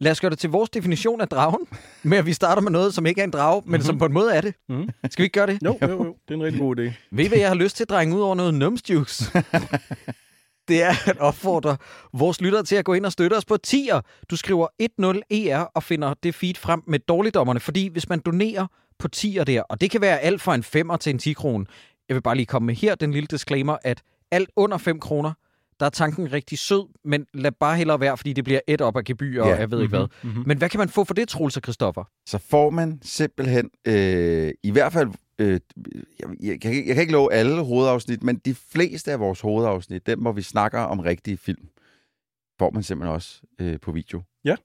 Lad os gøre det til vores definition af dragen, med at vi starter med noget, som ikke er en drage, men mm-hmm. som på en måde er det. Mhm. Skal vi ikke gøre det? Jo, jo, jo. Det er en rigtig god idé. Ved I, hvad jeg har lyst til at drenge ud over noget numsjuice? det er at opfordre vores lyttere til at gå ind og støtte os på tier. Du skriver 10ER og finder det feed frem med dårligdommerne, fordi hvis man donerer på tier der, og det kan være alt fra en 5'er til en 10 kroner. Jeg vil bare lige komme med her den lille disclaimer, at alt under 5 kroner, der er tanken rigtig sød, men lad bare hellere være, fordi det bliver et op af gebyr, og Ja. jeg ved ikke hvad. Mhm. Men hvad kan man få for det, Troels og Christoffer? så får man simpelthen, øh, i hvert fald, øh, jeg, jeg, kan, ikke- jeg kan ikke love alle hovedafsnit, men de fleste af vores hovedafsnit, dem hvor vi snakker om rigtige film, får man simpelthen også øh, på video.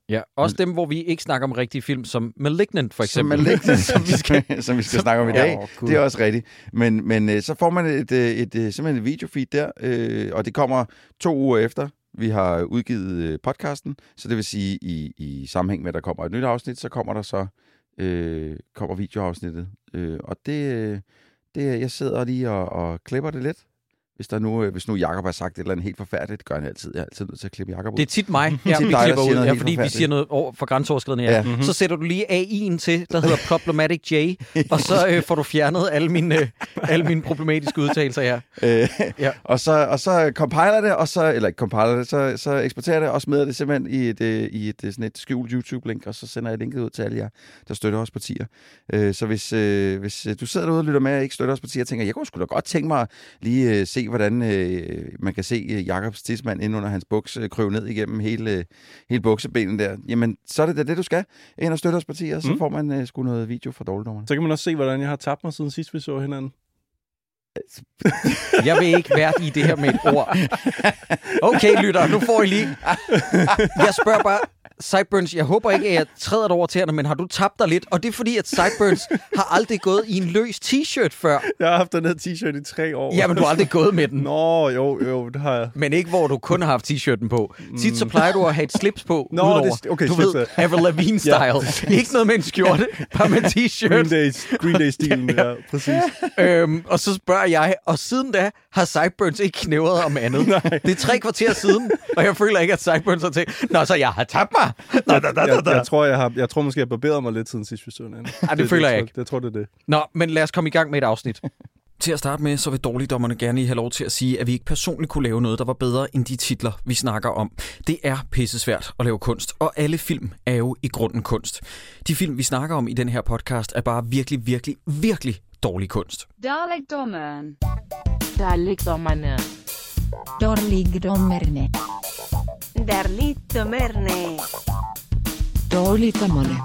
Ja, også dem, hvor vi ikke snakker om rigtige film, som Malignant for eksempel. Som, lægger, som, vi skal, som vi skal snakke om i dag. Gud. Det er også rigtigt. Men, men øh, så får man et, øh, et, et, simpelthen et videofeed der, øh, og det kommer to uger efter, vi har udgivet øh, podcasten. Så det vil sige, i, i sammenhæng med, at der kommer et nyt afsnit, så kommer der så øh, kommer videoafsnittet. Øh, og det, øh, det, jeg sidder lige og, og klipper det lidt. Hvis, der nu, øh, hvis nu Jacob har sagt et eller andet helt forfærdeligt, det gør han altid. Jeg er altid nødt til at klippe Jacob ud. Det er tit mig, ja, tit vi dig, klipper ud, ja, fordi vi siger noget over for grænseoverskridende. Ja. Ja. Mm-hmm. Så sætter du lige AI'en til, der hedder Problematic J, og så øh, får du fjernet alle mine, øh, alle mine problematiske udtalelser her. Øh, Ja. og, så, og så compiler det, og så, eller ikke compiler det, så, så eksporterer det, og smider det simpelthen i et, øh, i et, øh, sådan et skjult YouTube-link, og så sender jeg linket ud til alle jer, der støtter os på tier. Øh, så hvis, øh, hvis du sidder derude og lytter med og ikke støtter os på tier, og tænker, jeg kunne sgu da godt tænke mig lige øh, se, hvordan øh, man kan se øh, Jakobs tidsmand ind under hans buks øh, kryve ned igennem hele, øh, hele buksebenen der, jamen så er det da det, du skal. Ind og støtte os på tier, så Mm. får man øh, sgu noget video fra dårligdommerne. Så kan man også se, hvordan jeg har tabt mig siden sidst, vi så hinanden. Jeg vil ikke være i det her med et ord. Okay, lytter, nu får I lige... Jeg spørger bare, Sideburns, jeg håber ikke, at jeg træder over til men har du tabt dig lidt? Og det er fordi, at Sideburns har aldrig gået i en løs t-shirt før. Jeg har haft den her t-shirt i tre år. Jamen, du har aldrig gået med den. Nå, jo, jo, det har jeg. Men ikke, hvor du kun har haft t-shirten på. Tit så plejer du at have et slips på Nå, udenover. det- okay, du slips, ved, ja. Avril Lavigne-style. Ikke noget med en skjorte, bare med en Green t-shirt. Days, Green Day-stilen, ja, præcis. Øhm, og så spørger jeg, og siden da har Sideburns ikke knævret om andet. Nej. Det er tre kvarter siden, og jeg føler ikke, at Sideburns har tænkt, Nå, så jeg har tabt mig. Nå, da, da, da, Jeg, da. jeg, tror, jeg, har, jeg tror måske, jeg barberede mig lidt siden sidst, vi så hinanden. Ej, det føler jeg tror- ikke. Jeg tror, det er det. Nå, men lad os komme i gang med et afsnit. Til at starte med, så vil dårligdommerne gerne have lov til at sige, at vi ikke personligt kunne lave noget, der var bedre end de titler, vi snakker om. Det er pissesvært at lave kunst, og alle film er jo i grunden kunst. De film, vi snakker om i den her podcast, er bare virkelig, virkelig, virkelig dårlig kunst. Dalekdommeren. Dalekdommerne. Dårligdommerne. Dalekdommerne. Dårligdommerne.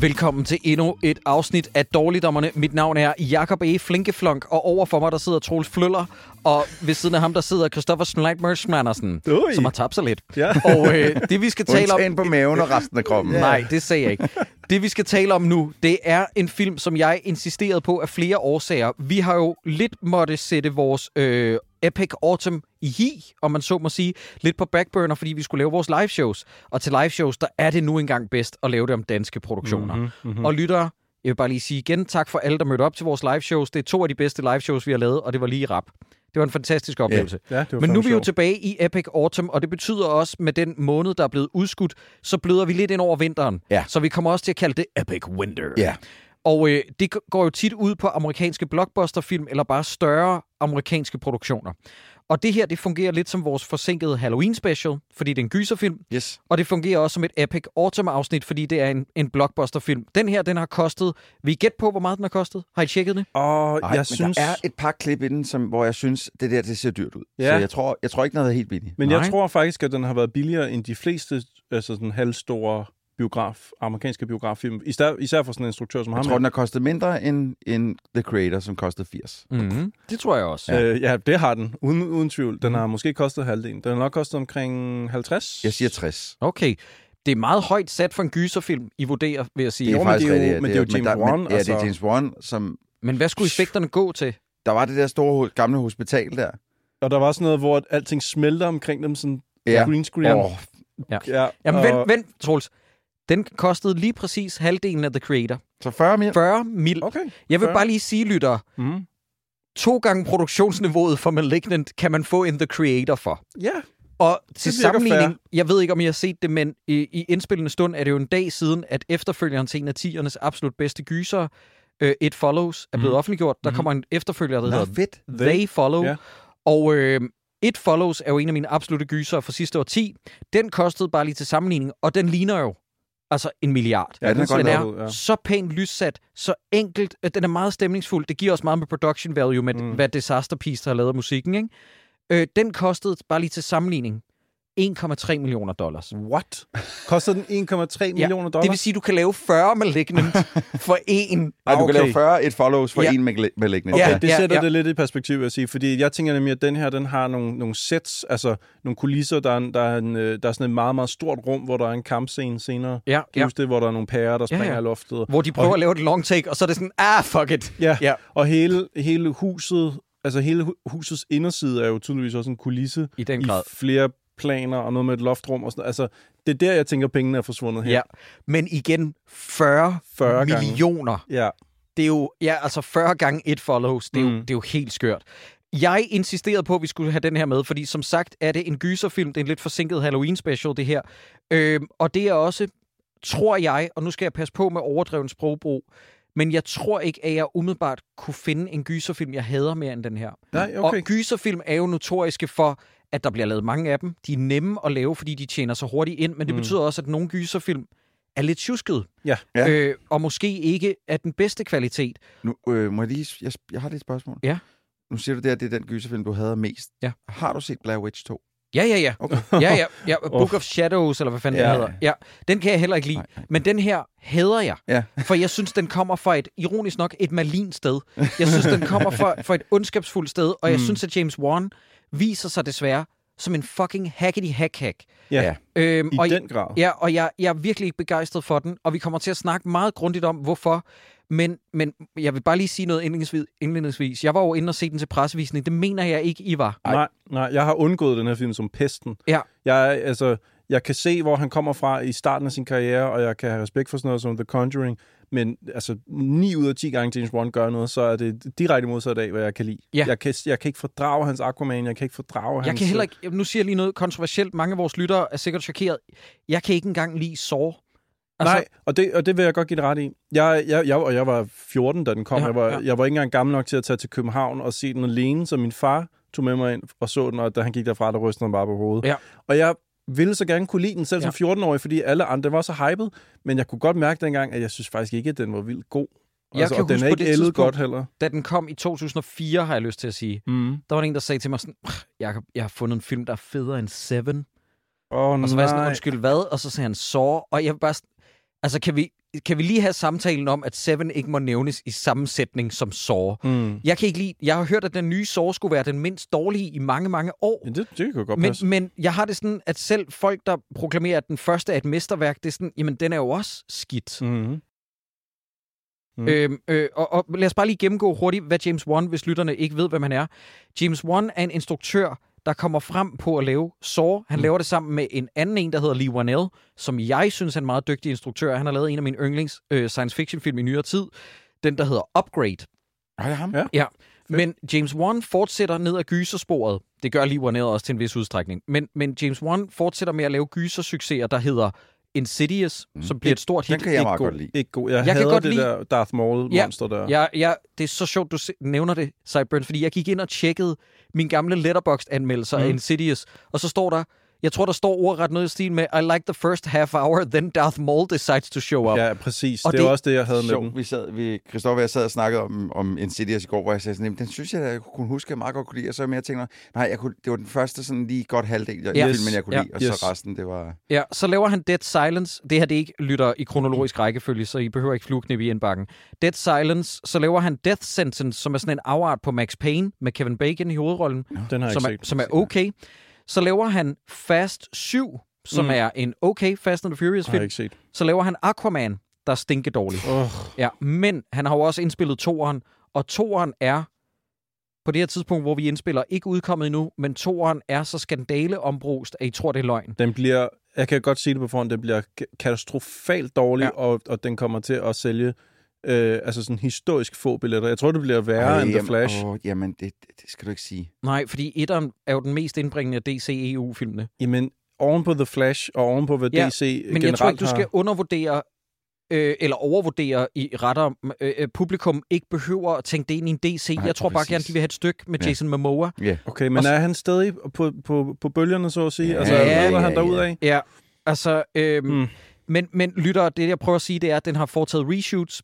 Velkommen til endnu et afsnit af Dårligdommerne. Mit navn er Jakob E. Flinkeflunk, og overfor mig der sidder Troels Fløller, og ved siden af ham der sidder Christoffer Schneidmerschmannersen, Ui. som har tabt sig lidt. Ja. Og øh, det vi skal tale om... På maven og resten af kroppen. Nej, det sagde jeg ikke. Det vi skal tale om nu, det er en film, som jeg insisterede på af flere årsager. Vi har jo lidt måtte sætte vores øh, Epic Autumn i hi, om man så må sige, lidt på backburner, fordi vi skulle lave vores live shows. Og til live shows, der er det nu engang bedst at lave det om danske produktioner. Mhm, Mm-hmm, mhm. mm-hmm. Og lyttere, jeg vil bare lige sige igen, tak for alle, der mødte op til vores live shows. Det er to af de bedste live shows, vi har lavet, og det var lige rap. Det var en fantastisk oplevelse. Ja, det var Men nu er vi jo tilbage i Epic Autumn, og det betyder også, med den måned, der er blevet udskudt, så bløder vi lidt ind over vinteren. Ja. Så vi kommer også til at kalde det Epic Winter. Ja. Og øh, det går jo tit ud på amerikanske blockbusterfilm, eller bare større amerikanske produktioner. Og det her, det fungerer lidt som vores forsinkede Halloween special, fordi det er en gyserfilm. Yes. Og det fungerer også som et Epic Autumn-afsnit, fordi det er en, en blockbusterfilm. Den her, den har kostet... Vi gæt på, hvor meget den har kostet? Har I tjekket det? Og Ej, jeg men synes... der er et par klip i den, som, hvor jeg synes, det der det ser dyrt ud. Ja. Så jeg tror, jeg tror ikke, noget er helt billigt. Men Nej. jeg tror faktisk, at den har været billigere end de fleste altså sådan halvstore biograf, amerikanske biograffilm. Især, især for sådan en instruktør som Jeg ham. tror, den har kostet mindre end, end The Creator, som kostede 80. Mm-hmm. Det tror jeg også. Ja. Øh, ja, det har den. Uden, uden tvivl. Den har måske kostet halvdelen. Den har nok kostet omkring 50. Jeg siger 60. Okay. Det er meget højt sat for en gyserfilm, I vurderer, vil jeg sige. Det er Jo, men faktisk det er jo- rigtigt. ja. men det er jo James Wan, Men, ja, det er altså. James Wan, som... Men hvad skulle effekterne gå til? Der var det der store gamle hospital der. Og der var sådan noget, hvor alting smelter omkring dem, sådan Ja. green screen. Åh, Ja, Jamen, og- vent, vent, Troels. Den kostede lige præcis halvdelen af The Creator. så 40 mil. 40 mil. Okay. Jeg vil bare lige sige, lytter, Mm. to gange produktionsniveauet for Malignant kan man få en The Creator for. Ja, Og til sammenligning, fair. jeg ved ikke, om I har set det, men i, i indspillende stund er det jo en dag siden, at efterfølgeren til en af 10'ernes absolut bedste gyser, uh, It Follows, er blevet Mhm. offentliggjort. Der Mhm. kommer en efterfølger, der Nå, hedder fedt. They Follow. Ja. Og øh, It Follows er jo en af mine absolute gyser fra sidste år 10. Den kostede bare lige til sammenligning, og den ligner jo altså en milliard. Ja, den er godt den er ja. så pænt lyssat, så enkelt. øh, Den er meget stemningsfuld. Det giver også meget med production value med, mm. Hvad Disaster Piece der har lavet af musikken. Ikke? Øh, den kostede bare lige til sammenligning 1,3 millioner dollars. What? Koster den 1,3 millioner Det dollars? vil sige, at du kan lave 40 Malignant for en. Nej, du kan Okay. lave 40 et follows for Ja. en med malignant. Okay, Ja, det ja, sætter ja. det lidt i perspektiv at sige, fordi jeg tænker nemlig, at den her, den har nogle, nogle sets, altså nogle kulisser, der er, en, der, er en, øh, der er sådan et meget, meget stort rum, hvor der er en kampscene senere. Ja, Kan ja. det, hvor der er nogle pærer, der Ja, springer ja. i loftet? Hvor de prøver Og- at lave et long take, og så er det sådan, ah, fuck it. Ja, Ja. og hele, hele huset, altså hele hu- husets inderside er jo tydeligvis også en kulisse I den i grad. flere planer og noget med et loftrum og sådan Altså, det er der, jeg tænker, pengene er forsvundet her. Ja. Men igen, 40, 40 gange. millioner. ja. Det er jo, ja, altså 40 gange et follows. Det er, mm. jo, det er jo helt skørt. Jeg insisterede på, at vi skulle have den her med, fordi som sagt er det en gyserfilm. Det er en lidt forsinket Halloween-special, det her. Øhm, og det er også, tror jeg, og nu skal jeg passe på med overdreven sprogbrug, men jeg tror ikke, at jeg umiddelbart kunne finde en gyserfilm, jeg hader mere end den her. Nej, okay. Og gyserfilm er jo notoriske for, at der bliver lavet mange af dem. De er nemme at lave, fordi de tjener så hurtigt ind, men det mm. Betyder også, at nogle gyserfilm er lidt tjuskede. Ja. Ja. Øh, og måske ikke er den bedste kvalitet. Nu, øh, må jeg lige... Jeg, jeg har lige et spørgsmål. Ja. Nu siger du det, at det er den gyserfilm, du havde mest. Ja. Har du set Blair Witch 2? Ja, ja, ja. Okay. ja, ja, ja. Book of Shadows, eller hvad fanden Ja. den hedder. Ja, den kan jeg heller ikke lide. Nej, nej. Men den her hader jeg. Ja. For jeg synes, den kommer fra et, ironisk nok, et malin sted. Jeg synes, den kommer fra, fra et ondskabsfuldt sted, og jeg Mm. synes, at James Wan viser sig desværre som en fucking hackety hack hack. Ja. Øhm, i og den grad. Ja, og jeg, jeg er virkelig ikke begejstret for den, og vi kommer til at snakke meget grundigt om, hvorfor. Men, men jeg vil bare lige sige noget indledningsvis. indledningsvis. Jeg var jo inde og se den til pressevisning. Det mener jeg ikke, I var. Nej, nej, jeg har undgået den her film som pesten. Ja. Jeg, altså, jeg kan se, hvor han kommer fra i starten af sin karriere, og jeg kan have respekt for sådan noget som The Conjuring, men altså 9 ud af 10 gange James Wan gør noget, så er det direkte modsat af, hvad jeg kan lide. Ja. Jeg, kan, jeg kan ikke fordrage hans Aquaman, jeg kan ikke fordrage Jeg hans... kan heller ikke, nu siger jeg lige noget kontroversielt. Mange af vores lyttere er sikkert chokeret. Jeg kan ikke engang lide Saw. Altså, Nej, og det, og det vil jeg godt give det ret i. Jeg, jeg, jeg, og jeg var 14, da den kom. Ja, jeg, var, ja. ja. jeg var ikke engang gammel nok til at tage til København og se den alene, så min far tog med mig ind og så den, og da han gik derfra, der rystede han bare på hovedet. Ja. Og jeg ville så gerne kunne lide den, selv Ja. som 14-årig, fordi alle andre var så hyped, men jeg kunne godt mærke dengang, at jeg synes faktisk ikke, at den var vildt god. Jeg altså, kan og den er ikke det ældet godt heller. Da den kom i 2004, har jeg lyst til at sige. Mm. Der var en, der sagde til mig sådan, Jacob, jeg har fundet en film, der er federe end Seven. Åh, Og så var jeg sådan, nej. undskyld, hvad? Og så sagde han Saw. Og jeg var bare sådan, altså kan vi, kan vi lige have samtalen om, at Seven ikke må nævnes i sammensætning som Saw? Mm. Jeg kan ikke lide, jeg har hørt, at den nye Saw skulle være den mindst dårlige i mange, mange år. Ja, det, det kan godt Men, passe. men jeg har det sådan, at selv folk, der proklamerer, at den første er et mesterværk, det er sådan, jamen den er jo også skidt. Mm. Mm. Øhm, øh, og, og lad os bare lige gennemgå hurtigt, hvad James Wan, hvis lytterne ikke ved, hvem han er. James Wan er en instruktør, der kommer frem på at lave Saw. Han mm. laver det sammen med en anden en, der hedder Lee Wanell, som jeg synes er en meget dygtig instruktør. Han har lavet en af mine yndlings øh, science fiction film i nyere tid. Den, der hedder Upgrade. Nej, det er ham. Ja. Ja, men James Wan fortsætter ned ad gysersporet. Det gør Lee Wanell også til en vis udstrækning. Men, men James Wan fortsætter med at lave gysersucceser, der hedder Insidious, mm. som bliver et stort hit. Den kan jeg meget god. godt lide. Ikke god. Jeg, Jeg kan godt det lide- der Darth Maul-monster der. Ja, ja, det er så sjovt, du nævner det, Sideburns, fordi jeg gik ind og tjekkede min gamle Letterboxd-anmeldelser mm. af. Insidious, og så står der, jeg tror, der står ordret noget i stil med, I like the first half hour, then Darth Maul decides to show up. Ja, præcis. Og det er det- også det, jeg havde med den. vi sad, vi, Christoffer og jeg sad og snakkede om, om Insidious i går, hvor jeg sagde sådan, "Jamen, den synes jeg, at jeg kunne huske, jeg meget godt kunne lide. Og så mere tænkte jeg, nej, jeg kunne, det var den første sådan lige godt halvdel af yes. filmen, jeg kunne Ja. lide. Og Yes. så resten, det var... Ja, så laver han Dead Silence. Det her det er ikke lytter i kronologisk rækkefølge, så I behøver ikke flueknip i indbakken. Dead Silence. Så laver han Death Sentence, som er sådan en afart på Max Payne med Kevin Bacon i hovedrollen, Den har jeg som ikke er, set. som er okay. Så laver han Fast 7, som Mm. er en okay Fast and the Furious Har jeg film. ikke set. Så laver han Aquaman, der er stinke dårlig. Oh, Ja, men han har jo også indspillet toeren, og toeren er på det her tidspunkt, hvor vi indspiller, ikke udkommet endnu, men toeren er så skandaleombrust, at I tror, det er løgn. den bliver, jeg kan godt sige det på forhånd, den bliver ka- katastrofalt dårlig, ja. og, og den kommer til at sælge øh, altså sådan historisk få billetter. Jeg tror, det bliver værre end The jamen, Flash. Åh, jamen, det, det skal du ikke sige. Nej, fordi etteren er jo den mest indbringende af DC-EU-filmene. Jamen, oven på The Flash og oven på, hvad Ja, DC Men generelt jeg tror ikke, du har- skal undervurdere øh, eller overvurdere i retter. Øh, øh, publikum ikke behøver at tænke det ind i en DC. Nej, jeg tror bare gerne, de vil have et stykke med Ja. Jason Momoa. Ja. Okay, men Og så- er han stadig på, på, på bølgerne, så at sige? Ja, altså, ja, ja, ja, han ja. derudad? Ja, altså... Øh, Mm. Men, men lytter, det jeg prøver at sige, det er, at den har foretaget reshoots.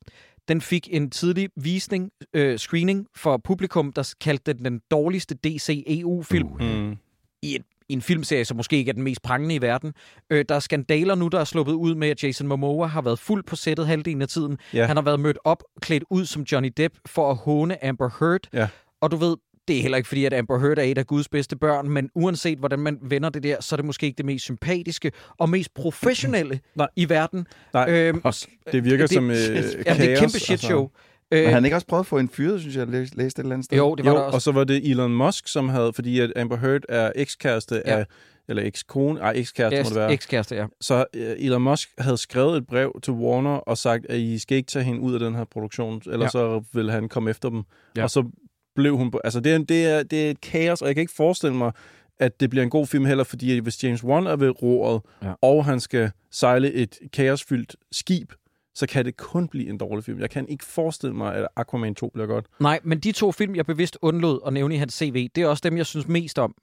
Den fik en tidlig visning, øh, screening for publikum, der kaldte den den dårligste DC-EU-film. Uh. Mm. i, en, i en filmserie, som måske ikke er den mest prangende i verden. Øh, der er skandaler nu, der er sluppet ud med, at Jason Momoa har været fuld på sættet halvdelen af tiden. Ja. Han har været mødt op, klædt ud som Johnny Depp for at håne Amber Heard. Ja. Og du ved, det er heller ikke fordi, at Amber Heard er et af Guds bedste børn, men uanset hvordan man vender det der, så er det måske ikke det mest sympatiske og mest professionelle Nej. i verden. Nej, Øhm, Også, det virker det- som øh, ja, kaos. det er et kæmpe shit show. men Øh, han har ikke også prøvet at få en fyret, synes jeg, jeg læste, et eller andet sted? jo, det var jo, der også. og så var det Elon Musk, som havde, fordi at Amber Heard er ekskæreste Ja. af, eller ekskone, ej, ekskæreste må det være. Ekskæreste, ja. Så øh, Elon Musk havde skrevet et brev til Warner og sagt, at I skal ikke tage hende ud af den her produktion, ellers Ja. ja. så vil han komme efter dem. Ja. Og så blev hun... på- Altså, det er, det, er, det er et kaos, og jeg kan ikke forestille mig, at det bliver en god film heller, fordi hvis James Wan er ved roret, Ja. og han skal sejle et kaosfyldt skib, så kan det kun blive en dårlig film. Jeg kan ikke forestille mig, at Aquaman 2 bliver godt. Nej, men de to film, jeg bevidst undlod at nævne i hans CV, det er også dem, jeg synes mest om.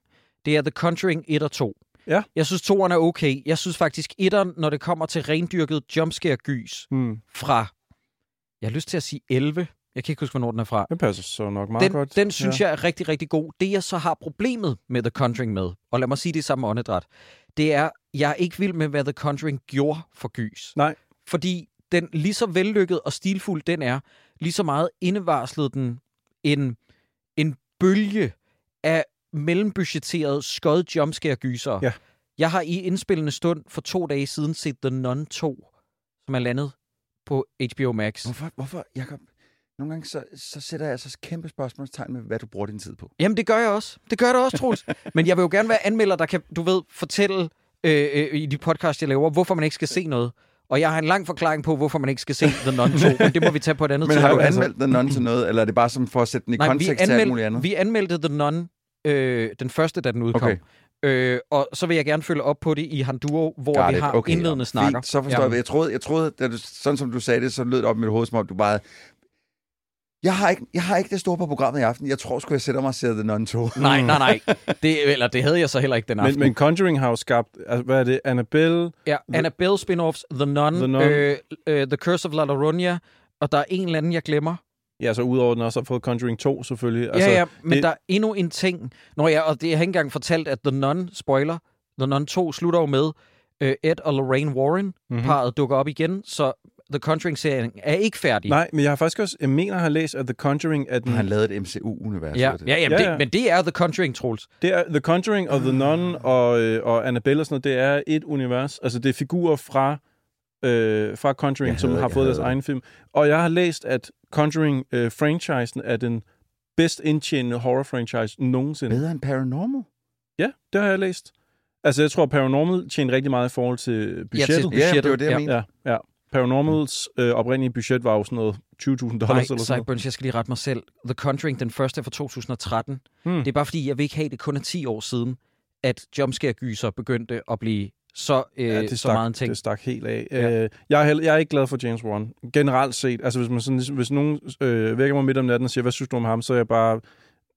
Det er The Conjuring 1 og 2. Ja. Jeg synes, toeren er okay. Jeg synes faktisk, etteren, når det kommer til rendyrket jumpscare-gys Hmm. fra, jeg har lyst til at sige 11. Jeg kan ikke huske, hvornår den er fra. Det passer så nok meget Den, godt. den synes ja. jeg er rigtig, rigtig god. Det, jeg så har problemet med The Conjuring med, og lad mig sige det i samme åndedræt, det er, jeg er ikke vild med, hvad The Conjuring gjorde for gys. Nej. Fordi den lige så vellykket og stilfuld den er, lige så meget indevarslede den en, en bølge af mellembudgetterede skød jumpscare-gyser. Ja. Jeg har i indspillende stund for to dage siden set The Nun 2, som er landet på HBO Max. Hvorfor, hvorfor, Jacob? Nogle gange så, så sætter jeg altså kæmpe spørgsmålstegn med, hvad du bruger din tid på. Jamen, det gør jeg også. Det gør det også, Troels. Men jeg vil jo gerne være anmelder, der kan, du ved, fortælle øh, øh, i de podcast, jeg laver, hvorfor man ikke skal se noget. Og jeg har en lang forklaring på, hvorfor man ikke skal se The Nun 2, men det må vi tage på et andet Men har du tidspunkt. anmeldt The Nun til noget, eller er det bare som for at sætte den i Nej, kontekst til alt muligt andet? vi anmeldte The Nun, øh, den første, da den udkom. Okay. Øh, og så vil jeg gerne følge op på det i Handuro, hvor Got vi it. har Okay, indledende Fint, snakker. så forstår jeg. Jeg troede, jeg troede da du, sådan som du sagde det, så lød det op i mit hoved, som om du bare... Jeg har, ikke, jeg har ikke det store på programmet i aften. Jeg tror sgu, jeg sætter mig og ser The Nun 2. Nej, nej, nej. Det, eller det havde jeg så heller ikke den aften. Men, men Conjuring har jo skabt, altså, hvad er det, Annabelle, Ja, Annabelle spin-offs, The Nun, The Nun. Øh, øh, The Curse of La Llorona, og der er en eller anden, jeg glemmer. ja, så udover den også har fået Conjuring 2 selvfølgelig. Altså, ja, ja, men det- det... der er endnu en ting. Nå ja, og det jeg har ikke engang fortalt, at The Nun, spoiler, The Nun 2 slutter jo med, øh, Ed og Lorraine Warren, mm-hmm. parret dukker op igen, så The Conjuring-serien er ikke færdig. Nej, men jeg har faktisk også, jeg mener, jeg har læst, at The Conjuring er den, Han lavede et MCU-univers. Ja, det. ja, jamen, Ja, Det, ja. men det er The Conjuring, Troels. det er The Conjuring og The Nun og, øh, og Annabelle og sådan noget, det er et univers. Altså, det er figurer fra, øh, fra Conjuring, Jeg som havde- har fået deres havde- egen film. Og jeg har læst, at Conjuring-franchisen er den bedst indtjenende horror-franchise nogensinde. Bedre end Paranormal? Ja, det har jeg læst. Altså, jeg tror, Paranormal tjener rigtig meget i forhold til budgettet. til- Ja, det Budgettet, var det, jeg ja. mente. Ja, ja. Paranormals øh, oprindelige budget var jo sådan noget 20.000 dollars Nej, eller sådan noget. Sideburns, jeg skal lige rette mig selv. The Conjuring, den første er fra 2013. Hmm. Det er bare fordi, jeg vil ikke have det kun er 10 år siden, at jumpscare-gyser begyndte at blive så, øh, Ja, det så stak, meget en ting. det stak helt af. Ja. Øh, jeg, er heller, jeg er ikke glad for James Wan. Generelt set. Altså, hvis, man sådan, hvis nogen øh, vækker mig midt om natten og siger, hvad synes du om ham, så er jeg bare...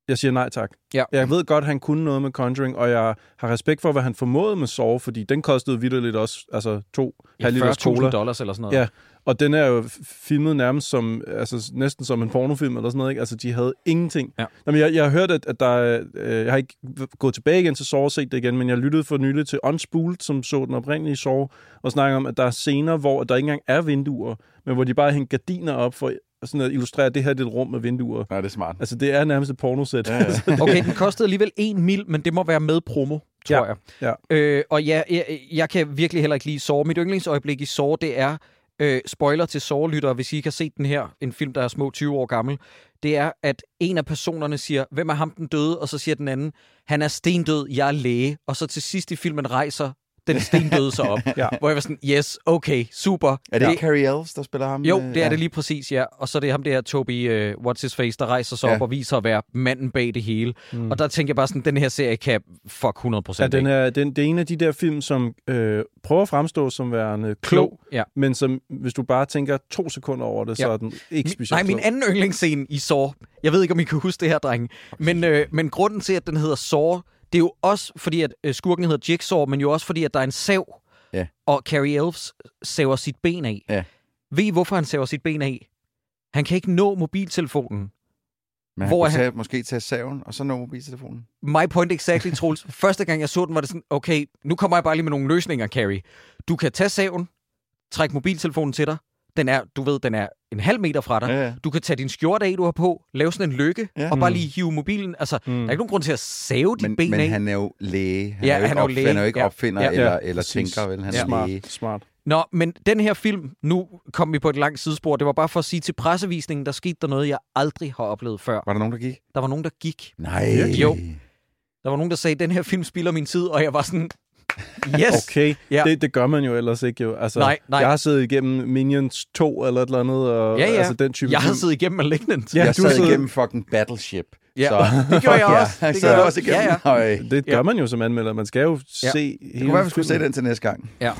Jeg siger nej tak. Ja. Jeg ved godt, at han kunne noget med Conjuring, og jeg har respekt for, hvad han formåede med Saw, fordi den kostede vidderligt også altså to Ja, halv liters 40.000 cola. dollars eller sådan noget. Ja, og den er jo filmet nærmest som, altså næsten som en pornofilm eller sådan noget, ikke? Altså, de havde ingenting. Ja. Jamen, jeg, jeg har hørt, at, at der er, øh, jeg har ikke gået tilbage igen til Saw og set det igen, men jeg lyttede for nylig til Unspooled, som så den oprindelige Saw, og snakker om, at der er scener, hvor der ikke engang er vinduer, men hvor de bare hænger gardiner op for sådan at illustrere, at det her det er et rum med vinduer. Ja, det er smart. Altså, det er nærmest et pornosæt. Ja, ja. Okay, den kostede alligevel 1 mil, men det må være med promo, tror Ja, jeg. ja. Øh, og ja, jeg, jeg kan virkelig heller ikke lide Saw. Mit yndlingsøjeblik i Saw, det er, øh, spoiler til Saw-lyttere, hvis I ikke har set den her, en film, der er små 20 år gammel, det er, at en af personerne siger, hvem er ham den døde? Og så siger den anden, han er stendød, jeg er læge. Og så til sidst i filmen rejser den sten døde sig op. Ja. Hvor jeg var sådan, yes, okay, super. Er det ikke Carrie Elves, der spiller ham? Jo, det er det lige præcis, ja. Og så er det ham der, Toby, uh, what's his face, der rejser sig Ja. op og viser at være manden bag det hele. Mm. Og der tænker jeg bare sådan, den her serie kan fuck 100% Ja, den er, den, det er en af de der film, som øh, prøver at fremstå som værende klog, Ja. men som, hvis du bare tænker to sekunder over det, så Ja. er den ikke specielt Nej, min anden yndlingsscene i Saw, jeg ved ikke, om I kan huske det her, drenge, men, øh, men grunden til, at den hedder Saw, det er jo også fordi, at øh, skurken hedder Jigsaw, men jo også fordi, at der er en sav, Ja. og Carrie Elves saver sit ben af. Ja. Ved I, hvorfor han saver sit ben af? Han kan ikke nå mobiltelefonen. Men han Hvor er han- tage, måske tage saven, og så nå mobiltelefonen. My point exactly, Troels. Første gang, jeg så den, var det sådan, okay, nu kommer jeg bare lige med nogle løsninger, Carrie. Du kan tage saven, trække mobiltelefonen til dig. Den er, du ved, den er en halv meter fra dig. Ja, ja. Du kan tage din skjorte af, du har på, lave sådan en lykke, Ja. og bare Mm. lige hive mobilen. Altså, Mm. der er ikke nogen grund til at save dit Men, ben men af. han er jo læge. Han Ja, er jo ikke, han er jo læge. Han er jo ikke Ja. opfinder Ja. eller, eller tænker, vel? Han Ja. er Smart, læge. smart. Nå, men den her film, nu kom vi på et langt sidespor. Det var bare for at sige til pressevisningen, der skete der noget, jeg aldrig har oplevet før. Var der nogen, der gik? Der var nogen, der gik. Nej. Jo. Der var nogen, der sagde, den her film spilder min tid, og jeg var sådan, yes. Okay, Ja. det, det gør man jo ellers ikke. Jo. Altså, Nej, nej. Jeg har siddet igennem Minions 2 eller et eller andet, og Ja, ja. altså den type Jeg har siddet igennem Malignant. Ja, jeg du sad igennem fucking Battleship. Ja, så, det gjorde jeg også. Ja. Det Det gjorde jeg også også. igennem. Ja, Ja, ja. Det gør Ja. man jo som anmelder. Man skal jo Ja. se Det kunne være, vi skulle se den til næste gang. Ja.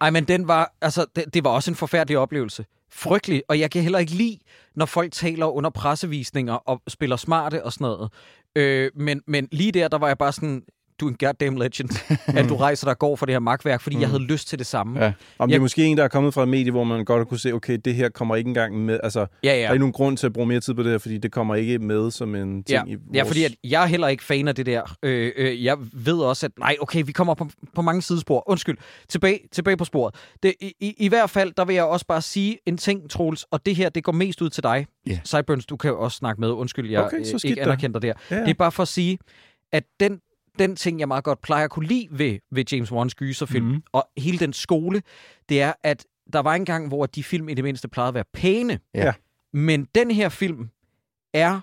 Ej, men den var, altså, det, det var også en forfærdelig oplevelse. Frygtelig, og jeg kan heller ikke lide, når folk taler under pressevisninger og spiller smarte og sådan noget. Øh, men, men lige der, der var jeg bare sådan, du er en goddamn legend, at du rejser dig og går for det her magtværk, fordi mm. jeg havde lyst til det samme. Ja. Om det Jeg- er måske en, der er kommet fra et medie, hvor man godt kunne se, okay, det her kommer ikke engang med. Altså, ja. der er ja. ikke nogen grund til at bruge mere tid på det her, fordi det kommer ikke med som en ting Ja, i vores... ja, fordi at jeg er heller ikke fan af det der. Øh, øh, jeg ved også, at nej, okay, vi kommer på, på mange sidespor. Undskyld. Tilbage, tilbage på sporet. Det, i, i, I hvert fald, der vil jeg også bare sige en ting, Troels, og det her, det går mest ud til dig. Ja. Sideburns, du kan jo også snakke med. Undskyld, jeg Okay, øh, ikke anerkender det her. Ja, ja. Det er bare for at sige, at den, den ting, jeg meget godt plejer at kunne lide ved, ved James Wan's gyserfilm, mm. og hele den skole, det er, at der var en gang, hvor de film i det mindste plejede at være pæne. Ja. Men den her film er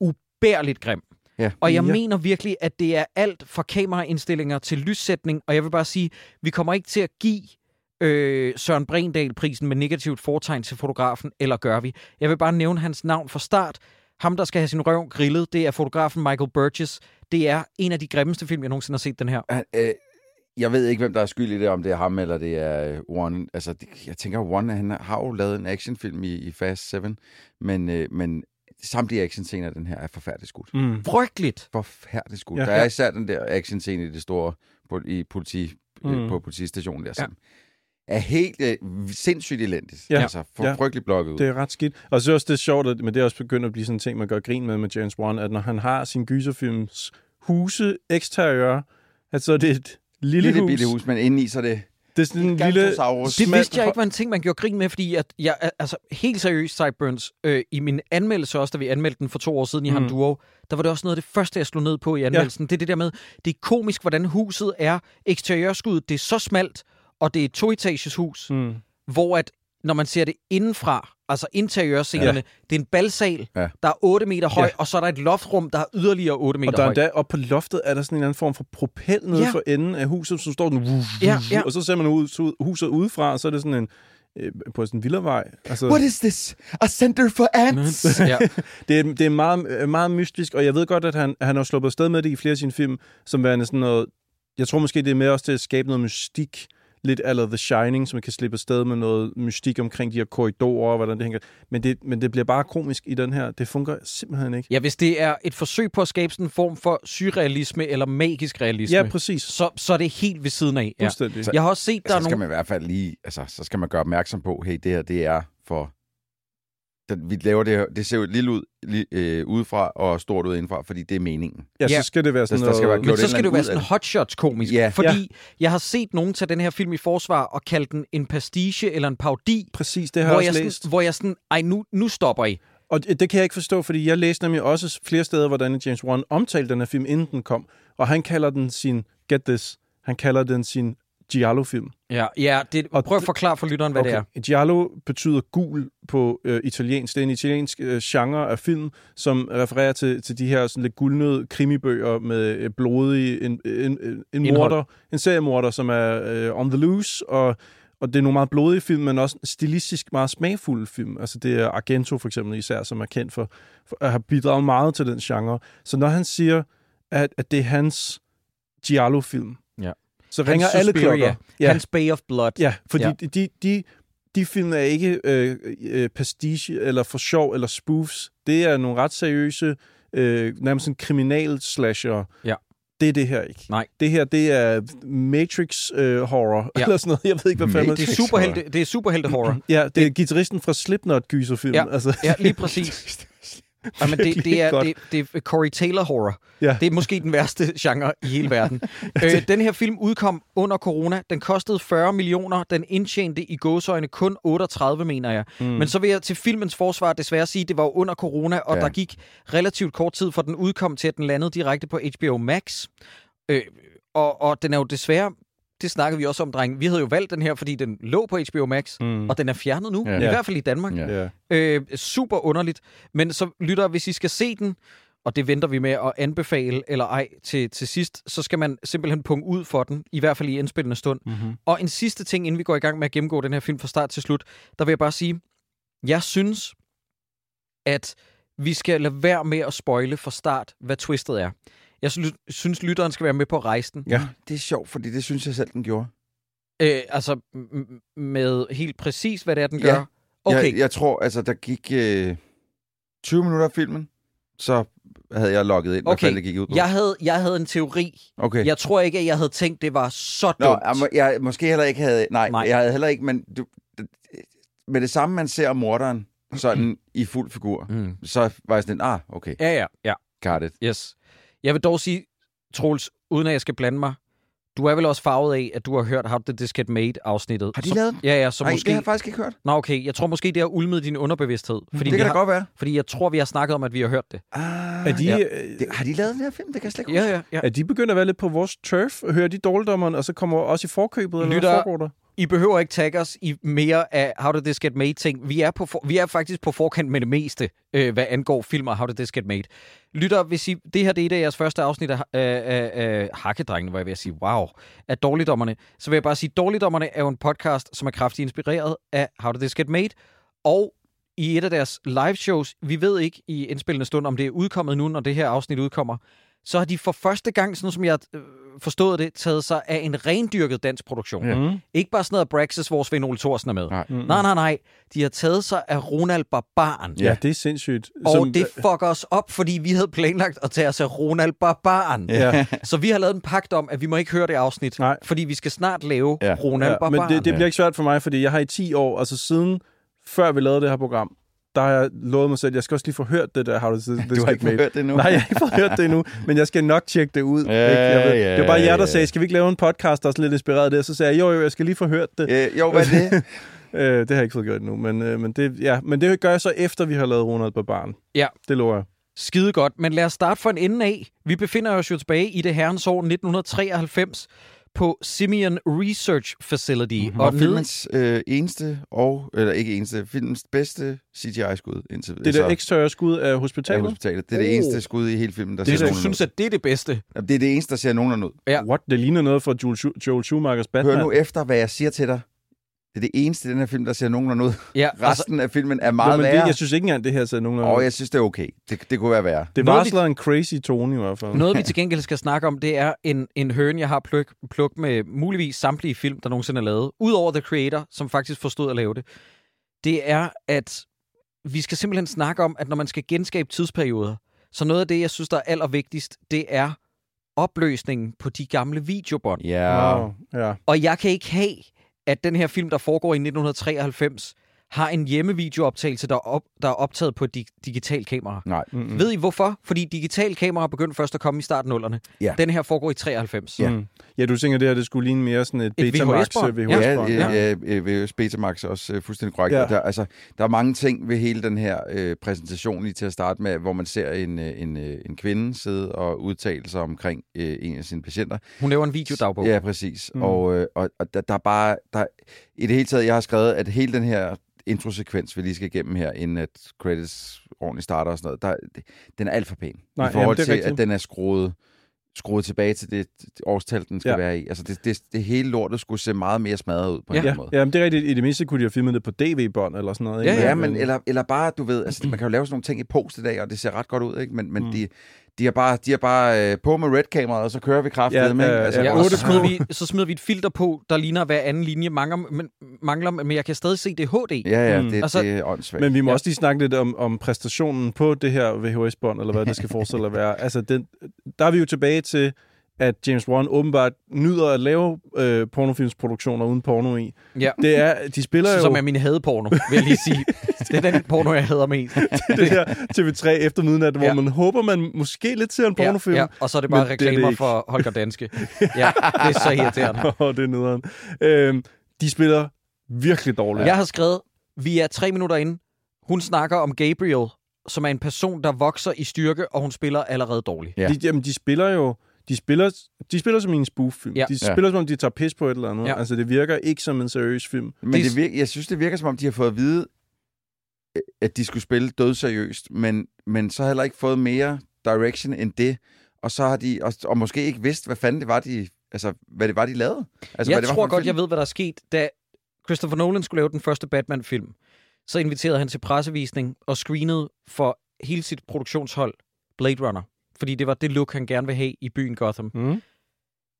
ubærligt grim. Ja. Og jeg Ja. mener virkelig, at det er alt fra kameraindstillinger til lyssætning, og jeg vil bare sige, vi kommer ikke til at give øh, Søren Brindal-prisen med negativt fortegn til fotografen, eller gør vi? Jeg vil bare nævne hans navn fra start. Ham, der skal have sin røv grillet, det er fotografen Michael Burgess. Det er en af de grimmeste film, jeg nogensinde har set, den her. Øh, jeg ved ikke, hvem der er skyld i det, om det er ham eller det er øh, One. Altså, det, jeg tænker, One, han har jo lavet en actionfilm i, i Fast 7, men, øh, men samtlige actionscener, den her er forfærdeligt skudt. Mm. Frygteligt. Forfærdeligt skudt. Ja. Ja, der er især den der actionscene i det store på, i politi, Mm. mm. på politistationen der, som er helt øh, sindssygt elendigt. Ja. Altså, for Ja. blokket ud. Det er ret skidt. Og så er også det sjovt, at, men det er også begyndt at blive sådan en ting, man gør grin med med James Wan, at når han har sin gyserfilms huse eksteriør, at så er det et lille, Lille hus. bitte hus, men indeni så er det Det er sådan en en lille... Det vidste jeg ikke var en ting, man gjorde grin med, fordi at jeg, er- altså helt seriøst, Sideburns, øh, i min anmeldelse også, da vi anmeldte den for to år siden i Mm. mm. Duo, der var det også noget af det første, jeg slog ned på i anmeldelsen. Ja. Det er det der med, det er komisk, hvordan huset er. Eksteriørskuddet, det er så smalt, og det er et toetages hus, mm. Hvor at, når man ser det indenfra, altså interiørscenerne, ja. det er en balsal, Ja. der er 8 meter høj, Ja. og så er der et loftrum, der er yderligere 8 meter Og der er høj. endda oppe på loftet, er der sådan en eller anden form for propel nede Ja. for enden af huset, som står den... Ja, ja. Og så ser man ud, huset udefra, og så er det sådan en øh, på sådan en villavej. Altså, What is this? A center for ants? ja. det, er, det er meget, øh, meget mystisk, og jeg ved godt, at han, han har sluppet afsted med det i flere af sine film, som værende sådan noget... Jeg tror måske, det er med også til at skabe noget mystik, lidt eller The Shining, som kan slippe afsted med noget mystik omkring de her korridorer, og hvordan det hænger. Men det, men det bliver bare komisk i den her. Det fungerer simpelthen ikke. ja, hvis det er et forsøg på at skabe sådan en form for surrealisme eller magisk realisme, Ja, præcis. så, så er det helt ved siden af. Ja. Så- Jeg har også set, der så er skal nogle... man i hvert fald lige, altså, så skal man gøre opmærksom på, hey, det her, det er for... Den, vi laver det her, det ser jo lille ud li, øh, udefra og stort ud indenfra, fordi det er meningen. Ja, Ja. så skal det være sådan der skal være noget... Men så skal det jo være sådan af hotshots komisk. Ja. Fordi jeg har set nogen tage den her film i forsvar og kalde den en pastiche eller en parodi, Præcis, det har hvor jeg jeg, også sådan, læst. hvor jeg sådan, ej, nu, nu stopper I. Og det det kan jeg ikke forstå, fordi jeg læste nemlig også flere steder, hvordan James Wan omtalte den her film, inden den kom. Og han kalder den sin, get this, han kalder den sin Giallo-film. Ja, ja det, Og prøv at forklare for lytteren, hvad okay. det er. Giallo betyder gul på øh, italiensk. Det er en italiensk øh, genre af film, som refererer til, til de her sådan lidt guldnød krimibøger med øh, blodige en, en, en, en morder, en seriemorder, som er øh, on the loose, og og det er nogle meget blodige film, men også stilistisk meget smagfulde film. Altså det er Argento for eksempel især, som er kendt for, for at have bidraget meget til den genre. Så når han siger, at, at det er hans Giallo-film, Ja. Så ringer alle klokker. Ja. Hans Bay of Blood. Ja, fordi Ja. ja. De, de, de film er ikke øh, øh, pastiche eller for sjov eller spoofs. Det er nogle ret seriøse, øh, nærmest sådan kriminal-slasher. Ja. Det er det her ikke. Nej. Det her, det er Matrix-horror, øh, horror, Ja. eller sådan noget. Jeg ved ikke, hvad fanden Det er superhelte, det er superhelte horror. Ja, det er gitarristen fra Slipknot-gyserfilmen. Ja. Altså, Ja, lige præcis. Jamen, det, det, virkelig er, det, det er Corey Taylor horror. Ja. Det er måske den værste genre i hele verden. øh, den her film udkom under corona. Den kostede 40 millioner. Den indtjente i gåsøjne kun 38, mener jeg. Mm. Men så vil jeg til filmens forsvar desværre sige, at det var under corona, og Ja. ja. der gik relativt kort tid, for den udkom til, at den landede direkte på HBO Max. Øh, og, og den er jo desværre... Det snakkede vi også om, dreng. Vi havde jo valgt den her, fordi den lå på HBO Max, Mm. og den er fjernet nu. Ja. I hvert fald i Danmark. Ja. ja. Øh, super underligt. Men så lytter, hvis I skal se den, og det venter vi med at anbefale eller ej til, til sidst, så skal man simpelthen punge ud for den, i hvert fald i indspillende stund. Mm-hmm. Og en sidste ting, inden vi går i gang med at gennemgå den her film fra start til slut, der vil jeg bare sige, jeg synes, at vi skal lade være med at spoile fra start, hvad twistet er. Jeg synes, lytteren skal være med på rejsen. Ja. Det er sjovt, fordi det synes jeg selv, den gjorde. Øh, altså med helt præcis, hvad det er, den Ja. gør. Okay, Jeg, jeg tror, altså, der gik øh, 20 minutter af filmen, så havde jeg logget ind, hvad Okay. fanden det gik ud på. jeg havde, jeg havde en teori. Okay. Jeg tror ikke, at jeg havde tænkt, det var så dumt. Nå, jeg, må- jeg måske heller ikke havde... Nej, Nej. jeg havde heller ikke... Men du, med det samme, man ser morderen sådan i fuld figur, Mm. så var jeg sådan, ah, okay, Ja, ja, ja. got it. Yes. Jeg vil dog sige, Troels, uden at jeg skal blande mig, du er vel også farvet af, at du har hørt How Did This Get Made-afsnittet. Har de Så- lavet den? Ja, ja, så Nej, måske... det har jeg faktisk ikke hørt. Nå, okay. Jeg tror måske, det har ulmet din underbevidsthed. Fordi, det kan da har... godt være. fordi jeg tror, vi har snakket om, at vi har hørt det. Ah, Er, de, Ja. øh, det, har de lavet den her film? Det kan jeg slet ikke Ja, huske. ja, ja. er de begyndt at være lidt på vores turf? Hører de dårligdommeren, og så kommer også i forkøbet? Eller Lytter- der? I behøver ikke tagge os i mere af How Did This Get Made-ting. Vi er, på for... vi er faktisk på forkant med det meste, øh, hvad angår film og How Did This Get Made. Lytter, hvis I... det her det er et af jeres første afsnit af, af, af, af Hakkedrengene, hvor jeg vil sige, wow, af Dårligdommerne, så vil jeg bare sige, Dårligdommerne er jo en podcast, som er kraftigt inspireret af How Did This Get Made, og i et af deres live shows, vi ved ikke i indspillende stund, om det er udkommet nu, når det her afsnit udkommer, så har de for første gang, sådan som jeg øh, forstået det, taget sig af en rendyrket dansk produktion. Ja. Mm. Ikke bare sådan noget Braxis, hvor Svend Ole Thorsen er med. Nej. Mm. Nej, nej, nej. De har taget sig af Ronald Barbaren. Ja, det er sindssygt. Og Som- det fucker os op, fordi vi havde planlagt at tage os af Ronald Barbaren. Ja. Så vi har lavet en pagt om, at vi må ikke høre det afsnit, Nej. fordi vi skal snart lave Ja. Ronald Ja, Barbaren. men det, det Ja. bliver ikke svært for mig, fordi jeg har i 10 år, altså siden før vi lavede det her program, der har jeg lovet mig selv, jeg skal også lige få hørt det der How Does This Du har ikke Made. hørt det nu. Nej, jeg har ikke fået hørt det endnu, men jeg skal nok tjekke det ud. Ja, ikke? Jeg ved, ja, det var bare jer, der ja. sagde, skal vi ikke lave en podcast, der er lidt inspireret af det? Så sagde jeg, jo, jo, jeg skal lige få hørt det. Øh, jo, hvad er det? Øh, det har jeg ikke fået gjort endnu, men, øh, men, det, ja, men det gør jeg så efter, vi har lavet Ronald Barbaren. Ja. Det lover jeg. Skide godt, men lad os starte fra en ende af. Vi befinder os jo tilbage i det herrens år 1993 på Simeon Research Facility. Mm-hmm. Og Og filmens øh, eneste, og, eller ikke eneste, filmens bedste CGI-skud indtil Det der eksterne skud af af hospitalet. hospitalet. Det er det Oh. eneste skud i hele filmen, der det, ser du nogenlunde synes, ud. at det er det bedste. Jamen, Det er det eneste, der ser nogenlunde ud. Ja. What? Det ligner noget fra Joel, Joel Schumachers Batman. Hør nu efter, hvad jeg siger til dig. Det er det eneste i den her film, der ser nogenlunde ud. Ja, altså, Resten af filmen er meget Nå, men det, værre. jeg synes ikke engang, det her ser nogen Og jeg synes, det er okay. Det, det kunne være værre. Det Noget, varsler en crazy tone i hvert fald. Noget, vi til gengæld skal snakke om, det er en, en høn, jeg har pluk, pluk med muligvis samtlige film, der nogensinde er lavet. Udover The Creator, som faktisk forstod at lave det. Det er, at vi skal simpelthen snakke om, at når man skal genskabe tidsperioder, så noget af det, jeg synes, der er allervigtigst, det er opløsningen på de gamle videobånd. Ja. Wow. Ja. Og jeg kan ikke have, at den her film, der foregår i 1993, har en hjemmevideooptagelse, der er, op, der er optaget på et dig- digitalt kamera. Nej. Mm-hmm. Ved I hvorfor? Fordi digital kamera begyndte først at komme i starten af 0'erne. Ja. Den her foregår i 93. Ja. Mm. Ja, du tænker, det her det skulle ligne mere sådan et, Et Betamax VHS-bånd. VHS Ja, bånd. ja, ja, ja VHS Betamax er også øh, fuldstændig korrekt. Ja. Ja. Der, altså, der er mange ting ved hele den her øh, præsentation lige til at starte med, hvor man ser en, øh, en, øh, en kvinde sidde og udtale sig omkring øh, en af sine patienter. Hun laver en videodagbog. Ja, præcis. Mm. Mm. Og, øh, og, og der, der er bare... Der, I det hele taget, jeg har skrevet, at hele den her introsekvens, vi lige skal igennem her, inden at credits ordentligt starter og sådan noget, der, den er alt for pæn. Nej, I forhold jamen, til, rigtigt. at den er skruet, skruet tilbage til det, årstal, den skal Ja. ja. være i. Altså, det, det, det hele lortet skulle se meget mere smadret ud på Ja. en Ja, måde. ja men det er rigtigt. I det mindste kunne de have filmet det på DV-bånd eller sådan noget. Ja, ikke? Ja, men eller, eller bare, du ved, altså, man kan jo lave sådan nogle ting i post i dag, og det ser ret godt ud, ikke? Men, men mm. de, de har bare, de har bare øh, på med red-kameraet, og så kører vi kraftigt Ja, med, ikke? Altså, Ja, og så smider, vi, så smider vi et filter på, der ligner hver anden linje mangler, men, mangler, men jeg kan stadig se, det er HD. Ja, ja, Mm. det, Altså- det er åndssvagt. Men vi må ja. også lige snakke lidt om, om præstationen på det her VHS-bånd, eller hvad det skal forestille at være. Altså, den, der er vi jo tilbage til, at James Wan åbenbart nyder at lave øh, pornofilmsproduktioner uden porno i. Ja. Det er, de spiller jo Som er min hadeporno, vil jeg lige sige. det er den porno, jeg hader mest. det her TV3 efter midnat, hvor Ja. man håber, man måske lidt ser en pornofilm. Ja, ja, og så er det bare det er det reklamer ikke. for Holger Danske. Ja, det er så irriterende. Åh, det er nederen. Øhm, de spiller virkelig dårligt. Jeg har skrevet, vi er tre minutter inde. Hun snakker om Gabriel, som er en person, der vokser i styrke, og hun spiller allerede dårligt. Ja. De, jamen, de spiller jo... De spiller, de spiller som en spoof-film. Ja. De Ja. spiller som om, de tager pis på et eller andet. Ja. Altså, det virker ikke som en seriøs film. Men Det- det virker, jeg synes, det virker som om, de har fået at vide, øh, at de skulle spille dødseriøst, men, men så heller ikke fået mere direction end det. Og så har de, og, og måske ikke vidst, hvad fanden det var, de, altså, hvad det var, de lavede. Altså, jeg hvad det var tror for en godt, film. jeg ved, hvad der er sket. Da Christopher Nolan skulle lave den første Batman-film, så inviterede han til pressevisning og screenede for hele sit produktionshold Blade Runner. Fordi det var det look, han gerne vil have i byen Gotham. Mm.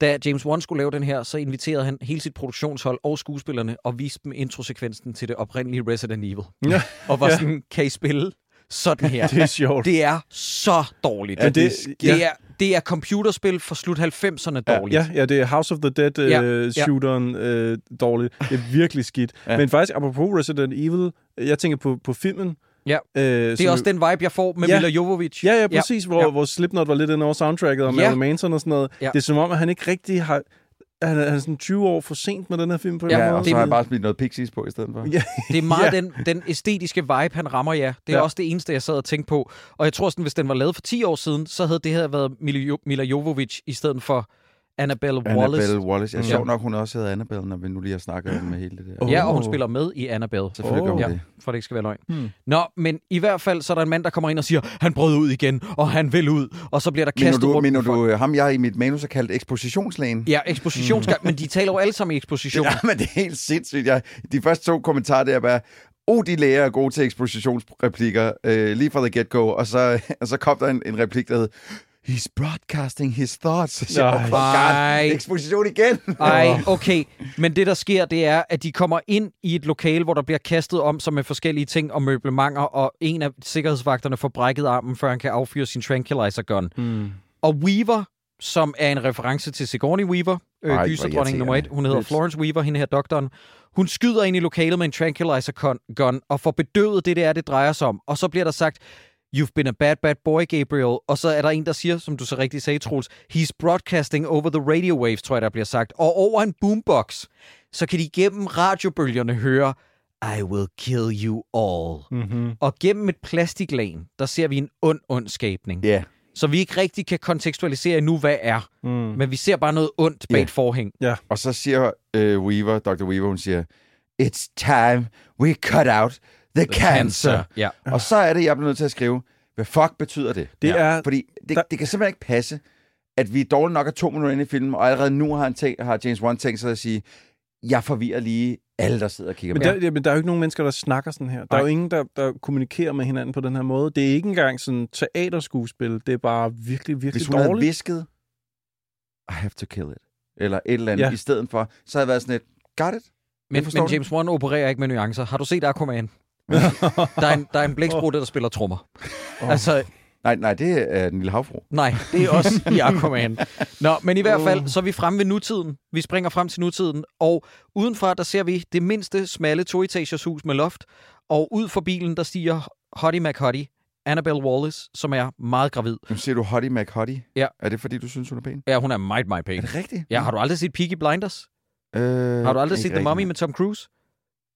Da James Wan skulle lave den her, så inviterede han hele sit produktionshold og skuespillerne og viste dem introsekvensen til det oprindelige Resident Evil. Ja. Og var Ja. sådan, kan I spille sådan her? Det er sjovt. Det er så dårligt. Ja, det, det- det, er, det er computerspil fra slut 90'erne dårligt. Ja, ja, det er House of the Dead uh, Ja, ja, ja. shooteren uh, dårligt. Det er virkelig skidt. Ja. ja. Men faktisk, apropos Resident Evil, jeg tænker på, på filmen. Ja. Øh, Det er også den vibe, jeg får med Ja. Mila Jovovich. Ja, ja, præcis, ja. Hvor, ja. ja. hvor Slipknot var lidt inde over soundtracket, og Ja. Marilyn Manson og sådan noget. Ja. Det er som om, at han ikke rigtig har... Han er, han er sådan 20 år for sent med den her film på Ja, Ja, anden og måde. så har det- jeg bare smidt noget Pixies på i stedet for. Ja, Det er meget Ja. ja. den, den æstetiske vibe, han rammer, ja. Det er ja. Ja. også det eneste, jeg sad og tænkte på. Og jeg tror sådan, hvis den var lavet for 10 år siden, så havde det her været Mila, jo- Mila Jovovich i stedet for Annabelle Wallace. Annabelle Wallace. Ja, Ja. sjovt nok, hun også hedder Annabelle, når vi nu lige har snakket med hele det der. Åh. Ja, og hun spiller med i Annabelle. Selvfølgelig gør hun Ja, det. for det ikke skal være løgn. Hmm. Nå, men i hvert fald, så er der en mand, der kommer ind og siger, han brød ud igen, og han vil ud, og så bliver der Mener kastet du, rundt mener du øh, ham, jeg i mit manus har kaldt ekspositionslægen? Ja, ekspositionsgang, men de taler jo alle sammen i eksposition. Ja, men det er helt sindssygt. Jeg, de første to kommentarer, det er bare, oh, de læger er gode til ekspositionsreplikker, øh, lige fra the get-go. Og så, og så kom der en, en replik, der hed, He's broadcasting his thoughts. Så siger jeg, Nej. eksposition igen. Ej, okay. Men det, der sker, det er, at de kommer ind i et lokale, hvor der bliver kastet om sig med forskellige ting og møblementer, og en af sikkerhedsvagterne får brækket armen, før han kan affyre sin tranquilizer gun. Hmm. Og Weaver, som er en reference til Sigourney Weaver, øh, hvor gyserdronning nummer et, hun hedder Lidt. Florence Weaver, hende her doktoren, hun skyder ind i lokalet med en tranquilizer gun og får bedøvet det, det er, det drejer sig om. Og så bliver der sagt, You've been a bad, bad boy, Gabriel. Og så er der en, der siger, som du så rigtig sagde, Troels, He's broadcasting over the radio waves, tror jeg, der bliver sagt. Og over en boombox, så kan de gennem radiobølgerne høre, I will kill you all. Mm-hmm. Og gennem et plastiklag, der ser vi en ond, ond skabning. Ja, Så vi ikke rigtig kan kontekstualisere nu, hvad er. Mm. Men vi ser bare noget ondt bag Ja. et forhæng. og så siger øh, Weaver, Dr. Weaver, hun siger, It's time we cut out the, cancer. Ja. Og så er det, jeg bliver nødt til at skrive, hvad fuck betyder det? Det Ja. er... Fordi det, Der- det kan simpelthen ikke passe, at vi dårligt nok er to minutter inde i filmen, og allerede nu har, han tænkt, har James Wan tænkt sig at sige, jeg forvirrer lige alle, der sidder og kigger Men på der, ja, men der er jo ikke nogen mennesker, der snakker sådan her. Der er Nej. jo ingen, der, der kommunikerer med hinanden på den her måde. Det er ikke engang sådan teaterskuespil. Det er bare virkelig, virkelig Hvis hun havde dårligt. visket, I have to kill it, eller et eller andet, Ja. i stedet for, så havde jeg været sådan et, got it? Men, men. James Wan opererer ikke med nuancer. Har du set Aquaman? der, er en, der er en blæksprutte, der spiller trommer. Åh. Altså, Nej, nej, det er den lille havfru. Nej, det er også i Aquaman. Nå, men i hvert fald, så er vi fremme ved nutiden. Vi springer frem til nutiden, og udenfra, der ser vi det mindste smalle toetagers hus med loft, og ud for bilen, der stiger Hottie McHottie, Annabelle Wallace, som er meget gravid. Nu siger du Hottie McHottie. Ja. Er det, fordi du synes, hun er pæn? Ja, hun er meget, meget Er pæn. det rigtigt? Ja, har du aldrig set Peaky Blinders? Øh, Har du aldrig set The. Mummy med Tom Cruise?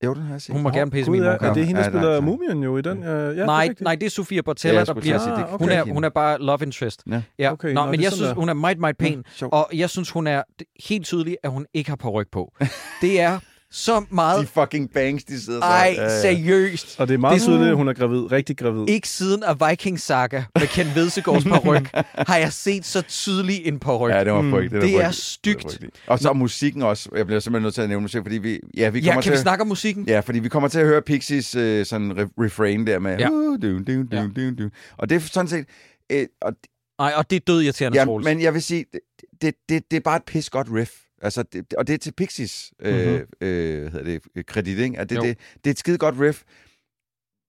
Jo, den har jeg set. Hun må gerne pisse min ja, mor. er det hende, der Ja, nej, spiller nej. Mumien jo i den? Ja, ja, det er nej, nej, det er Sofia Ja, Bortella, jeg der bliver... Ah, kunne Hun er, hun er bare love interest. Ja. Ja. Okay, Nå, nå, men jeg synes, der. hun er meget, meget pæn. Sjovt. Og jeg synes, hun er helt tydeligt, at hun ikke har på på. Det er så De meget... fucking bangs, de sidder så. Ej, Ja, ja. seriøst. Og det er meget Det- tydeligt, at hun er gravid. Rigtig gravid. Ikke siden af Viking Saga med Ken Vedsegaards paryk, har jeg set så tydelig en paryk. Ja, det var Mm. frygteligt. Det var er stygt. Det. Og så musikken også. Jeg bliver simpelthen nødt til at nævne musik, fordi vi, ja, vi Ja, kommer kan vi til, snakke om musikken? Ja, fordi vi kommer til at høre Pixies øh, sådan re- refrain der med... Ja. Uh, du, du, du, Ja. du, du. Og det er sådan set... Øh, og, Nej, og det er død irriterende, ja, men jeg vil sige, det, det, det, det er bare et pis godt riff. Altså, det, og det er til Pixies øh, Mhm. øh, hedder det, kredit, ikke? At det, Jo. det, det er et skide godt riff.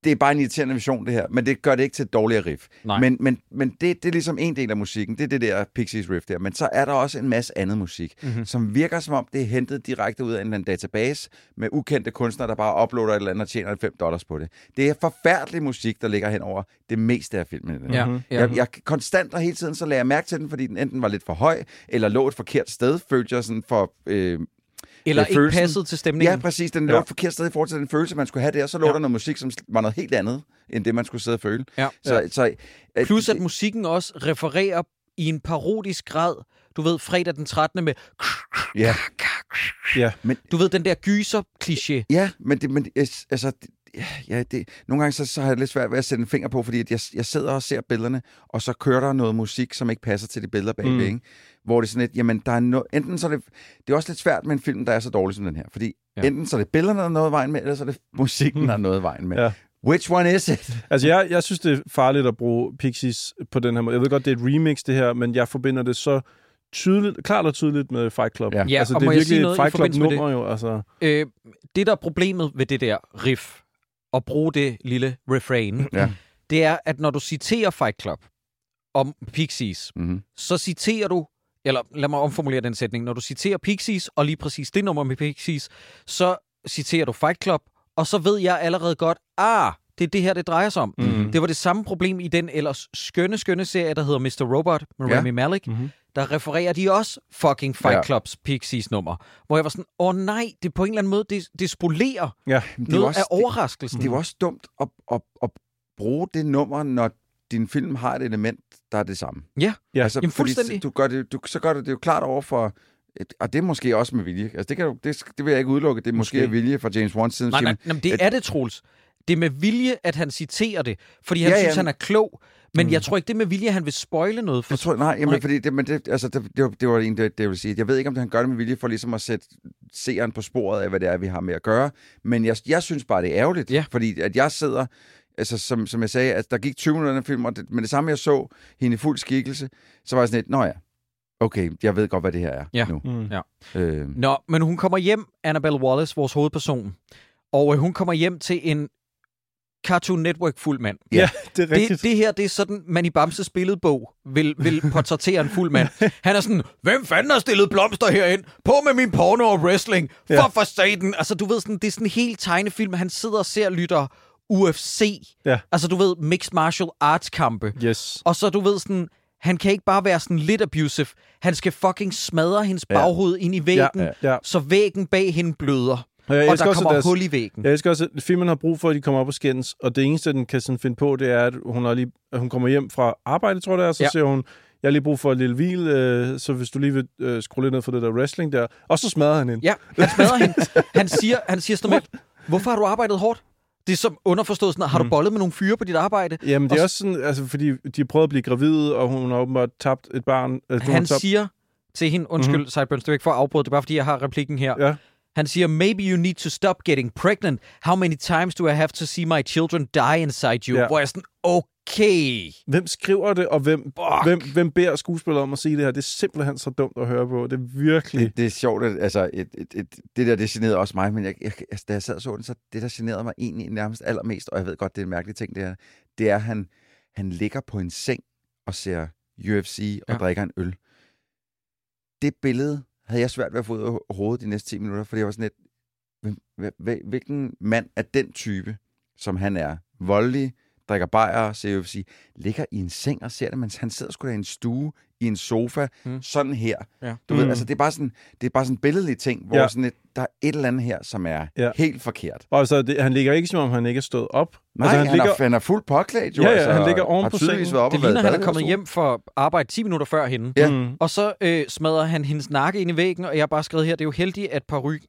Det er bare en irriterende version, det her, men det gør det ikke til et dårligere riff. Nej. Men, men, men det, det er ligesom en del af musikken, det er det der Pixies riff der. Men så er der også en masse andet musik, Mhm. mm-hmm. som virker som om, det er hentet direkte ud af en eller anden database med ukendte kunstnere, der bare uploader et eller andet og tjener 5 dollars på det. Det er forfærdelig musik, der ligger hen over det meste af filmen. Ja, Mhm. ja. Jeg, jeg konstant og hele tiden så lagde jeg mærke til den, fordi den enten var lidt for høj, eller lå et forkert sted, følte jeg sådan for... Øh, Eller er ikke følelsen. passet til stemningen. ja, præcis. Den lå Ja. forkert sted i forhold til den følelse, man skulle have der. Så lå Ja. der noget musik, som var noget helt andet, end det, man skulle sidde og føle. Ja. Så, så, øh, Plus at musikken også refererer i en parodisk grad, du ved, fredag den 13. med, Ja, Ja. du ved, den der gyser-kliché. ja men, det, men altså, ja, det, nogle gange så, så har jeg lidt svært ved at sætte en finger på, fordi at jeg, jeg sidder og ser billederne, og så kører der noget musik, som ikke passer til de billeder bagved, Mm. ikke? Hvor det er sådan lidt, jamen, der er no, enten så er det, det er også lidt svært med en film, der er så dårlig som den her, fordi Ja. enten så er det billederne, der er noget vejen med, eller så er det musikken, der er noget vejen med. Ja. Which one is it? Altså, jeg, jeg synes, det er farligt at bruge Pixies på den her måde. Jeg ved godt, det er et remix, det her, men jeg forbinder det så tydeligt, klart og tydeligt med Fight Club. Ja. Altså, og det må er jeg sige virkelig et noget i Fight forbindelse med Club-nummer jo. Altså, Øh, det, der er problemet ved det der riff, at bruge det lille refrain, Ja. det er, at når du citerer Fight Club om Pixies, Mm-hmm. så citerer du, eller lad mig omformulere den sætning, når du citerer Pixies, og lige præcis det nummer med Pixies, så citerer du Fight Club, og så ved jeg allerede godt, ah, det er det her, det drejer sig om. Mhm. Det var det samme problem i den ellers skønne, skønne serie, der hedder Mr. Robot med Ja. Rami Malek. Mhm. Der refererer de også fucking Fight Ja. Clubs Pixies nummer. Hvor jeg var sådan, åh nej, det på en eller anden måde, det, det spolerer ja. Det noget jo også, af overraskelsen. Det, det er også dumt at, at, at bruge det nummer, når din film har et element, der er det samme. Ja. Ja. altså, Jamen, fuldstændig. Du gør det, du, så gør det det jo klart over for... Og det er måske også med vilje. Altså, det, kan, du- det, det vil jeg ikke udelukke. Det er måske, Måske. vilje fra James Wan siden. Nej, nej, nej, det er det, Troels. Det er med vilje, at han citerer det, fordi han Ja, ja, ja. synes, han er klog. Men Mm. jeg tror ikke, det med vilje, at han vil spoile noget. For... Jeg tror, nej, jamen, Nej. fordi det, men det, altså, det, det, var, det var en, det, det jeg vil sige. Jeg ved ikke, om han gør det med vilje for ligesom at sætte seeren på sporet af, hvad det er, vi har med at gøre. Men jeg, jeg synes bare, det er ærgerligt. Ja. Fordi at jeg sidder, altså som, som jeg sagde, at der gik 20 minutter den film, og det, men det samme, jeg så hende i fuld skikkelse, så var jeg sådan lidt, nå ja, okay, jeg ved godt, hvad det her er Ja. nu. Mm. Øh, Nå, men hun kommer hjem, Annabelle Wallace, vores hovedperson, og øh, hun kommer hjem til en Cartoon Network fuld mand. ja, det er rigtigt. Det, det her, det er sådan, man i Bamses billedbog vil, vil portrættere en fuld mand. Han er sådan, hvem fanden har stillet blomster herind? På med min porno og wrestling. For Ja. for satan. Altså, du ved sådan, det er sådan en helt tegnefilm. Han sidder og ser lytter UFC. Ja. Altså, du ved, mixed martial arts kampe. Yes. Og så, du ved sådan, han kan ikke bare være sådan lidt abusive. Han skal fucking smadre hendes Ja. baghoved ind i væggen, Ja, ja. så væggen bag hende bløder. Og jeg Og der kommer deres, hul i væggen. Jeg elsker også, at filmen har brug for, at de kommer op og skændes, og det eneste, den kan sådan finde på, det er, at hun, har lige, at hun kommer hjem fra arbejde, tror jeg det er, så Ja. siger hun, jeg har lige brug for et lille hvil, øh, så hvis du lige vil øh, skrue lidt ned for det der wrestling der. Og så smadrer han hende. Ja, han smadrer hende. Han siger, han siger sådan noget hvorfor har du arbejdet hårdt? Det er som underforstået sådan, har du Mm. bollet med nogle fyre på dit arbejde? Jamen, det Og er også sådan, altså, fordi de har prøvet at blive gravide, og hun har åbenbart tabt et barn. Altså, Han tabt, siger til hende, undskyld, mm-hmm. Sideburns, det er ikke for at afbryde, det er bare fordi, jeg har replikken her. Ja. Han siger, maybe you need to stop getting pregnant. How many times do I have to see my children die inside you? Ja. Hvor jeg er sådan, okay. Hvem skriver det, og hvem, Fuck. hvem, hvem beder skuespillere om at sige det her? Det er simpelthen så dumt at høre på. Det er virkelig... det, det er sjovt, at, altså, et, et, et, det der, det generede også mig, men jeg, jeg, altså, da jeg sad og så den, så det, der generede mig egentlig nærmest allermest, og jeg ved godt, det er en mærkelig ting, det er, det er, at han, han ligger på en seng og ser UFC og Ja. ja. drikker en øl. Det billede havde jeg svært ved at få ud af hovedet de næste 10 minutter, fordi jeg var sådan lidt, hvilken mand er den type, som han er? Voldelig, drikker bajer, ser UFC, ligger i en seng og ser det, mens han sidder sgu da i en stue, i en sofa, Mm. sådan her. Ja. Du ved, Mm. altså det er bare sådan, det er bare sådan en billedlig ting, hvor Ja. sådan et, der er et eller andet her, som er Ja. helt forkert. Og så det, han ligger ikke, som om han ikke er stået op. Nej, altså, han, han, ligger... er, han er fuldt påklædt jo. Ja, ja, altså, han ligger oven har på sengen. op Det ligner, han er kommet hjem for arbejde 10 minutter før hende. Ja. Mm. Og så øh, smadrer han hendes nakke ind i væggen, og jeg har bare skrevet her, det er jo heldigt, at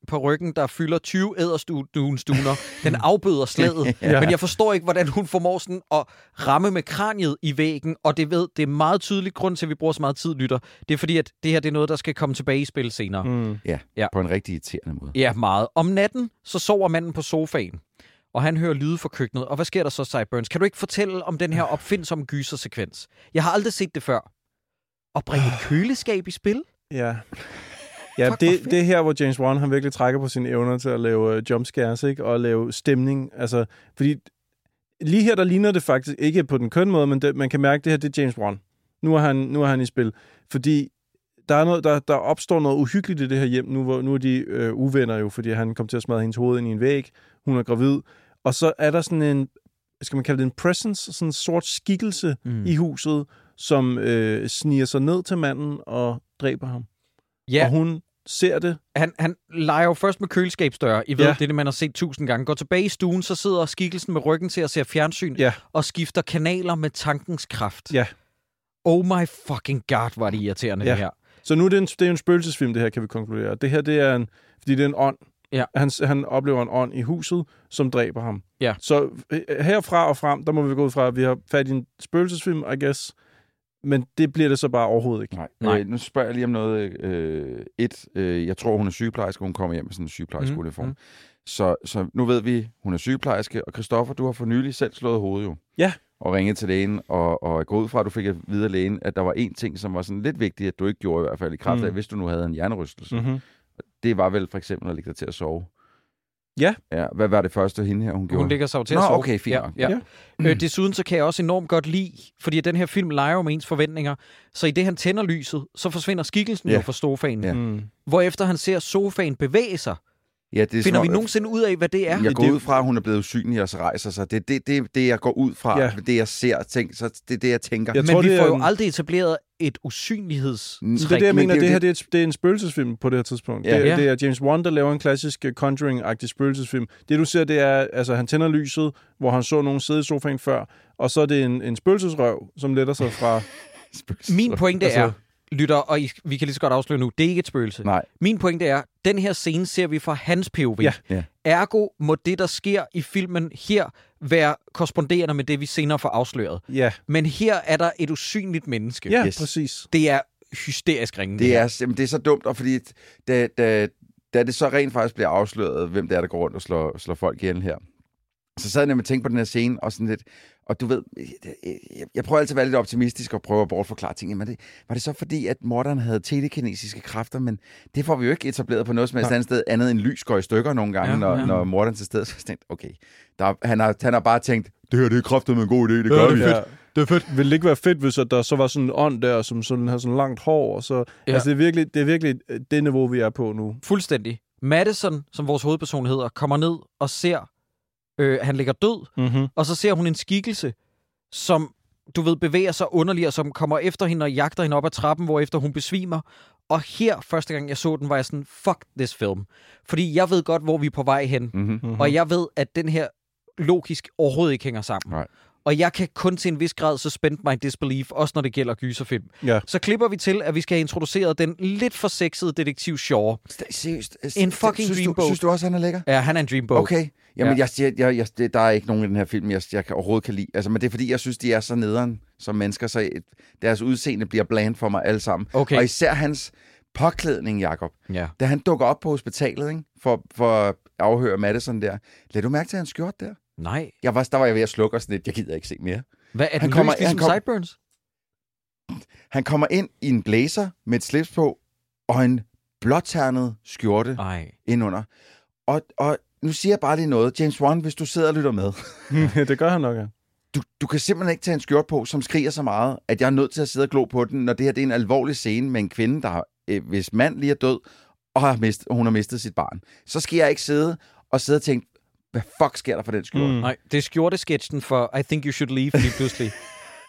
på ryggen, der fylder 20 æderstuner, den afbøder slaget. Ja. Men jeg forstår ikke, hvordan hun formår sådan at ramme med kraniet i væggen, og det, ved, det er meget tydeligt grund til, at vi bruger så meget tid, lytter. Det er fordi, at det her det er noget, der skal komme tilbage i spil senere. Mm. Mm. Ja. På en rigtig irriterende måde. Ja, meget. Om natten, så sover manden på sofaen, og han hører lyde fra køkkenet. Og hvad sker der så, Sideburns? Kan du ikke fortælle om den her opfindsomme gysersekvens? Jeg har aldrig set det før. Og bringe et køleskab i spil? Ja. Ja, Fuck, det, det er her, hvor James Wan han virkelig trækker på sine evner til at lave uh, jumpscares, ikke? Og lave stemning. Altså, fordi lige her, der ligner det faktisk, ikke på den køn måde, men det, man kan mærke, det her, det er James Wan. Nu er han, nu er han i spil. Fordi der, er noget, der, der opstår noget uhyggeligt i det her hjem, nu, hvor, nu er de øh, uvenner jo, fordi han kom til at smadre hendes hoved ind i en væg. Hun er gravid. Og så er der sådan en, skal man kalde det en presence, sådan en sort skikkelse mm. i huset, som øh, sniger sig ned til manden og dræber ham. Ja, Og hun ser det. han, han leger jo først med køleskabsdøre. I ved, Ja. det er det, man har set tusind gange. Går tilbage i stuen, så sidder skikkelsen med ryggen til at se fjernsyn, Ja. og skifter kanaler med tankens kraft. Ja. Oh my fucking god, var det irriterende, Ja. det her. Så nu er det, en, det er jo en spøgelsesfilm, det her, kan vi konkludere. Det her, det er en, fordi det er en ånd. Ja. Han, han oplever en ånd i huset, som dræber ham. Ja. Så øh, herfra og frem, der må vi gå ud fra, at vi har fat i en spøgelsesfilm, I guess. Men det bliver det så bare overhovedet ikke. Nej. Nej. Øh, nu spørger jeg lige om noget. Øh, et, øh, jeg tror, hun er sygeplejerske, hun kommer hjem med sådan en sygeplejerskeuniform. Mhm, Mm. Så, så nu ved vi, hun er sygeplejerske, og Christoffer, du har for nylig selv slået hovedet jo. Ja. Og ringet til lægen, og, og jeg går ud fra, at du fik at vide af lægen, at der var en ting, som var sådan lidt vigtigt, at du ikke gjorde i hvert fald i kraft af, Mm. hvis du nu havde en hjernerystelse. Mm. Mm-hmm. Det var vel for eksempel at ligge dig til at sove. Ja. ja. Hvad var det første, hende her, hun gjorde? Hun ligger sig til Nå, at sove. okay, fint Ja, ja. Ja. Øh, desuden så kan jeg også enormt godt lide, fordi den her film leger jo med ens forventninger, så i det han tænder lyset, så forsvinder skikkelsen Ja. jo fra sofaen. Ja. Mm. Hvorefter han ser sofaen bevæge sig. Ja, det er Finder som vi nogensinde ud af, hvad det er? Jeg går ud fra, at hun er blevet usynlig og så rejser sig. Det er det, det, det, jeg går ud fra. Ja. Det, jeg ser. Tænk, så det er det, jeg tænker. Jeg Men tror, vi det får er jo aldrig etableret et usynlighedstrik. Det er det, jeg Men mener. det Det, her det- er, et, det er en spøgelsesfilm på det her tidspunkt. Ja. Det, Ja. det er James Wan, der laver en klassisk øh, Conjuring-agtig spøgelsesfilm. Det, du ser, det er, altså han tænder lyset, hvor han så nogen sidde i sofaen før, og så er det en, en spøgelsesrøv, som letter sig fra... Min pointe Altså- er, lytter, og I, vi kan lige så godt afsløre nu, det er ikke et spøgelse. Nej. Min pointe er, den her scene ser vi fra hans POV. Ja. Ja. Ergo må det, der sker i filmen her, være korresponderende med det, vi senere får afsløret. Ja, Men her er der et usynligt menneske. ja Yes. præcis. Det er hysterisk ringende. Det er, jamen, det er så dumt, og fordi da, da, da det så rent faktisk bliver afsløret, hvem det er, der går rundt og slår, slår folk ihjel her, så sad jeg nemlig og tænkte på den her scene, og sådan lidt, og du ved, jeg, jeg prøver altid at være lidt optimistisk og prøve at bortforklare ting. Men det, var det så fordi, at morderen havde telekinesiske kræfter, men det får vi jo ikke etableret på noget som helst andet sted, andet end lys går i stykker nogle gange, Ja, ja, når, ja. ja. når morderen er til stede. Så jeg tænkte, okay, der, han, har, han har bare tænkt, det her det er kraftet med en god idé, det gør vi. Ja. Det er fedt. Vil det ikke være fedt, hvis at der så var sådan en ånd der, som sådan har sådan langt hår? Og så, Ja. ja. Altså, det er, virkelig, det er virkelig øh, det niveau, vi er på nu. Fuldstændig. Madison, som vores hovedperson hedder, kommer ned og ser, øh, han ligger død, Mm-hmm. og så ser hun en skikkelse, som du ved, bevæger sig underligt, og som kommer efter hende og jagter hende op ad trappen, hvor efter hun besvimer. Og her, første gang jeg så den, var jeg sådan, fuck this film. Fordi jeg ved godt, hvor vi er på vej hen. Mm-hmm. Mm-hmm. Og jeg ved, at den her logisk overhovedet ikke hænger sammen. Nej. Og jeg kan kun til en vis grad suspend my disbelief, også når det gælder gyserfilm. Ja. Så klipper vi til, at vi skal have introduceret den lidt for sexede detektiv Shaw. Seriøst? En fucking synes dreamboat. Du, synes du også, han er lækker? Ja, han er en dreamboat. Okay. Jamen, Ja. jeg, siger, jeg, jeg, det, der er ikke nogen i den her film, jeg, jeg kan, overhovedet kan lide. Altså, men det er fordi, jeg synes, de er så nederen som mennesker, så deres udseende bliver bland for mig alle sammen. Okay. Og især hans påklædning, Jakob. Ja. Da han dukker op på hospitalet, ikke, for, for at afhøre Madison der. Lad du mærke til hans skjort der? Nej. Jeg var, der var jeg ved at slukke og sådan lidt. Jeg gider ikke se mere. Hvad, er Han den kommer- løs ligesom han kom- Sideburns? Han kommer ind i en blazer med et slips på, og en blåternet skjorte Nej. indunder. Og, og nu siger jeg bare lige noget. James Wan, hvis du sidder og lytter med. det gør han nok, ja. du, du kan simpelthen ikke tage en skjort på, som skriger så meget, at jeg er nødt til at sidde og glo på den, når det her det er en alvorlig scene med en kvinde, der øh, hvis mand lige er død, og har mistet, hun har mistet sit barn. Så skal jeg ikke sidde og sidde og tænke, hvad fuck sker der for den skjort? Mm. Nej, det er skjortesketchen for I Think You Should Leave lige pludselig.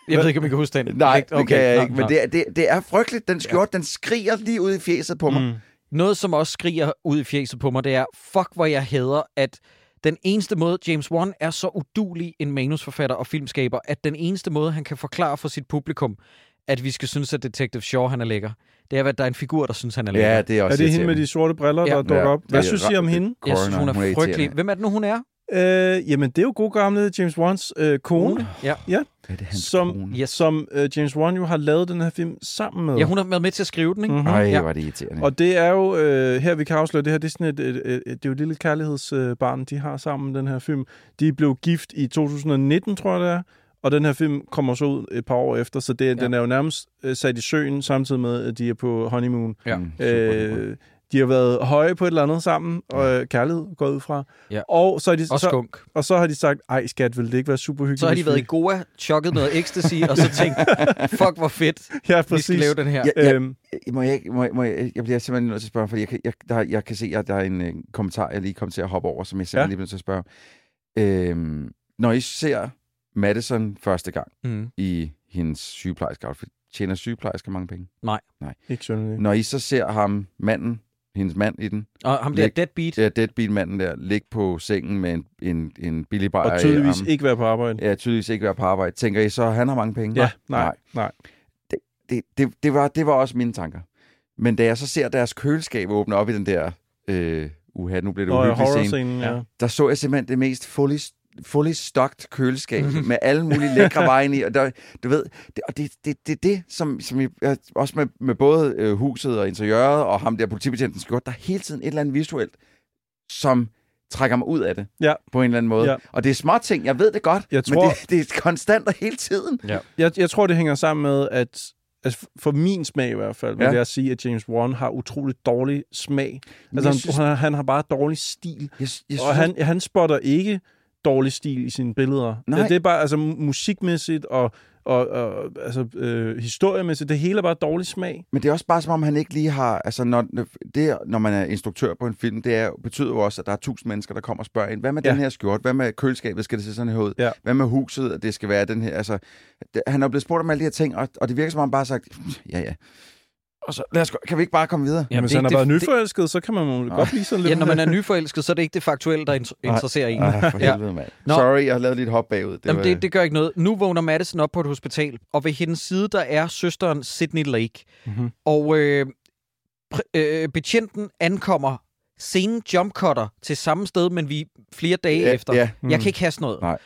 Jeg ved ikke, om I kan huske den. Nej, det Okay, kan jeg nå, ikke, men det er, det, det er frygteligt. Den skjort, den skriger lige ud i fjeset på mig. Mm. Noget, som også skriger ud i fjeset på mig, det er, fuck, hvor jeg hader, at den eneste måde, James Wan er så udulig en manusforfatter og filmskaber, at den eneste måde, han kan forklare for sit publikum, at vi skal synes, at Detective Shaw, han er lækker, det er, at der er en figur, der synes, han er lækker. Ja, det er også Er det hende med de sorte briller, Ja. der dukker Ja. op? Hvad Ja, synes I om hende? Jeg synes, hun er frygtelig. Hvem er det nu, hun er? Øh, jamen, det er jo god gamle James Wans øh, kone, Ja. Hvad er det, hans som, kone? Yes. som øh, James Wan jo har lavet den her film sammen med. Ja, hun har været med til at skrive den, ikke? Mhm. Ej, Ja. er det irriterende. Og det er jo, øh, her vi kan afsløre, det her det er sådan et, et, et, et, det er jo et lille kærlighedsbarn, de har sammen, den her film. De blev gift i 2019, tror jeg det er, og den her film kommer så ud et par år efter, så det, ja. den er jo nærmest øh, sat i søen, samtidig med, at de er på honeymoon. Ja. Mm, super, Øh, de har været høje på et eller andet sammen, og øh, kærlighed går ud fra. Ja. Og, så er de, Og så, skunk. og så har de sagt, ej skat, vil det ikke være super hyggeligt? Så har de været i Goa, chokket noget ecstasy, og så tænkt, fuck, hvor fedt, Ja, vi skal præcis. lave den her. Ja, ja, Øhm, Må jeg, må, jeg- må jeg, jeg bliver simpelthen nødt til at spørge, fordi jeg, kan- jeg, der, jeg kan se, at der er en øh, kommentar, jeg lige kom til at hoppe over, som jeg simpelthen Ja. lige bliver nødt til at spørge. Øhm, når I ser Madison første gang Mm. i hendes sygeplejerske outfit, tjener sygeplejersker mange penge? ikke sådan Når I så ser ham, manden, hendes mand i den, Og ham der deadbeat, ja, deadbeat-manden der, ligge på sengen med en, en, en billig bajer Og tydeligvis ikke være på arbejde. Ja, tydeligvis ikke være på arbejde. Tænker I så, at han har mange penge? Ja, nej, nej. det, det, det, var, det var også mine tanker. Men da jeg så ser deres køleskab åbne op i den der... Øh, uha, nu bliver det Og uhyggeligt scene. Ja. Der så jeg simpelthen det mest fully, fully stocked køleskab med alle mulige lækre vejen i. Og der, du ved, det, og det, det, det, det som, som jeg, også med, med både øh, huset og interiøret og ham der politibetjenten skal der er hele tiden et eller andet visuelt, som trækker mig ud af det Ja. på en eller anden måde. Ja. Og det er små ting, jeg ved det godt, Jeg men tror- det, det er konstant og hele tiden. Jeg, jeg tror, det hænger sammen med, at altså for min smag i hvert fald, vil Ja. jeg sige, at James Wan har utrolig dårlig smag. Men Altså, han, synes- han, han har bare dårlig stil. Jeg, jeg Og han, han spotter ikke dårlig stil i sine billeder. Nej. Det er bare altså, musikmæssigt og, og, og altså, øh, historiemæssigt. Det hele er bare dårlig smag. Men det er også bare som om, han ikke lige har... Altså, når, det, når man er instruktør på en film, det er, betyder jo også, at der er tusind mennesker, der kommer og spørger ind. Hvad med Ja. den her skjort? Hvad med køleskabet? Skal det se sådan her ud? Ja. Hvad med huset? Det skal være den her... Altså, det, han er blevet spurgt om alle de her ting, og, og det virker som om, han bare har sagt, ja, ja. Og så, lad os, kan vi ikke bare komme videre? Ja, Ja, Hvis det er han har ikke været det- nyforelsket, så kan man jo godt blive sådan lidt... Ja, når man er nyforelsket, så er det ikke det faktuelle, der inter- interesserer en. Ah, for Ja. helvede, mand. Nå. Sorry, jeg har lavet lidt hop bagud. Det Jamen, var- det, det gør ikke noget. Nu vågner Madison op på et hospital, og ved hendes side, der er søsteren Sydney Lake. Mhm. Og øh, pr- øh, betjenten ankommer scenen jumpcutter til samme sted, men vi flere dage ja, efter. Ja, Jeg kan ikke have sådan noget. Nej.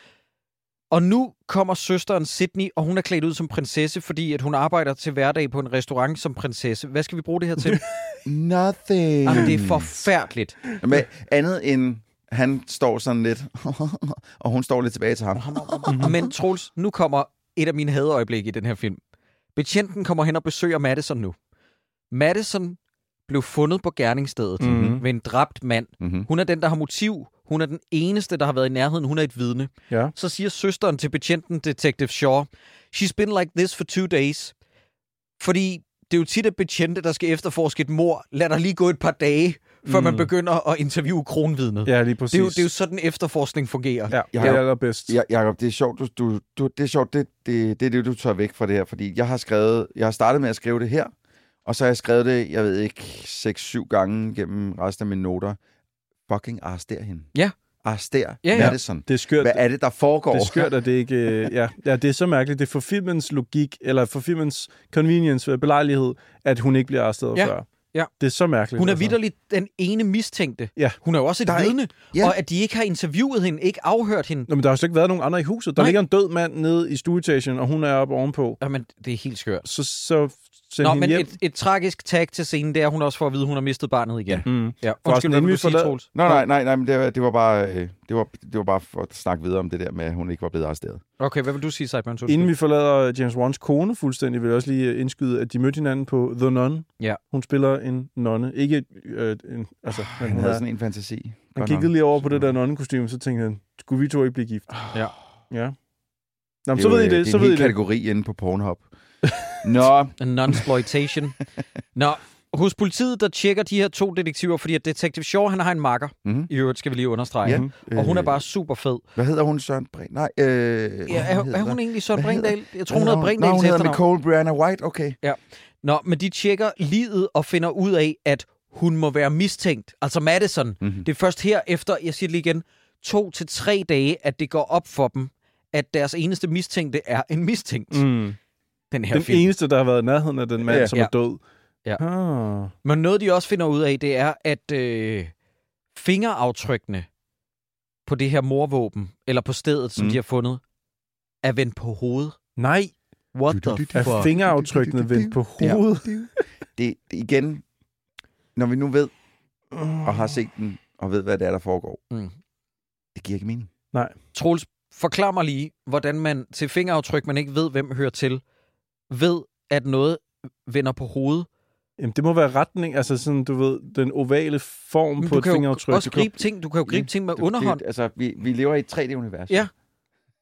Og nu kommer søsteren Sydney, og hun er klædt ud som prinsesse, fordi at hun arbejder til hverdag på en restaurant som prinsesse. Hvad skal vi bruge det her til? nothing. Jamen, det er forfærdeligt. Men andet end, han står sådan lidt, og hun står lidt tilbage til ham. Men Troels, nu kommer et af mine hadeøjeblikke i den her film. Betjenten kommer hen og besøger Madison nu. Madison blev fundet på gerningsstedet Mhm. mm-hmm. ved en dræbt mand. Mm-hmm. Hun er den, der har motiv. Hun er den eneste, der har været i nærheden. Hun er et vidne. Ja. Så siger søsteren til betjenten, Detective Shaw, She's been like this for two days. Fordi det er jo tit, at betjente, der skal efterforske et mor, lad der lige gå et par dage, før mm. man begynder at interviewe kronvidnet. Ja, lige præcis. det, er jo, det er jo sådan, efterforskning fungerer. Ja, det Jeg- er allerbedst. Ja, Jacob, det er sjovt, du, du, du, det er sjovt, det, det, det er det, du tager væk fra det her, fordi jeg har skrevet, jeg har startet med at skrive det her, og så har jeg skrevet det, jeg ved ikke, 6-7 gange gennem resten af mine noter. Fucking arrester hende. Ja. Arrester Ja, ja. Madison. Det er skørt. Hvad er det, der foregår? Det er skørt, at det ikke... øh, Ja, ja, det er så mærkeligt. Det er for filmens logik, eller for filmens convenience, øh, belejlighed, at hun ikke bliver arresteret Ja, før. ja. Det er så mærkeligt. Hun er altså. vidderligt den ene mistænkte. Ja. Hun er jo også et Der er vidne. ja. Og at de ikke har interviewet hende, ikke afhørt hende. Nå, men der har jo ikke været nogen andre i huset. Der Nej. ligger en død mand nede i stueetagen, og hun er oppe ovenpå. Jamen, det er helt skørt. Så, så send Nå, hende men hjem. et, et tragisk tag til scenen, det er, at hun også får at vide, at hun har mistet barnet igen. Mm. Ja, undskyld, hvad vil vi du sige, Troels? Nå, nej, nej, nej, men det var, det var bare, øh, det var, det var bare for at snakke videre om det der med, at hun ikke var blevet arresteret. Okay, hvad vil du sige, Sideburns? Inden vi forlader James Wans kone fuldstændig, vil jeg også lige indskyde, at de mødte hinanden på The Nun. Ja. Hun spiller en nonne. Ikke øh, en... Altså, men Han hun havde er, sådan en fantasi. han kiggede lige over på det der nonnekostyme, så tænkte han, skulle vi to ikke blive gift? Ja. Ja. Nå, så er ved I øh, det, det så er en ved I hel det. kategori inde på Pornhub. Nå, Non-exploitation. Nå, hos politiet, der tjekker de her to detektiver, fordi at Detective Shaw, han har en makker. Mhm. I øvrigt skal vi lige understrege. Ja. Og hun er bare super fed. hvad hedder hun, Søren Brink? Nej, øh, Ja, hvad er, er hun egentlig Søren Brindahl? Jeg tror, hun hedder Nå, Brindahl hun hedder efternavn. Nicole Brianna White, okay. Nå, men de tjekker livet og finder ud af, at hun må være mistænkt. Altså Madison. Mm-hmm. Det er først her efter, jeg siger det lige igen, to til tre dage, at det går op for dem, at deres eneste mistænkte er en mistænkt. Mm. Den her Den film. eneste, der har været i nærheden af den mand, Ja. som Ja. er død. Ja. Ah. Men noget, de også finder ud af, det er, at øh, fingeraftrykkene på det her morvåben, eller på stedet, som Mm. de har fundet, er vendt på hovedet. Nej, What Du, du, the du, er fuck? fingeraftrykkene vendt på Ja. hovedet? Det, det, igen, når vi nu ved og har set den, og ved, hvad det er, der foregår, Mm. det giver ikke mening. Troels, forklar mig lige, hvordan man til fingeraftryk, man ikke ved, hvem hører til, ved, at noget vender på hovedet. Jamen, det må være retning, altså sådan, du ved, den ovale form Men på du et kan jo fingeraftryk. også gribe ting, du kan jo gribe ting med Det- underhånd. Det, altså, vi, vi lever i et 3D-univers. Ja.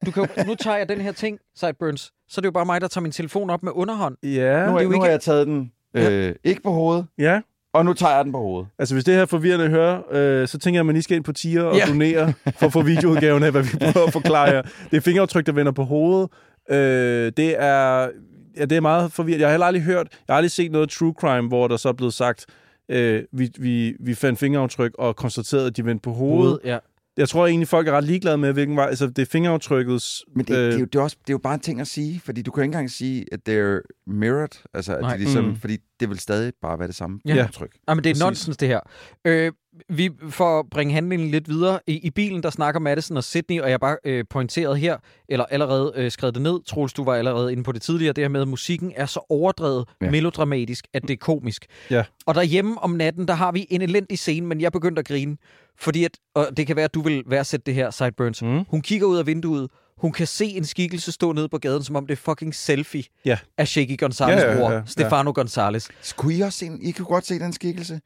Du kan jo, nu tager jeg den her ting, Sideburns, så er det jo bare mig, der tager min telefon op med underhånd. Ja, Nu, det er, nu ikke- har jeg taget den øh, ikke på hovedet, ja. og nu tager jeg den på hovedet. Altså, hvis det her er forvirrende at høre, øh, så tænker jeg, at man lige skal ind på tier og Ja. donere for at få videoudgaven af, hvad vi prøver at forklare jer. Det er fingeraftryk, der vender på hovedet. Øh, det er... Ja, det er meget forvirrende. Jeg har heller aldrig hørt, jeg har aldrig set noget true crime, hvor der så er blevet sagt, øh, vi, vi, vi fandt fingeraftryk og konstaterede, at de vendte på hovedet. Hovedet, ja. Jeg tror egentlig, folk er ret ligeglade med, hvilken vej. Altså, det er fingeraftrykkets... Men det, øh, det, er jo, det, er også, det er jo bare en ting at sige, fordi du kan ikke engang sige, at det er mirrored, altså at Nej. de ligesom, Mm. fordi det vil stadig bare være det samme Ja. aftryk. Ej, men det er Præcis. nonsens, det her. Øh, vi, for at bringe handlingen lidt videre, i, i bilen, der snakker Madison og Sydney, og jeg bare øh, pointeret her, eller allerede øh, skrevet det ned, Troels, du var allerede inde på det tidligere, det her med, at musikken er så overdrevet Ja. ja. melodramatisk, at det er komisk. Ja. Og derhjemme om natten, der har vi en elendig scene, men jeg begyndte at grine, fordi at, og det kan være, at du vil værdsætte det her, Sideburns. Mm. Hun kigger ud af vinduet, hun kan se en skikkelse stå nede på gaden, som om det er fucking selfie Ja. af Shaky Gonzalez' Ja, ja, ja, bror, ja. Stefano Gonzalez. Skulle I også se den? I kunne godt se den skikkelse?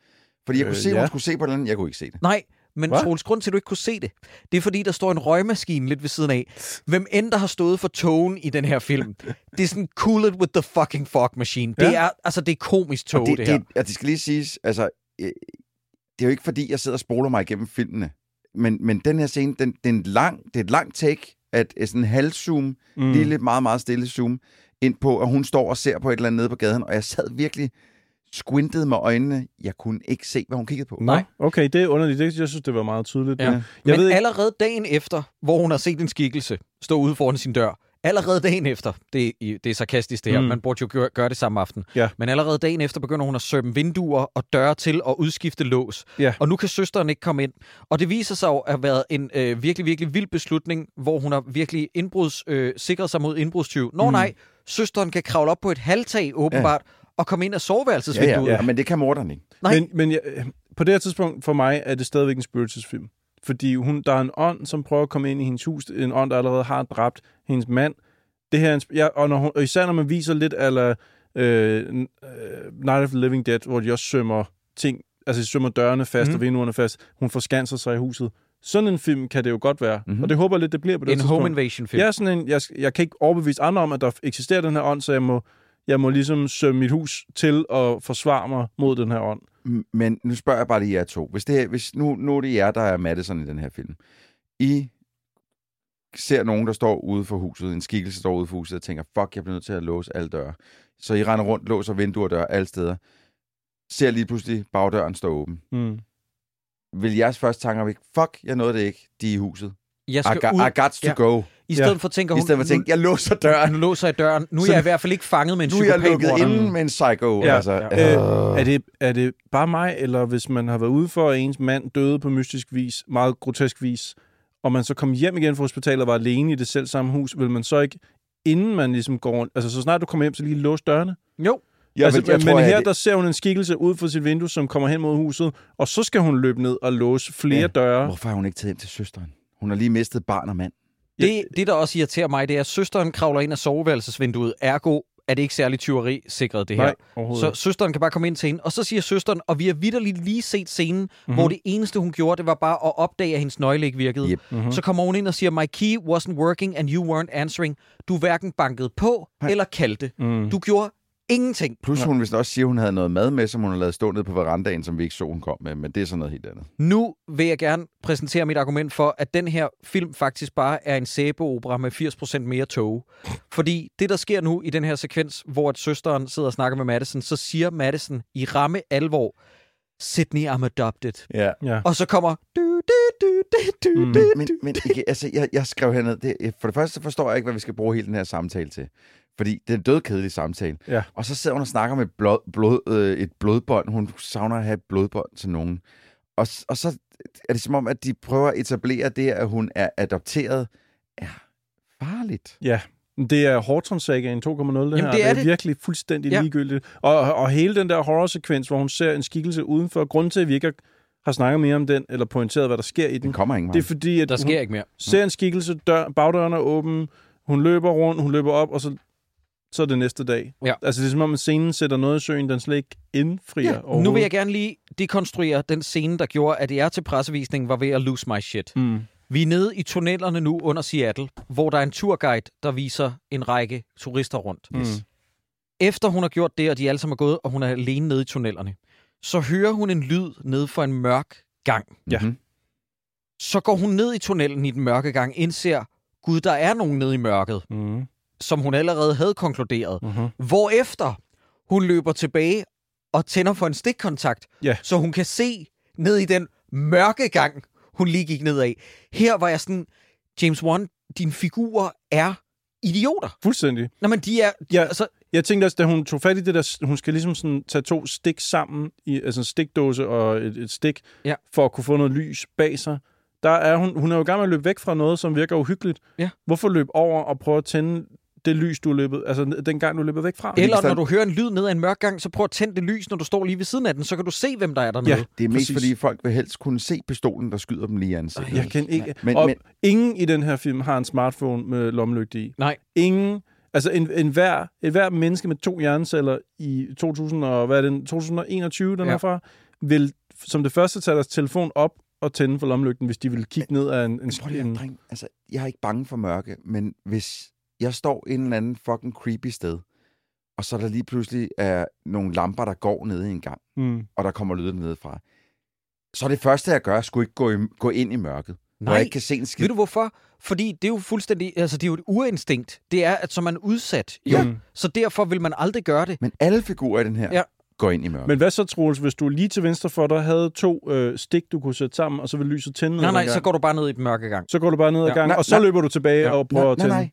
Fordi jeg kunne Øh, se, ja. hun skulle se på den, jeg kunne ikke se det. Nej, men Hva? Troels, grund til, at du ikke kunne se det, det er fordi, der står en røgmaskine lidt ved siden af. Hvem end der har stået for togen i den her film, det er sådan cool it with the fucking fog machine. Det Ja. er, altså, det er komisk tog, og det, det, det her. det, og det skal lige siges, altså, øh, det er jo ikke fordi, jeg sidder og spoler mig igennem filmene, men, men den her scene, den, det, er en lang, det er et langt take, at øh, sådan en halvzoom, mm. lille, meget, meget stille zoom, ind på, at hun står og ser på et eller andet nede på gaden, og jeg sad virkelig squintede med øjnene. Jeg kunne ikke se, hvad hun kiggede på. Nej. okay, det er underligt. Det, jeg synes, det var meget tydeligt. Ja. Jeg Men ved ikke- allerede dagen efter, hvor hun har set en skikkelse stå ude foran sin dør, allerede dagen efter, det er, det er sarkastisk det her, Mm. man burde jo gøre, gøre det samme aften, Ja. men allerede dagen efter begynder hun at sømme vinduer og døre til og udskifte lås. Ja. Og nu kan søsteren ikke komme ind. Og det viser sig jo at have været en øh, virkelig, virkelig vild beslutning, hvor hun har virkelig indbruds, øh, sikret sig mod indbrudstyv. Nå mm. nej, søsteren kan kravle op på et halvtag åbenbart, ja. Og komme ind af Ja, soveværelsesvinduet. ja, ja, men det kan morderen ikke. Nej. Men, men jeg, på det her tidspunkt, for mig, er det stadigvæk en spøgelsesfilm. Fordi hun, der er en ånd, som prøver at komme ind i hendes hus. En ånd, der allerede har dræbt hendes mand. Det her, er en ja, og, når hun, og især når man viser lidt eller øh, øh, Night of the Living Dead, hvor de også sømmer ting, altså de sømmer dørene fast Mhm. mm. og vinduerne fast. Hun forskanser sig i huset. Sådan en film kan det jo godt være. Mhm. Mm-hmm. Og det håber jeg lidt, det bliver på det En tidspunkt. home invasion film. Jeg, er sådan en, jeg, jeg kan ikke overbevise andre om, at der eksisterer den her ånd, så jeg må, jeg må ligesom sømme mit hus til og forsvare mig mod den her ånd. Men nu spørger jeg bare lige jer to. Hvis, det, hvis nu, nu er det jer, der er Madison i den her film. I ser nogen, der står ude for huset, en skikkelse står ude for huset, og tænker, fuck, jeg bliver nødt til at låse alle døre. Så I render rundt, låser vinduer og døre alle steder. Ser lige pludselig bagdøren stå åben. Mm. Vil jeres første tanker ikke, fuck, jeg nåede det ikke, de er i huset. Jeg I, skal got, ud, I got to Ja. go. I stedet Ja. for tænker I hun, stedet for at tænke, jeg låser døren. nu låser jeg døren. Nu er Så- jeg i hvert fald ikke fanget med en Nu er jeg lukket inde med en psycho. Ja. Altså, Øh, øh. Er det, er det bare mig, eller hvis man har været ude for, at ens mand døde på mystisk vis, meget grotesk vis, og man så kom hjem igen fra hospitalet og var alene i det selv samme hus, vil man så ikke, inden man ligesom går rundt, altså så snart du kommer hjem, så lige låse dørene? Jo, Jeg, altså, jeg men tror, her, at der ser hun en skikkelse ud fra sit vindue, som kommer hen mod huset, og så skal hun løbe ned og låse flere Ja. ja. døre. Hvorfor har hun ikke taget hjem til søsteren? Hun har lige mistet barn og mand. Det, det der også irriterer mig, det er, at søsteren kravler ind af soveværelsesvinduet. Ergo er det ikke særlig tyveri-sikret, det her. Nej, Så søsteren kan bare komme ind til hende, og så siger søsteren, og vi har vidderligt lige set scenen, mm-hmm. hvor det eneste, hun gjorde, det var bare at opdage, at hendes nøgle ikke virkede. Yep. Mhm. Så kommer hun ind og siger, my key wasn't working, and you weren't answering. Du hverken bankede på Nej. eller kaldte. Mm. Du gjorde ingenting. Plus hun vist også siger, at hun havde noget mad med, som hun har lavet stå nede på verandaen, som vi ikke så, hun kom med. Men det er sådan noget helt andet. Nu vil jeg gerne præsentere mit argument for, at den her film faktisk bare er en sæbeopera med 80% mere tog. Fordi det, der sker nu i den her sekvens, hvor at søsteren sidder og snakker med Madison, så siger Madison i ramme alvor, Sydney, I'm adopted. Ja. Ja. Og så kommer... Du, du, du, du, du, Mm. du, Men, men ikke, altså, jeg, jeg skrev herned, det, for det første forstår jeg ikke, hvad vi skal bruge hele den her samtale til. Fordi det er en dødkedelig samtale. Ja. Og så sidder hun og snakker med blod, blod, øh, et blodbånd. Hun savner at have et blodbånd til nogen. Og, og så er det som om, at de prøver at etablere det, at hun er adopteret, er farligt. Ja, det er Horton-sagaen 2.0, det Jamen, her. det er det er det. virkelig fuldstændig Ja. ligegyldigt. Og, og hele den der horror-sekvens, hvor hun ser en skikkelse udenfor, grunden til, at vi ikke har- har snakket mere om den, eller pointeret, hvad der sker i den, Den kommer ingen det er fordi, at Der sker ikke mere. ser en skikkelse, dør, bagdøren er åben, hun løber rundt, hun løber op, og så, så er det næste dag. Ja. Altså, det er som om, at scenen sætter noget i søen, den slet ikke indfrier Ja, nu vil jeg gerne lige dekonstruere den scene, der gjorde, at jeg til pressevisningen var ved at lose my shit. Mm. Vi er nede i tunnelerne nu under Seattle, hvor der er en turguide, der viser en række turister rundt. Mm. Efter hun har gjort det, og de alle sammen er gået, og hun er alene nede i tunnelerne, så hører hun en lyd nede for en mørk gang. Ja. Mhm. Så går hun ned i tunnelen i den mørke gang, indser, gud, der er nogen nede i mørket, Mm. Som hun allerede havde konkluderet. Mm-hmm. Hvorefter hun løber tilbage og tænder for en stikkontakt, Ja. så hun kan se ned i den mørke gang, hun lige gik ned af. Her var jeg sådan, James Wan, dine figurer er idioter. Fuldstændig. Nå, men de er... Ja. Altså, Jeg tænkte også, da hun tog fat i det der, hun skal ligesom sådan tage to stik sammen, i, altså en stikdåse og et, et stik, Ja. for at kunne få noget lys bag sig. Der er hun, hun er jo i gang med at løbe væk fra noget, som virker uhyggeligt. Ja. Hvorfor løbe over og prøve at tænde det lys, du er løbet, altså den gang, du er løbet væk fra? eller når du hører en lyd ned ad en mørk gang, så prøv at tænde det lys, når du står lige ved siden af den, så kan du se, hvem der er dernede. Ja. Det er mest Præcis. fordi, folk vil helst kunne se pistolen, der skyder dem lige i ansigtet. Jeg kan ikke... Men- Men, og men- ingen i den her film har en smartphone med lommelygte i. Nej. Ingen... Altså, en, en hver, et hver menneske med to hjerneceller i 2000 og, hvad er det, 2021, den Ja. er fra, vil som det første tage deres telefon op og tænde for lommelygten, hvis de vil kigge ned af en... en, Men prøv lige, en at- dreng, altså, jeg er ikke bange for mørke, men hvis jeg står en eller anden fucking creepy sted, og så der lige pludselig er nogle lamper, der går nede i en gang, mm, og der kommer lyden nedefra, så er det første, jeg gør, skulle ikke gå, i, gå ind i mørket, hvor Nej. jeg ikke kan se en skid. Ved du hvorfor? Fordi det er jo fuldstændig... Altså, det er jo et urinstinkt. Det er, at så er man udsat. Jo. Ja. Så derfor vil man aldrig gøre det. Men alle figurer i den her Ja. går ind i mørket. Men hvad så, Troels, hvis du lige til venstre for dig havde to øh, stik, du kunne sætte sammen, og så vil lyset tænde ned Nej, nej, så går du bare ned i den mørke gang. så går du bare ned ad Ja. gangen, Nej, og så nej. løber du tilbage Ja. og prøver nej, at nej, tænde. nej.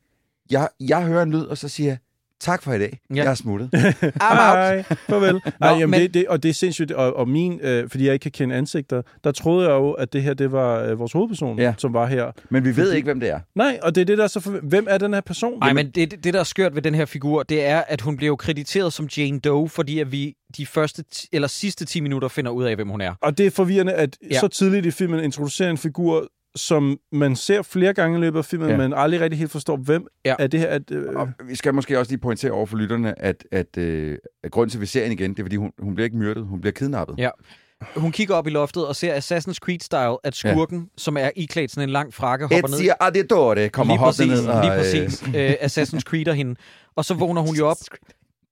Jeg, jeg hører en lyd, og så siger jeg, tak for i dag. Ja. Jeg er smuttet. Hej, farvel. Nej, jamen men- det, det, og det er sindssygt, og, og min, øh, fordi jeg ikke kan kende ansigter, der troede jeg jo, at det her, det var øh, vores hovedperson, Ja. som var her. Men vi ved ikke, hvem det er. Nej, og det er det, der er så for... Hvem er den her person? Nej, men det, det, der er skørt ved den her figur, det er, at hun bliver jo krediteret som Jane Doe, fordi at vi de første eller sidste 10 minutter finder ud af, hvem hun er. Og det er forvirrende, at ja. så tidligt i filmen introducerer en figur, som man ser flere gange i løbet af filmen, Ja. men aldrig rigtig helt forstår, hvem Ja. er det her. At, øh, Og vi skal måske også lige pointere over for lytterne, at, at, øh, at grunden til, at vi ser hende igen, det er, fordi hun, hun bliver ikke myrdet, hun bliver kidnappet. Ja. Hun kigger op i loftet og ser Assassin's Creed-style, at skurken, ja. som er iklædt sådan en lang frakke, hopper ned. Ezio Auditore kommer lige præcis, ned. Og, lige øh, præcis. Øh, Assassin's Creed hende. Og så vågner hun jo op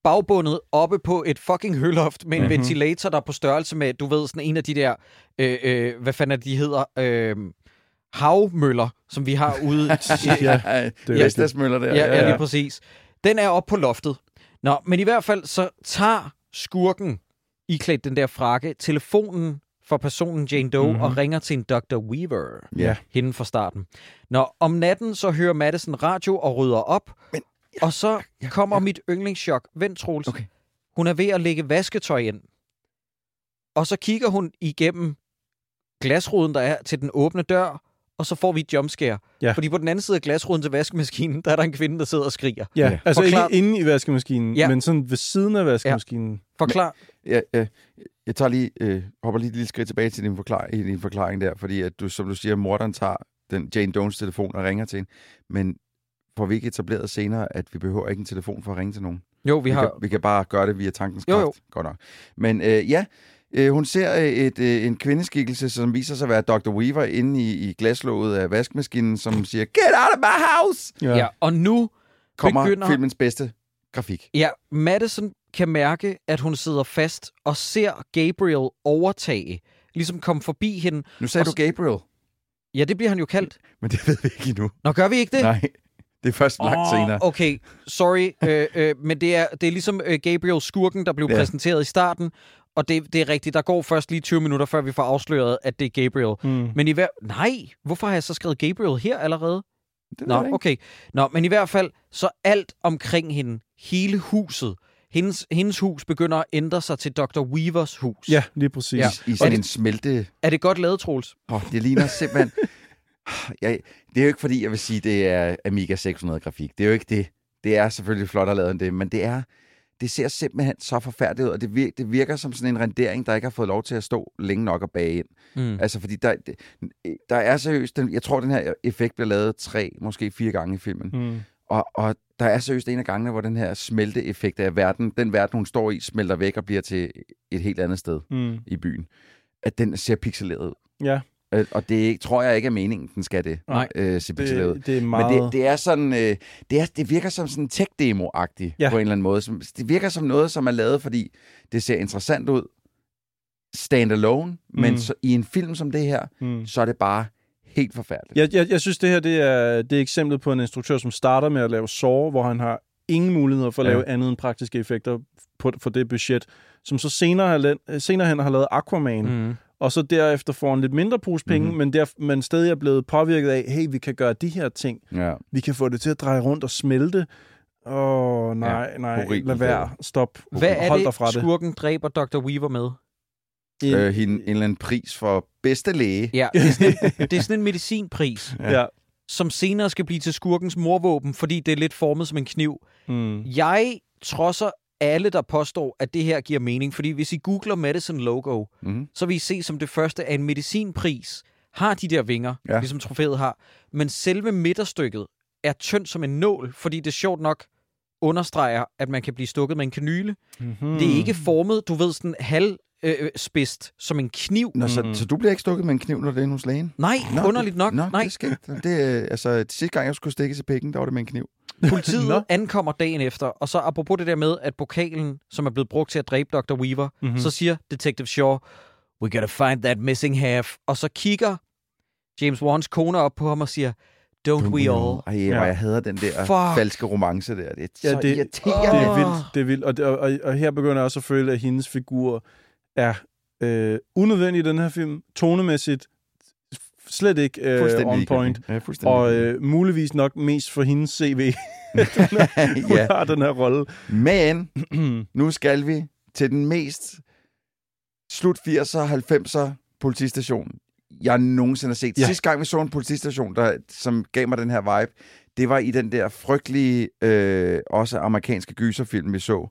bagbundet oppe på et fucking høloft med en Mhm. ventilator, der er på størrelse med, du ved, sådan en af de der, øh, øh, hvad fanden er det, de hedder, øh, havmøller, som vi har ude. Ja, ja, det er er. Vestas-møller der. Ja, ja, lige præcis. Den er oppe på loftet. Nå, men i hvert fald så tager skurken, iklædt den der frakke, telefonen for personen Jane Doe Mhm. mm-hmm. og ringer til en Dr. Weaver. Ja. Hende fra starten. Nå, om natten så hører Madison radio og rydder op. Men- og så kommer mit yndlingschok. Vent, Troels. Okay. Hun er ved at lægge vasketøj ind. Og så kigger hun igennem glasruden, der er til den åbne dør, og så får vi et jumpscare. Ja. Fordi på den anden side af glasruden til vaskemaskinen, der er der en kvinde, der sidder og skriger. Ja, Ja. altså Forklar- ikke inde i vaskemaskinen, Ja. ja. men sådan ved siden af vaskemaskinen. Forklar. Ja, ja, jeg tager lige, øh, hopper lige et lille skridt tilbage til din, forklar, i din forklaring der, fordi at du, som du siger, morderen tager den Jane Dones telefon og ringer til hende. Men får vi ikke etableret senere, at vi behøver ikke en telefon for at ringe til nogen. Jo, vi Vi, har... kan, vi kan bare gøre det via tankens Jo, kraft. jo. Godt nok. Men øh, ja, øh, hun ser øh, et, øh, en kvindeskikkelse, som viser sig at være Dr. Weaver inde i, i glaslåget af vaskemaskinen, som siger, Get out of my house! Ja, og nu Kommer Begynder- filmens bedste grafik. Ja, Madison kan mærke, at hun sidder fast og ser Gabriel overtage. Ligesom komme forbi hende. Nu sagde Og du Gabriel, Ja, det bliver han jo kaldt. men det ved vi ikke endnu. Nå, gør vi ikke det? Nej, det er først langt Åh, senere. Okay, sorry, øh, øh, men det er, det er ligesom øh, Gabriel Skurken, der blev Ja. præsenteret i starten. Og det, det er rigtigt, der går først lige 20 minutter, før vi får afsløret, at det er Gabriel. Mm. Men i hver... Nej, hvorfor har jeg så skrevet Gabriel her allerede? Det Nå, okay. Nå, men i hvert fald, så alt omkring hende, hele huset, hendes, hendes hus begynder at ændre sig til Dr. Weavers hus. Ja, lige præcis. Ja. I, I sådan en smelte... Er det godt lavet, Troels? Oh, det ligner simpelthen... jeg, det er jo ikke fordi, jeg vil sige, det er Amiga 600 grafik. Det er jo ikke det. Det er selvfølgelig flottere lavet end det, men det er... Det ser simpelthen så forfærdeligt ud, og det virker, det virker som sådan en rendering, der ikke har fået lov til at stå længe nok og bage ind. Mm. Altså, fordi der, der er seriøst... Den, jeg tror, den her effekt bliver lavet tre, måske fire gange i filmen. Mm. Og, og der er seriøst en af gangene, hvor den her smelteeffekt af verden, den verden, hun står i, smelter væk og bliver til et helt andet sted Mm. i byen. At den ser pixeleret ud. Ja, Øh, Og det tror jeg ikke er meningen, den skal det. Nej. Øh, det, det er meget... Men det, det er sådan, øh, det, er, det virker som sådan en tech-demo-agtigt Ja. på en eller anden måde. Som, det virker som noget, som er lavet, fordi det ser interessant ud, standalone, mm. men så, i en film som det her, mm. så er det bare helt forfærdeligt. Jeg, jeg, jeg synes, det her det er, det er eksemplet på en instruktør, som starter med at lave Saw, hvor han har ingen muligheder for at Ja. lave andet end praktiske effekter på, for det budget, som så senere, har, senere hen har lavet Aquaman, mm. Og så derefter får en lidt mindre pose penge, Mhm. men, der, men stadig er blevet påvirket af, hey, vi kan gøre de her ting. Ja. Vi kan få det til at dreje rundt og smelte. Åh, oh, nej, ja, nej, horribelt lad være. Stop. Hvad er Hold dig det, fra det. skurken dræber Dr. Weaver med? En- Øh, hende, en eller anden pris for bedste læge. Ja, det er sådan en, det er sådan en medicinpris, Ja. som senere skal blive til skurkens morvåben, fordi det er lidt formet som en kniv. Mm. Jeg trodser alle, der påstår, at det her giver mening, fordi hvis I googler Medicine logo, Mm-hmm. så vil I se som det første, at en medicinpris har de der vinger, ja. Ligesom trofæet har, men selve midterstykket er tyndt som en nål, fordi det sjovt nok understreger, at man kan blive stukket med en kanyle. Mm-hmm. Det er ikke formet, du ved, sådan halv øh, spidst som en kniv. Nå, så, Mhm. så du bliver ikke stukket med en kniv, når det er hos lægen? Nej, Nå, underligt nok. Nå, Nej, det skal det, er, altså, sidste gang, jeg skulle stikkes i pikken, der var det med en kniv. politiet ankommer dagen efter, og så apropos det der med, at pokalen, som er blevet brugt til at dræbe Dr. Weaver, Mhm. mm-hmm. så siger Detective Shaw, we gotta find that missing half. Og så kigger James Wan's kone op på ham og siger, don't we all? Ej, Ja. jeg hader den der Fuck. falske romance der. Det er Ja, så det- irriterende. Det er vildt, det er vildt. Og, det, og, og, og her begynder jeg også at føle, at hendes figur er øh, unødvendig i den her film. Tonemæssigt slet ikke øh, on point. Ja, Og øh, muligvis nok mest for hendes CV. Hun ja. har den her rolle. Men nu skal vi til den mest slut 80'er, 90'er politistation, jeg nogensinde har set. Ja. Sidste gang, vi så en politistation, der, som gav mig den her vibe, det var i den der frygtelige, øh, også amerikanske gyserfilm, vi så.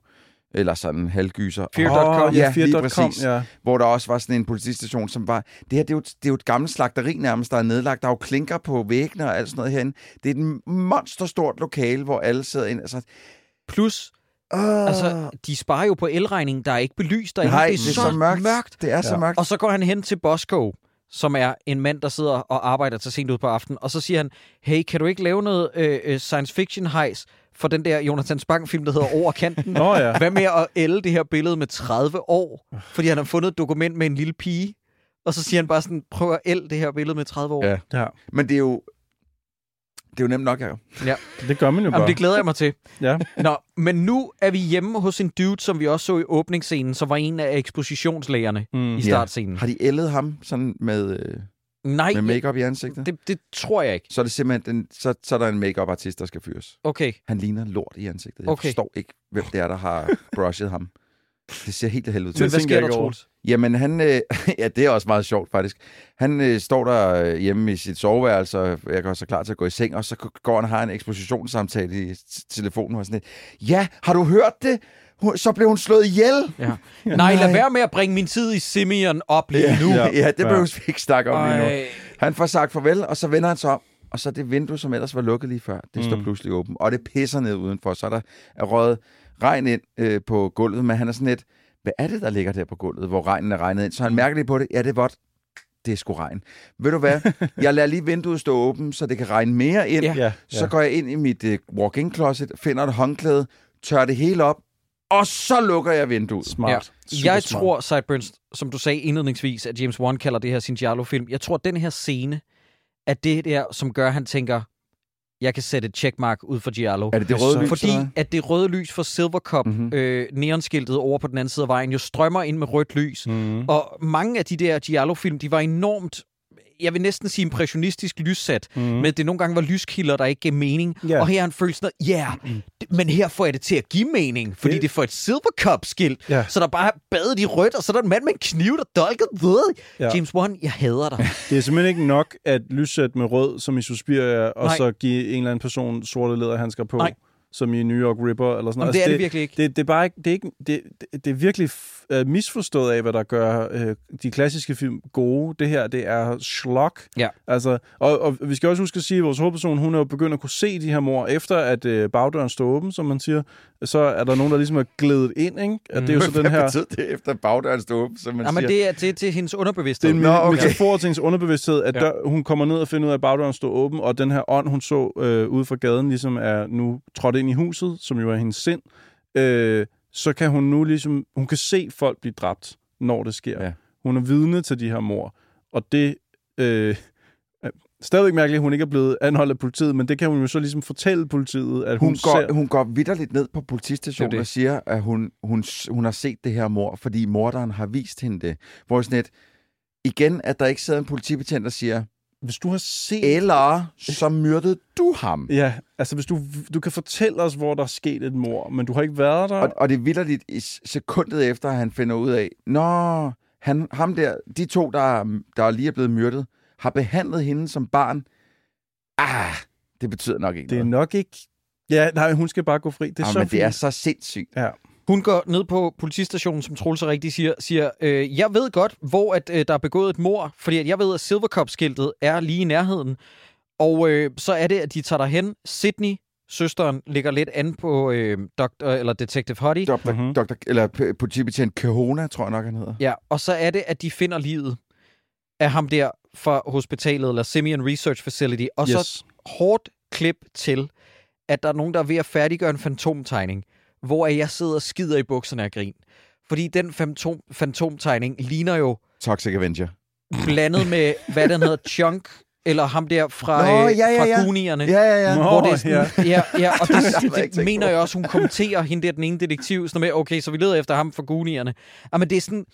Eller sådan halvgyser. Fear.com. Åh, ja, Ja, lige præcis. ja. hvor der også var sådan en politistation, som var... Det her, det er jo, det er jo et gammelt slagteri nærmest, der er nedlagt. Der er jo klinker på væggene og alt sådan noget herinde. Det er et monsterstort lokale, hvor alle sidder ind. Altså, Plus, øh, altså, de sparer jo på elregningen, der er ikke belyst derinde. nej, det er, så, mørkt. mørkt. Det er så Ja. mørkt. Og så går han hen til Bosco, som er en mand, der sidder og arbejder til sent ud på aftenen, og så siger han, hey, kan du ikke lave noget øh, øh, science fiction hejs for den der Jonathan Spang-film, der hedder Over kanten? Nå ja. Hvad med at ælde det her billede med 30 år? Fordi han har fundet et dokument med en lille pige. Og så siger han bare sådan, prøv at ælde det her billede med 30 år. Ja. ja. Men det er jo... Det er jo nemt nok, her. Det gør man jo Jamen, bare. det glæder jeg mig til. Ja. Nå, men nu er vi hjemme hos en dude, som vi også så i åbningsscenen, som var en af ekspositionslægerne Mm. i startscenen. Har de ældet ham sådan med, øh, Nej, med makeup i ansigtet? det, det tror jeg ikke. Så er det simpelthen den, så, så er der en makeup artist der skal fyres. Okay. Han ligner lort i ansigtet. Jeg Okay. forstår ikke, hvem det er, der har brushet ham. Det ser helt af helvede Men ud. hvad tænker sker der. Troels? Jamen, han... Øh, ja, det er også meget sjovt, faktisk. Han øh, står der øh, hjemme i sit soveværelse, og jeg gør sig klar til at gå i seng, og så går han og har en ekspositionssamtale i telefonen, og sådan lidt, Ja, har du hørt det? Hun, så blev hun slået ihjel. Ja. Nej, lad være med at bringe min tid i Simeon op lige nu. Ja, Ja. ja det Ja. behøver vi ikke snakke om lige nu. Ej. Han får sagt farvel, og så vender han sig om, og så det vindue, som ellers var lukket lige før, det står Mm. pludselig åbent. Og det pisser ned udenfor, så er der er røget regn ind øh, på gulvet, men han er sådan lidt, hvad er det, der ligger der på gulvet, hvor regnen er regnet ind? Så han Mm. mærker lige på det, ja, det er vådt. Det er sgu regn. Ved du hvad? Jeg lader lige vinduet stå åbent, så det kan regne mere ind. Ja. Ja, Så går jeg ind i mit øh, walk-in closet, finder et håndklæde, tør det hele op, og så lukker jeg vinduet. Smart. Ja. Super Jeg smart. tror, Sideburns, som du sagde indledningsvis, at James Wan kalder det her sin Giallo-film. Jeg tror, at den her scene er det der, som gør, at han tænker, jeg kan sætte et checkmark ud for Giallo. Er det det Så- røde lys? Fordi at det røde lys for Silver Cup, Mhm. mm-hmm. øh, neonskiltet over på den anden side af vejen, jo strømmer ind med rødt lys. Mm. Og mange af de der Giallo-film, de var enormt, jeg vil næsten sige impressionistisk lyssat, Mm. men det nogle gange var lyskilder, der ikke gav mening. Ja. Og her er han følelsen af, ja, yeah, men her får jeg det til at give mening, fordi Det- det, det får et Silver Cup-skilt, Ja. så der bare badet i rødt, og så er der en mand med en kniv, der dolker ved. Ja. James Wan, jeg hader dig. Det er simpelthen ikke nok at lyssætte med rød, som i Suspiria, og Nej. så give en eller anden person sorte læderhandsker på, Nej. som i New York Ripper, eller sådan Jamen, noget. det er Altså, det virkelig ikke. Det, det, er bare ikke, det, er ikke, det, det, det er virkelig uh, misforstået af, hvad der gør uh, de klassiske film gode. Det her, det er slok. Ja. Altså, og, og vi skal også huske at sige, at vores hovedperson, hun er jo begyndt at kunne se de her mor, efter at uh, bagdøren står åben, som man siger, så er der nogen, der ligesom er glædet ind, ikke? At det er jo så den Hvad her... betyder det efter bagdøren stod åben, som man Jamen, siger? det er til, til hendes underbevidsthed. Det er en Nå, okay. metafor til hendes underbevidsthed, at Ja. ja. der, hun kommer ned og finder ud af, at bagdøren står åben, og den her ånd, hun så øh, ude fra gaden, ligesom er nu trådt ind i huset, som jo er hendes sind, øh, så kan hun nu ligesom, hun kan se folk blive dræbt, når det sker. Ja. Hun er vidne til de her mor, og det øh, er stadigvæk mærkeligt, at hun ikke er blevet anholdt af politiet, men det kan hun jo så ligesom fortælle politiet, at hun, Hun går, ser... hun går vidderligt ned på politistationen Det det. og siger, at hun, hun, hun har set det her mor, fordi morderen har vist hende det. Hvor sådan et, igen, at der ikke sidder en politibetjent og siger, Hvis du har set... eller så myrdede du ham. Ja, altså hvis du, du kan fortælle os, hvor der er sket et mor, men du har ikke været der. Og, og det er vidderligt i sekundet efter, at han finder ud af, Nå, han, ham der, de to, der, der lige er blevet myrdet, har behandlet hende som barn. Ah, det betyder nok ikke Det er noget. nok ikke... Ja, nej, hun skal bare gå fri. Det er Ah, så men det er fint. så sindssygt. Ja. Hun går ned på politistationen, som Troels så rigtigt siger, siger øh, jeg ved godt, hvor at, øh, der er begået et mor, fordi at jeg ved, at Silver Cup-skiltet er lige i nærheden. Og øh, så er det, at de tager derhen. Sydney, søsteren, ligger lidt an på øh, doktor, eller Detective Hottie. Dr. Mhm. Dr. Eller politibetjent Kahona, tror jeg nok, han hedder. Ja, og så er det, at de finder livet af ham der fra hospitalet, eller Simeon Research Facility, og yes. så hårdt klip til, at der er nogen, der er ved at færdiggøre en fantomtegning, hvor jeg sidder og skider i bukserne af grin. Fordi den fantom, fantomtegning ligner jo Toxic Avenger. blandet med, hvad den hedder, Chunk, eller ham der fra, Nå, øh, ja, ja, fra ja. Goonierne. Ja, ja, ja. Nå. Hvor det er sådan, ja. ja, og det, Det det, mener jeg også, hun kommenterer hende der, den ene detektiv, sådan med, okay, så vi leder efter ham fra Goonierne. Ja, men det er sådan,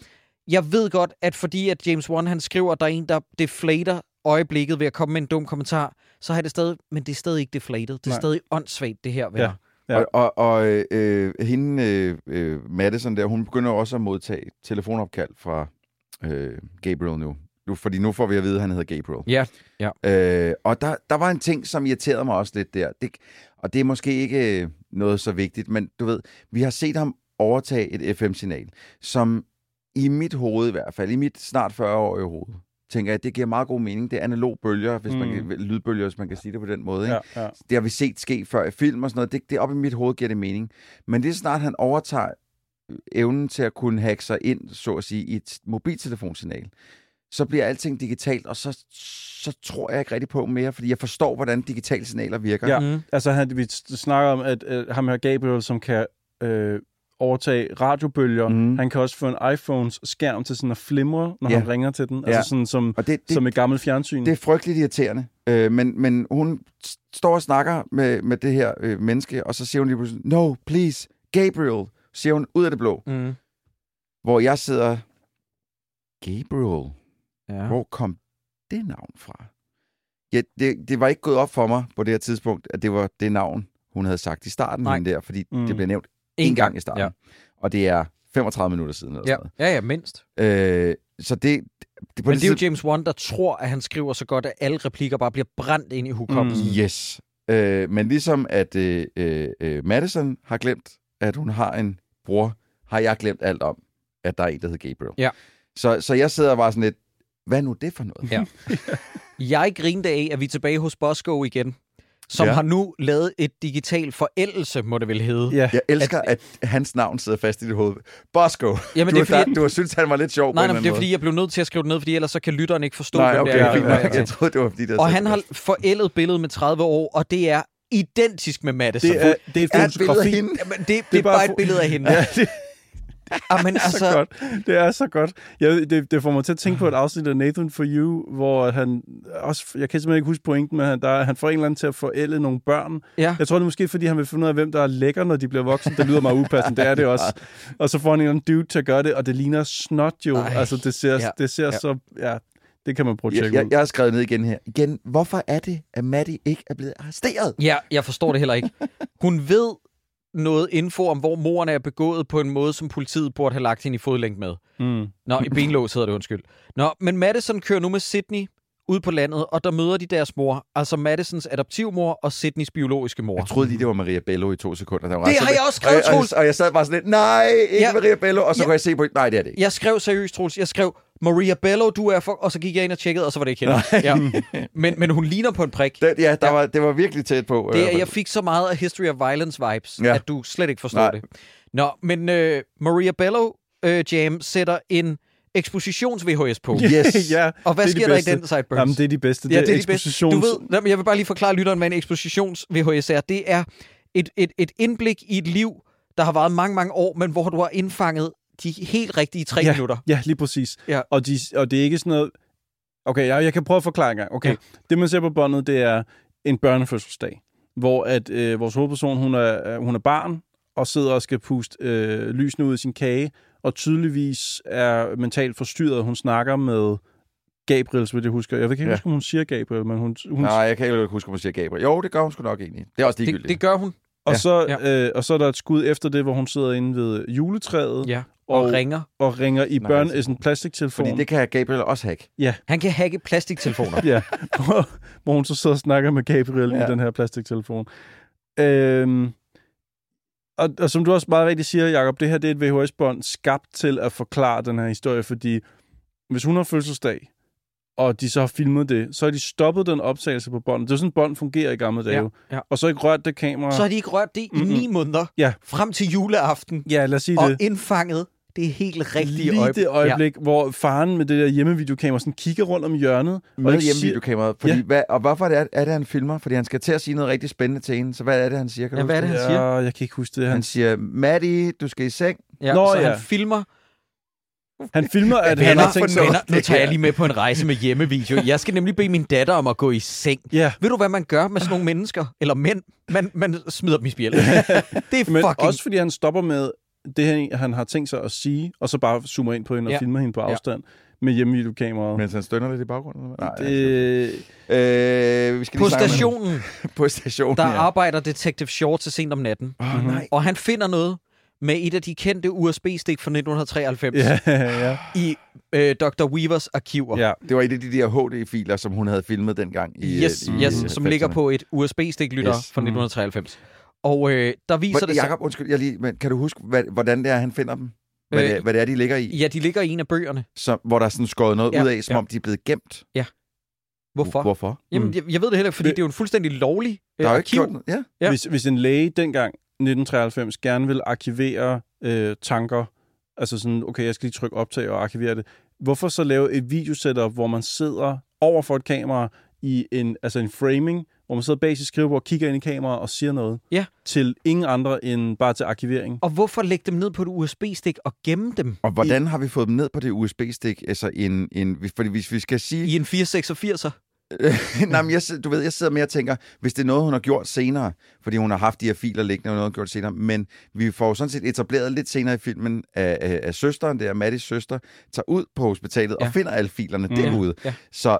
jeg ved godt, at fordi at James Wan, han skriver, at der er en, der deflater øjeblikket ved at komme med en dum kommentar, så har det stadig, men det er stadig ikke deflated. Det er Nej. stadig åndssvagt, det her. Ja. Ja. Ja. Og, og, og øh, øh, hende, øh, øh, Madison der, hun begynder også at modtage telefonopkald fra øh, Gabriel nu. nu. Fordi nu får vi at vide, at han hedder Gabriel. Ja, ja. Øh, og der, der var en ting, som irriterede mig også lidt der. Det, og det er måske ikke øh, noget så vigtigt, men du ved, vi har set ham overtage et FM-signal, som i mit hoved i hvert fald, i mit snart 40-årige hoved, tænker jeg, det giver meget god mening. Det er analog bølger, hvis mm. man Mm. kan, lydbølger, hvis man kan sige det på den måde. Ikke? Ja, ja. Det har vi set ske før i film og sådan noget. Det, det op i mit hoved giver det mening. Men det er snart, han overtager øh, evnen til at kunne hacke sig ind, så at sige, i et mobiltelefonsignal, så bliver alting digitalt, og så, så tror jeg ikke rigtig på mere, fordi jeg forstår, hvordan digitale signaler virker. Ja. Mm. Altså, han, vi snakker om, at øh, ham her Gabriel, som kan øh, overtage radiobølger, mm. han kan også få en iPhones skærm til sådan at flimre, når Ja. han ringer til den. Ja. Altså sådan som, Og det, det, som et gammelt fjernsyn. det er frygteligt irriterende. Øh, men, men hun står og snakker med, med det her øh, menneske, og så siger hun lige pludselig, no, please, Gabriel, siger hun ud af det blå. Mm. Hvor jeg sidder, Gabriel, Ja. Hvor kom det navn fra? Ja, det, det var ikke gået op for mig på det her tidspunkt, at det var det navn, hun havde sagt i starten, Nej. hende der, fordi mm. det blev nævnt En gang i starten. Ja. Og det er 35 minutter siden eller Ja. sådan ja, ja, mindst. Øh, så det, det, på Men det er jo James Wan, der tror, at han skriver så godt, at alle replikker bare bliver brændt ind i hukommelsen. Mm. Yes. Øh, men ligesom at øh, øh, øh, Madison har glemt, at hun har en bror, har jeg glemt alt om, at der er en, der hedder Gabriel. Ja. Så, så jeg sidder bare sådan lidt, hvad nu det for noget? Ja. Jeg grinte af, at vi er tilbage hos Bosco igen, som Ja. har nu lavet et digital forældelse, må det vel hedde. Ja. Jeg elsker, at hans navn sidder fast i dit hoved. Bosco. Jamen, du, det er fordi- du har syntes, han var lidt sjov Nej, på nej, en det er eller fordi, jeg blev nødt til at skrive det ned, fordi ellers så kan lytteren ikke forstå, måde. Nej, okay, det er. fint refererer Jeg troede, det var fordi, der Og han har forældet billedet med 30 år, og det er identisk med Madison. Det er, det er et Er et billede af fotografi. hende? Jamen, det, det, det er bare et billede af hende. Ja, det Er så altså, godt. Det er så godt. Jeg, det, det får mig til at tænke på et afsnit af Nathan For You, hvor han også, jeg kan simpelthen ikke huske pointen, men han, der, han får en eller anden til at forælde nogle børn. ja. Jeg tror, det er måske, fordi han vil finde ud af, hvem der er lækker, når de bliver voksne. Det lyder meget upassende, det er det også. Og så får han en eller anden dude til at gøre det, og det ligner snot jo. Ej. altså, det ser, Ja. det ser Ja. så... Ja, det kan man prøve at Jeg, tjekke jeg, ud. jeg har skrevet ned igen her. Igen, hvorfor er det, at Maddie ikke er blevet arresteret? ja, jeg forstår det heller ikke. Hun ved noget info om, hvor moren er begået på en måde, som politiet burde have lagt hende i fodlænk med. Mm. Nå, i benlås hedder det, undskyld. Nå, men Madison kører nu med Sydney ud på landet, og der møder de deres mor, altså Madisons adoptivmor og Sydneys biologiske mor. Jeg troede lige, det var Maria Bello i to sekunder. Der var Det har jeg også skrevet, og, jeg, Troels. og, og jeg sad bare sådan lidt, nej, ikke Ja. Maria Bello. Og så ja. kunne jeg se på, nej, det er det ikke. Jeg skrev seriøst, Troels. Jeg skrev, Maria Bello, du er for... Og så gik jeg ind og tjekkede, og så var det ikke hende. Ja. Men, men hun ligner på en prik. Det, ja, der Ja. Var, det var virkelig tæt på. Det, jeg fik så meget af History of Violence vibes, ja. At du slet ikke forstår Nej. det. Nå, men øh, Maria Bello øh, Jam sætter en expositions-VHS på. Yes. ja, Og hvad det er de sker der i den, Sideburns? Jamen, det er de bedste. Ja, det er de bedste. ekspositions- Du ved, jamen, jeg vil bare lige forklare lytteren, hvad en expositions-VHS er. Det er et, et, et indblik i et liv, der har varet mange, mange år, men hvor du har indfanget de helt rigtige tre ja, minutter. Ja, lige præcis. Ja. Og, de, og det er ikke sådan noget... Okay, jeg, jeg kan prøve at forklare en gang. Okay, Ja. det man ser på båndet, det er en børnefødselsdag, hvor at øh, vores hovedperson, hun er, hun er barn, og sidder og skal puste øh, lysene ud af sin kage, og tydeligvis er mentalt forstyrret. Hun snakker med Gabriel, så jeg husker. Jeg ved ikke, Ja. huske, om hun siger Gabriel, men hun... hun Nej, jeg kan ikke huske, om hun siger Gabriel. Jo, det gør hun sgu nok egentlig. Det er også Det, ligegyldigt. det gør hun. og, Ja. så, Ja. øh, og så er der et skud efter det, hvor hun sidder inde ved juletræet Ja. Og, og ringer. og ringer i børn i sådan en plastiktelefon. Fordi det kan Gabriel også hacke. Han kan hacke plastiktelefoner. Ja, hvor, hvor hun så sidder og snakker med Gabriel ja. Ja. i den her plastiktelefon. Øhm, og, og som du også meget rigtigt siger, Jacob, det her det er et VHS-bånd skabt til at forklare den her historie, fordi hvis hun har fødselsdag, og de så har filmet det, så har de stoppet den optagelse på båndet. Det er sådan, bånd fungerer i gamle dage. Ja, ja. Og så ikke rørt det kamera. Så har de ikke rørt det i Mm-mm. ni måneder. Ja. Frem til juleaften. Ja, lad os sige Og det. indfanget det helt rigtige Lige øjeblik. det øjeblik, ja. hvor faren med det der hjemmevideokamera sådan kigger rundt om hjørnet. Med hjemmevideokameraet. Fordi, Ja. hvad, og hvorfor er det, er det, han filmer? Fordi han skal til at sige noget rigtig spændende til hende. Så hvad er det, han siger? Kan Ja, hvad er det, han siger? Ja, jeg kan ikke huske det. Han Han, siger, Maddie, du skal i seng. Ja, Nå, så ja. han filmer. han filmer, at han har tænkt sig... venner, nu tager jeg lige med på en rejse med hjemmevideo. Jeg skal nemlig bede min datter om at gå i seng. Ja, Ved du, hvad man gør med sådan nogle mennesker? Eller mænd? Man, man smider dem i spjældet. det er Men fucking... også fordi han stopper med det, han, han har tænkt sig at sige, og så bare zoomer ind på hende og Ja. ja. filmer hende på Ja. afstand med hjemmevideokameraet. Mens han stønner lidt i baggrunden. Nej, Det, Øh, vi skal På stationen, På stationen, der ja. arbejder Detective Short til sent om natten. Åh, nej. Og han finder noget med et af de kendte USB-stik fra 1993 ja, ja, i øh, Dr. Weavers arkiver. ja. Det var et af de der HD-filer, som hun havde filmet dengang. I, Yes, øh, i, yes, i som ligger 90'erne. på et USB-stiklytter Yes. fra 1993. Og øh, der viser Hvor, det sig... Jakob, undskyld, jeg lige, men kan du huske, hvad, hvordan det er, han finder dem? Hvad, Øh, det, er- hvad det er, de ligger i? Ja, de ligger i en af bøgerne. Så, hvor der er sådan skåret noget Ja, ud af, som ja. om de er blevet gemt. Hvorfor? Hvorfor? Jamen, Mm. jeg, jeg ved det heller ikke, fordi Det- det er jo en fuldstændig lovlig øh, Der er jo ikke arkiv. gjort noget. Ja. Ja. Hvis, hvis en læge dengang, 1993, gerne vil arkivere øh, tanker, altså sådan, okay, jeg skal lige trykke optag og arkivere det, hvorfor så lave et videosetup, hvor man sidder over for et kamera i en, altså en framing, hvor man sidder bag sit skrivebord, kigger ind i kameraet og siger noget Ja. til ingen andre end bare til arkivering? Og hvorfor lægge dem ned på et USB-stik og gemme dem Og hvordan har vi fået dem ned på det USB-stik? Altså en, en, fordi hvis vi skal sige... i en 486'er? Nej, men jeg, du ved, jeg sidder med og tænker, hvis det er noget, hun har gjort senere, fordi hun har haft de her filer liggende, og noget, hun har gjort senere, men vi får jo sådan set etableret lidt senere i filmen, at, at, søsteren, det er Mattis søster, tager ud på hospitalet. Ja. og finder alle filerne Mm. derude. Ja. Så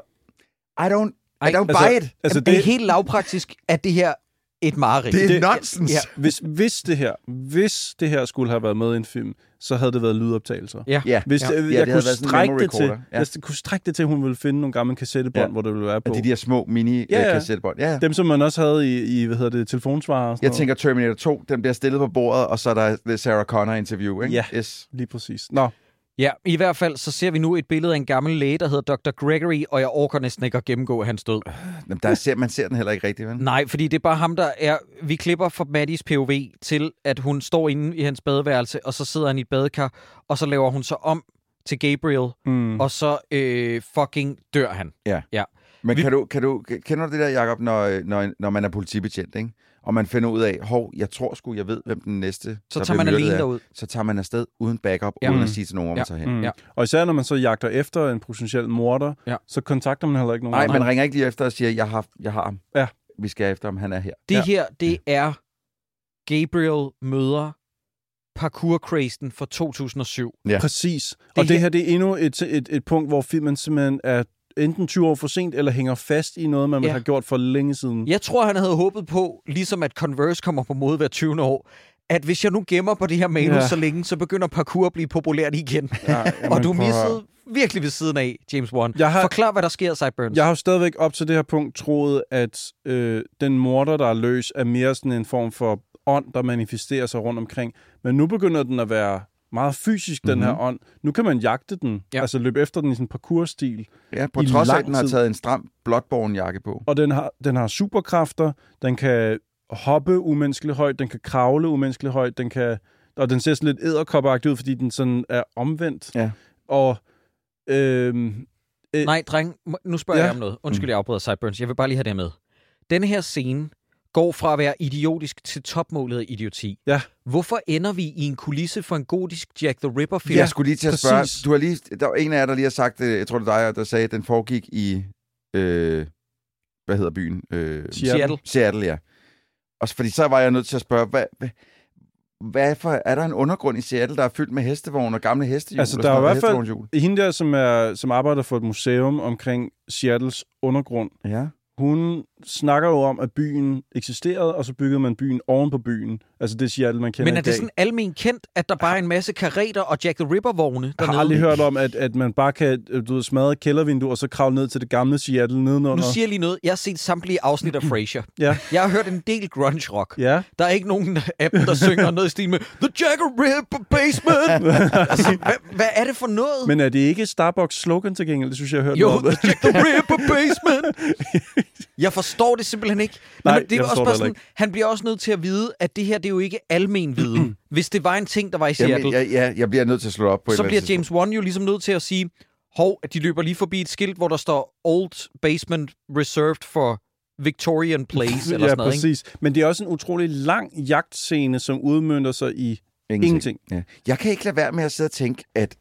I don't, I don't altså- buy it. Altså, Jamen, det er helt lavpraktisk, at det her et mareridt. Det er det- nonsens. ja. Hvis, hvis, det her, hvis det her skulle have været med i en film, så havde det været lydoptagelser. Ja. Ja. Hvis Ja. ja. Ja, jeg det kunne strække det til. Ja. jeg kunne strække det til, at hun ville finde nogle gamle kassettebånd, Ja. hvor det ville være på. Og de der små mini Ja, ja, ja. kassettebånd. Ja, ja. Dem, som man også havde i, i hvad hedder det, telefonsvarer. Jeg noget. tænker Terminator 2, den bliver stillet på bordet, og så er der det Sarah Connor interview, ikke? Ja. Yes. Lige præcis. Nå, Ja, i hvert fald så ser vi nu et billede af en gammel læge, der hedder Dr. Gregory, og jeg orker næsten ikke at gennemgå hans død. Jamen, der ser, man ser den heller ikke rigtigt, vel? Nej, fordi det er bare ham, der er... Vi klipper fra Maddys POV til, at hun står inde i hans badeværelse, og så sidder han i et badekar, og så laver hun så om til Gabriel, Mm. og så øh, fucking dør han. Men Vi- kan du, kan du, kender du det der, Jacob, når, når, når man er politibetjent, ikke? Og man finder ud af, hov, jeg tror sgu, jeg ved, hvem den næste Så der tager man alene er. derud. Så tager man afsted uden backup, Ja. ja. uden at sige til nogen, hvor Ja. man tager hen. Mm. Ja. Og især når man så jagter efter en potentiel morder, Ja. så kontakter man heller ikke nogen Nej, man ringer ikke lige efter og siger, jeg har, jeg har ham. Ja. Vi skal efter, om han er her. Det Ja. her, det er Gabriel møder parkour-crazen fra 2007. Ja. Præcis. Det og det her- her, det er endnu et, et, et punkt, hvor filmen simpelthen er enten 20 år for sent, eller hænger fast i noget, man Ja. have gjort for længe siden. Jeg tror, han havde håbet på, ligesom at Converse kommer på mode hver 20. år, at hvis jeg nu gemmer på det her manus Ja. så længe, så begynder parkour at blive populært igen. Ja, og du missede virkelig ved siden af, James Wan. Jeg har- Forklar, hvad der sker, Sideburns. Jeg har jo stadigvæk op til det her punkt troet, at øh, den morder, der er løs, er mere sådan en form for ånd, der manifesterer sig rundt omkring. Men nu begynder den at være meget fysisk, den Mhm. her ånd. Nu kan man jagte den, Ja. altså løbe efter den i sådan en parkourstil. Ja, på I trods af, at den har taget en stram Bloodborne-jakke på. Og den har, den har superkræfter, den kan hoppe umenneskeligt højt, den kan kravle umenneskeligt højt, den kan, og den ser sådan lidt æderkopperagtig ud, fordi den sådan er omvendt. Ja. Og øhm, øh, Nej, dreng, nu spørger Ja. jeg om noget. Undskyld, jeg afbryder Sideburns. Jeg vil bare lige have det med. Denne her scene går fra at være idiotisk til topmålet af idioti. Ja. Hvorfor ender vi i en kulisse for en gotisk Jack the Ripper-film? Jeg skulle lige til at spørge, præcis. du har lige, der var en af jer, der lige har sagt, øh, jeg tror det er dig, der sagde, at den foregik i, øh, hvad hedder byen? Øh, Seattle. Seattle, ja. Og så- fordi så var jeg nødt til at spørge, hvad, hvad, hvad for, er der en undergrund i Seattle, der er fyldt med hestevogne og gamle hestehjul? Altså, og der er i hvert fald- hende der, som, er, som arbejder for et museum omkring Seattles undergrund, Ja. hun snakker jo om, at byen eksisterede, og så byggede man byen oven på byen. Altså det Seattle, man kender Men er det sådan almen kendt, at der bare er en masse kareter og Jack the Ripper-vogne Jeg har aldrig hørt om, at, at man bare kan øh, du ved, smadre et kældervindue, og så kravle ned til det gamle Seattle nedenunder. Nu siger jeg lige noget. Jeg har set samtlige afsnit af Frasier. Ja. Jeg har hørt en del grunge rock. Ja, Der er ikke nogen af dem, der synger noget i stil med The Jack the Ripper Basement. altså, hvad, hvad er det for noget? men er det ikke Starbucks slogan til gengæld? Det synes jeg, jeg har hørt Jo, noget om. The Jack the Ripper Basement. Jeg forstår det simpelthen ikke. Nej, men det er også bare sådan, heller han bliver også nødt til at vide, at det her det er jo ikke almen viden. Hvis det var en ting, der var i Seattle, Jamen, jeg, jeg, jeg bliver nødt til at slå op på så bliver James Wan jo ligesom nødt til at sige, hov, at de løber lige forbi et skilt, hvor der står Old Basement Reserved for Victorian Place, eller ja, sådan noget, ikke? præcis. Men det er også en utrolig lang jagtscene, som udmyndter sig i ingenting. Ja. Jeg kan ikke lade være med at sidde og tænke, at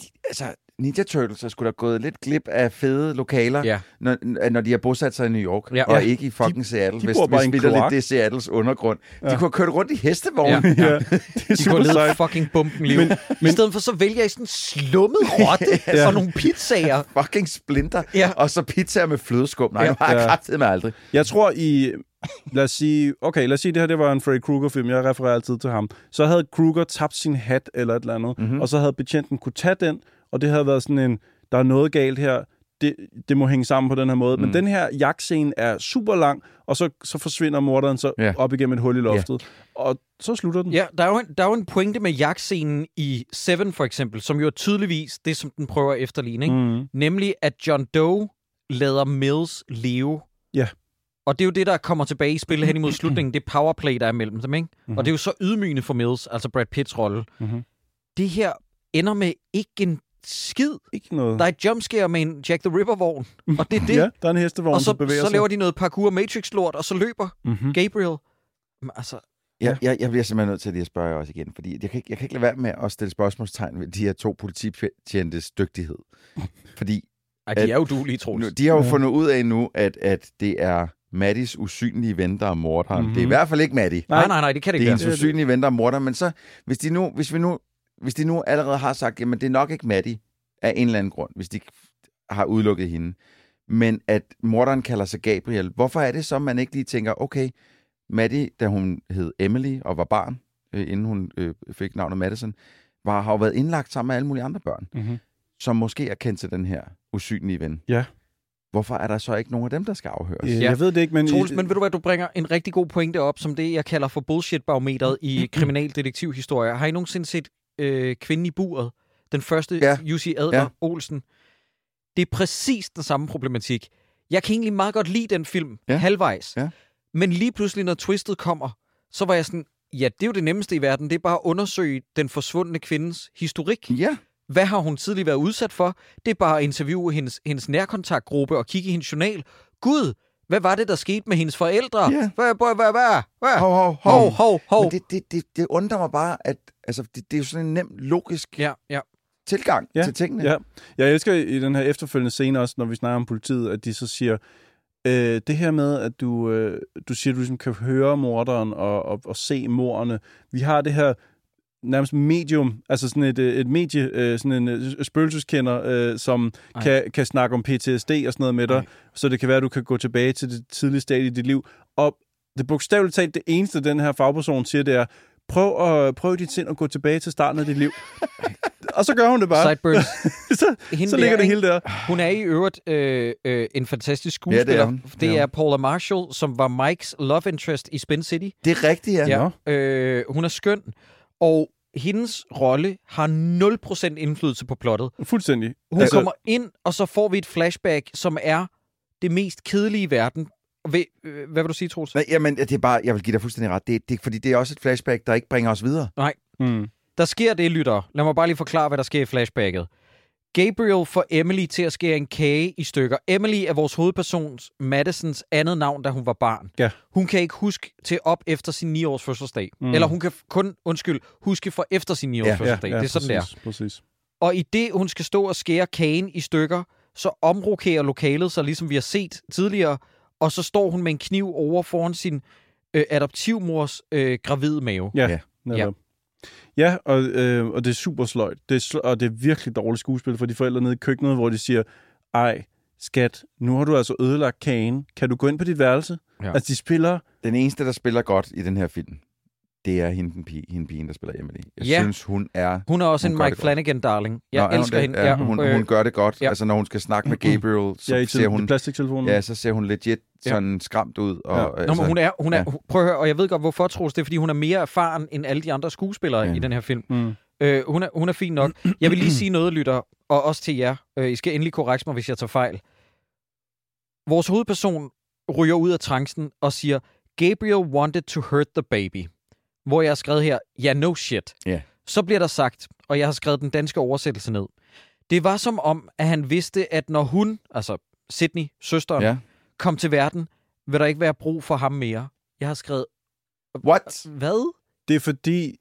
de, altså, Ninja Turtles er sgu da gået lidt glip af fede lokaler, Ja. når, når de har bosat sig i New York, Ja. og ikke i fucking Seattle. de hvis bor bare i hvis en vitterligt kloak. det Seattles undergrund. Ja. De kunne have kørt rundt i hestevogne. Ja. Ja. Ja, det er De kunne leve sejt. fucking bumpen liv. Men, men, I stedet for så vælger I sådan en slummet rotte Ja. og nogle pizzaer. Fucking splinter. Ja. Og så pizzaer med flødeskum. Nej, Ja. det har jeg Ja. kraftet med aldrig. Jeg tror i... Lad os sige... Okay, lad os sige, det her det var en Freddy Krueger-film. Jeg refererer altid til ham. Så havde Krueger tabt sin hat eller et eller andet, Mhm. mm-hmm. og så havde betjenten kunne tage den, og det havde været sådan en... Der er noget galt her. Det, det må hænge sammen på den her måde. Mm. Men den her jagtscene er super lang, og så, så forsvinder morderen så Ja. op igennem et hul i loftet. Og så slutter den. Ja, der er, jo en, der er jo en pointe med jagtscenen i Seven for eksempel, som jo er tydeligvis det, som den prøver at efterligne. Ikke? Mm. Nemlig, at John Doe lader Mills leve. Ja. Og det er jo det, der kommer tilbage i spillet hen imod slutningen. Det powerplay, der er mellem dem. Ikke? Mm-hmm. Og det er jo så ydmygende for Mills, altså Brad Pitts rolle. Mhm. Det her ender med ikke en skid. Ikke noget. Der er et jumpscare med en Jack the Ripper-vogn, og det er det. Ja, der er en hestevogn, og så, der bevæger så sig. laver de noget parkour Matrix-lort, og så løber Mm-hmm. Gabriel. Men Altså, Jeg, jeg, jeg bliver simpelthen nødt til lige at spørge jer også igen, fordi jeg kan, ikke, jeg kan ikke lade være med at stille spørgsmålstegn ved de her to politibetjentes dygtighed. Fordi ej, de At- er jo duelige, Troels. nu, de har jo Ja. fundet ud af nu, at, at det er Maddys usynlige ven, der er morderen. Mm-hmm. Det er i Mhm. hvert fald ikke Maddie. Nej, nej, nej, det kan det Det ikke er være. hendes usynlige ven, der er morderen. Men så, hvis de nu, hvis vi nu, hvis de nu allerede har sagt, jamen det er nok ikke Maddie af en eller anden grund, hvis de har udelukket hende, men at morderen kalder sig Gabriel, hvorfor er det så, man ikke lige tænker, okay, Maddie, da hun hed Emily og var barn, øh, inden hun øh, fik navnet Madison, var, har jo været indlagt sammen med alle mulige andre børn, Mm-hmm. som måske er kendt til den her usynlige ven. Ja. Hvorfor er der så ikke nogen af dem, der skal afhøres? Ja. Jeg ved det ikke, men... Troels, men ved du hvad, du bringer en rigtig god pointe op, som det, jeg kalder for bullshit-barometeret i kriminaldetektivhistorier. Har I nogensinde set øh, Kvinden i buret? den første Ja. Jussi Adler Ja. Olsen. Det er præcis den samme problematik. Jeg kan egentlig meget godt lide den film, ja. halvvejs. Ja. Men lige pludselig, når twistet kommer, så var jeg sådan, ja, det er jo det nemmeste i verden. Det er bare at undersøge den forsvundne kvindes historik. Ja, Hvad har hun tidligere været udsat for? Det er bare at interviewe hendes, hendes nærkontaktgruppe og kigge i hendes journal. Gud, hvad var det, der skete med hendes forældre? Ja. Hvad, hvad, hvad, hvad, hvad? hov, hov, Hov, hov, hov. Men det, det, det, det undrer mig bare, at altså, det, det er jo sådan en nem, logisk Ja, ja. tilgang Ja, til tingene. Ja. Jeg elsker i den her efterfølgende scene også, når vi snakker om politiet, at de så siger, øh, det her med, at du, øh, du siger, at du ligesom kan høre morderen og, og, og se morderne. Vi har det her nærmest medium, altså sådan et, øh, et medie, øh, sådan en øh, spøgelseskender, øh, som Ej. kan, kan snakke om PTSD og sådan noget med dig, Ej. så det kan være, at du kan gå tilbage til det tidlige stadie i dit liv. Og det bogstaveligt talt, det eneste, den her fagperson siger, det er, prøv, at, prøv dit sind at gå tilbage til starten af dit liv. og så gør hun det bare. Sideburns. så, Hende så ligger der, det hele der. Hun er i øvrigt øh, øh, en fantastisk Ja, det er skuespiller. hun. det er hun. Paula Marshall, som var Mikes love interest i Spin City. Det er rigtigt, ja. Ja. ja. Øh, hun er skøn, og hendes rolle har 0% indflydelse på plottet. Fuldstændig. Hun altså, kommer ind, og så får vi et flashback, som er det mest kedelige i verden. Øh, hvad vil du sige, Troels? Nej, jamen, det er bare, jeg vil give dig fuldstændig ret. Det, det, fordi det er også et flashback, der ikke bringer os videre. Mm. Der sker det, lytter. Lad mig bare lige forklare, hvad der sker i flashbacket. Gabriel får Emily til at skære en kage i stykker. Emily er vores hovedpersons, Madisons, andet navn, da hun var barn. Ja. Hun kan ikke huske til op efter sin 9-års fødselsdag. Mm. Eller hun kan kun, undskyld, huske for efter sin 9-års Ja, ja, fødselsdag. det er sådan, præcis, der. Præcis. Og i det, hun skal stå og skære kagen i stykker, så omrokerer lokalet sig, ligesom vi har set tidligere, og så står hun med en kniv over foran sin øh, adoptivmors øh, gravide mave. Ja, Ja. ja. netop. Ja, og, øh, og det er super sløjt. Det er sl- og det er virkelig dårligt skuespil for de forældre nede i køkkenet, hvor de siger, ej, skat, nu har du altså ødelagt kagen. Kan du gå ind på dit værelse? Ja. Altså, de spiller... Den eneste, der spiller godt i den her film, det er hende, den pige, hende pigen, der spiller Emily. Jeg Ja. synes, hun er... Hun er også Hun en Mike det godt. Flanagan-darling. Jeg Nå, er hun elsker det? hende. Ja, hun, øh, hun gør det godt. ja. Altså, når hun skal snakke med Gabriel, så Ja, i ser hun... plastiktelefonen. Ja, så ser hun legit sådan skræmt ud. Og, Ja. Nå, altså, men hun er, hun er, ja. ja. prøv at høre, og jeg ved godt, hvorfor, Troels. Det er, fordi hun er mere erfaren end alle de andre skuespillere Ja. ja. i den her film. Mm. Øh, hun, er, hun er fin nok. Jeg vil lige sige noget, lytter, og også til jer. Øh, I skal endelig korrekte mig, hvis jeg tager fejl. Vores hovedperson ryger ud af trancen og siger, Gabriel wanted to hurt the baby. Hvor jeg har skrevet her, ja, no shit. Ja. Så bliver der sagt, og jeg har skrevet den danske oversættelse ned. Det var som om, at han vidste, at når hun, altså Sydney, søsteren, Ja. kom til verden, vil der ikke være brug for ham mere. Jeg har skrevet, What? hvad? Det er fordi...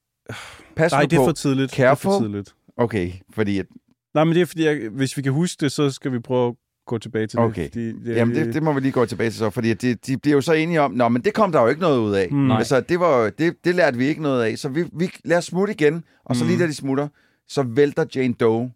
Pas Nej, det er på. for tidligt. Det er for Careful. tidligt. Okay, fordi... At, Nej, men det er fordi, jeg, hvis vi kan huske det, så skal vi prøve at gå tilbage til Okay. det. Fordi det jamen, det, det må vi lige gå tilbage til så, fordi at de, de bliver jo så enige om, Nå, men det kom der jo ikke noget ud af. Hmm. Nej. Altså, det, var, det, det lærte vi ikke noget af. Så vi, vi lader smutte igen, og så Mm. lige da de smutter, så vælter Jane Doe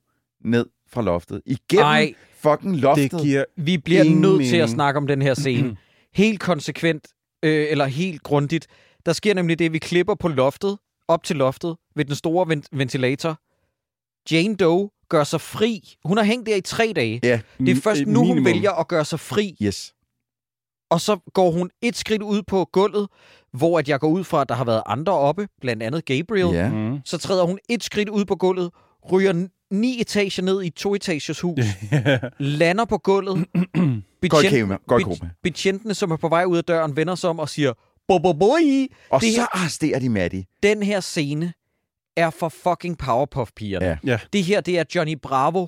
ned fra loftet. Igennem Ej. fucking loftet. det giver... Vi bliver Ingen nødt til at mening. snakke om den her scene. helt konsekvent, øh, eller helt grundigt. Der sker nemlig det, vi klipper på loftet, op til loftet, ved den store ven- ventilator. Jane Doe gør sig fri. Hun har hængt der i tre dage. Ja, Det er først et nu, hun minimum. vælger at gøre sig fri. yes. Og så går hun et skridt ud på gulvet, hvor at jeg går ud fra, at der har været andre oppe, blandt andet Gabriel. Ja. Mm. Så træder hun et skridt ud på gulvet, ryger ni etager ned i et to-etagers hus, lander på gulvet. Godt Betjent. Godt kæme. betjentene, som er på vej ud af døren, vender sig om og siger, bo, bo, boy. Og det så her- arresterer de Maddie. Den her scene er for fucking Powerpuff-pigerne. Ja. Ja. Det her, det er Johnny Bravo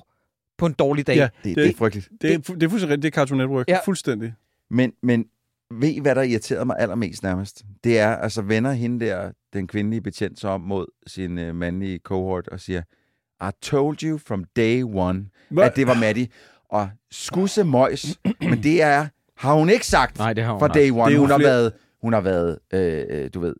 på en dårlig dag. Ja. Det, det, det er frygteligt. Det er, fu- det er fuldstændig. Det er Cartoon Network. Ja. Fuldstændig. Men, men ved I, hvad der irriterede mig allermest nærmest? Det er, altså vender hende der, den kvindelige betjent, så om mod sin uh, mandlige cohort og siger, I told you from day one, Hvad? at det var Maddie. Og skusse møjs, men det er, har hun ikke sagt Nej, det har hun fra day one. Det er Hun har flere- været, hun har været, øh, øh, du ved,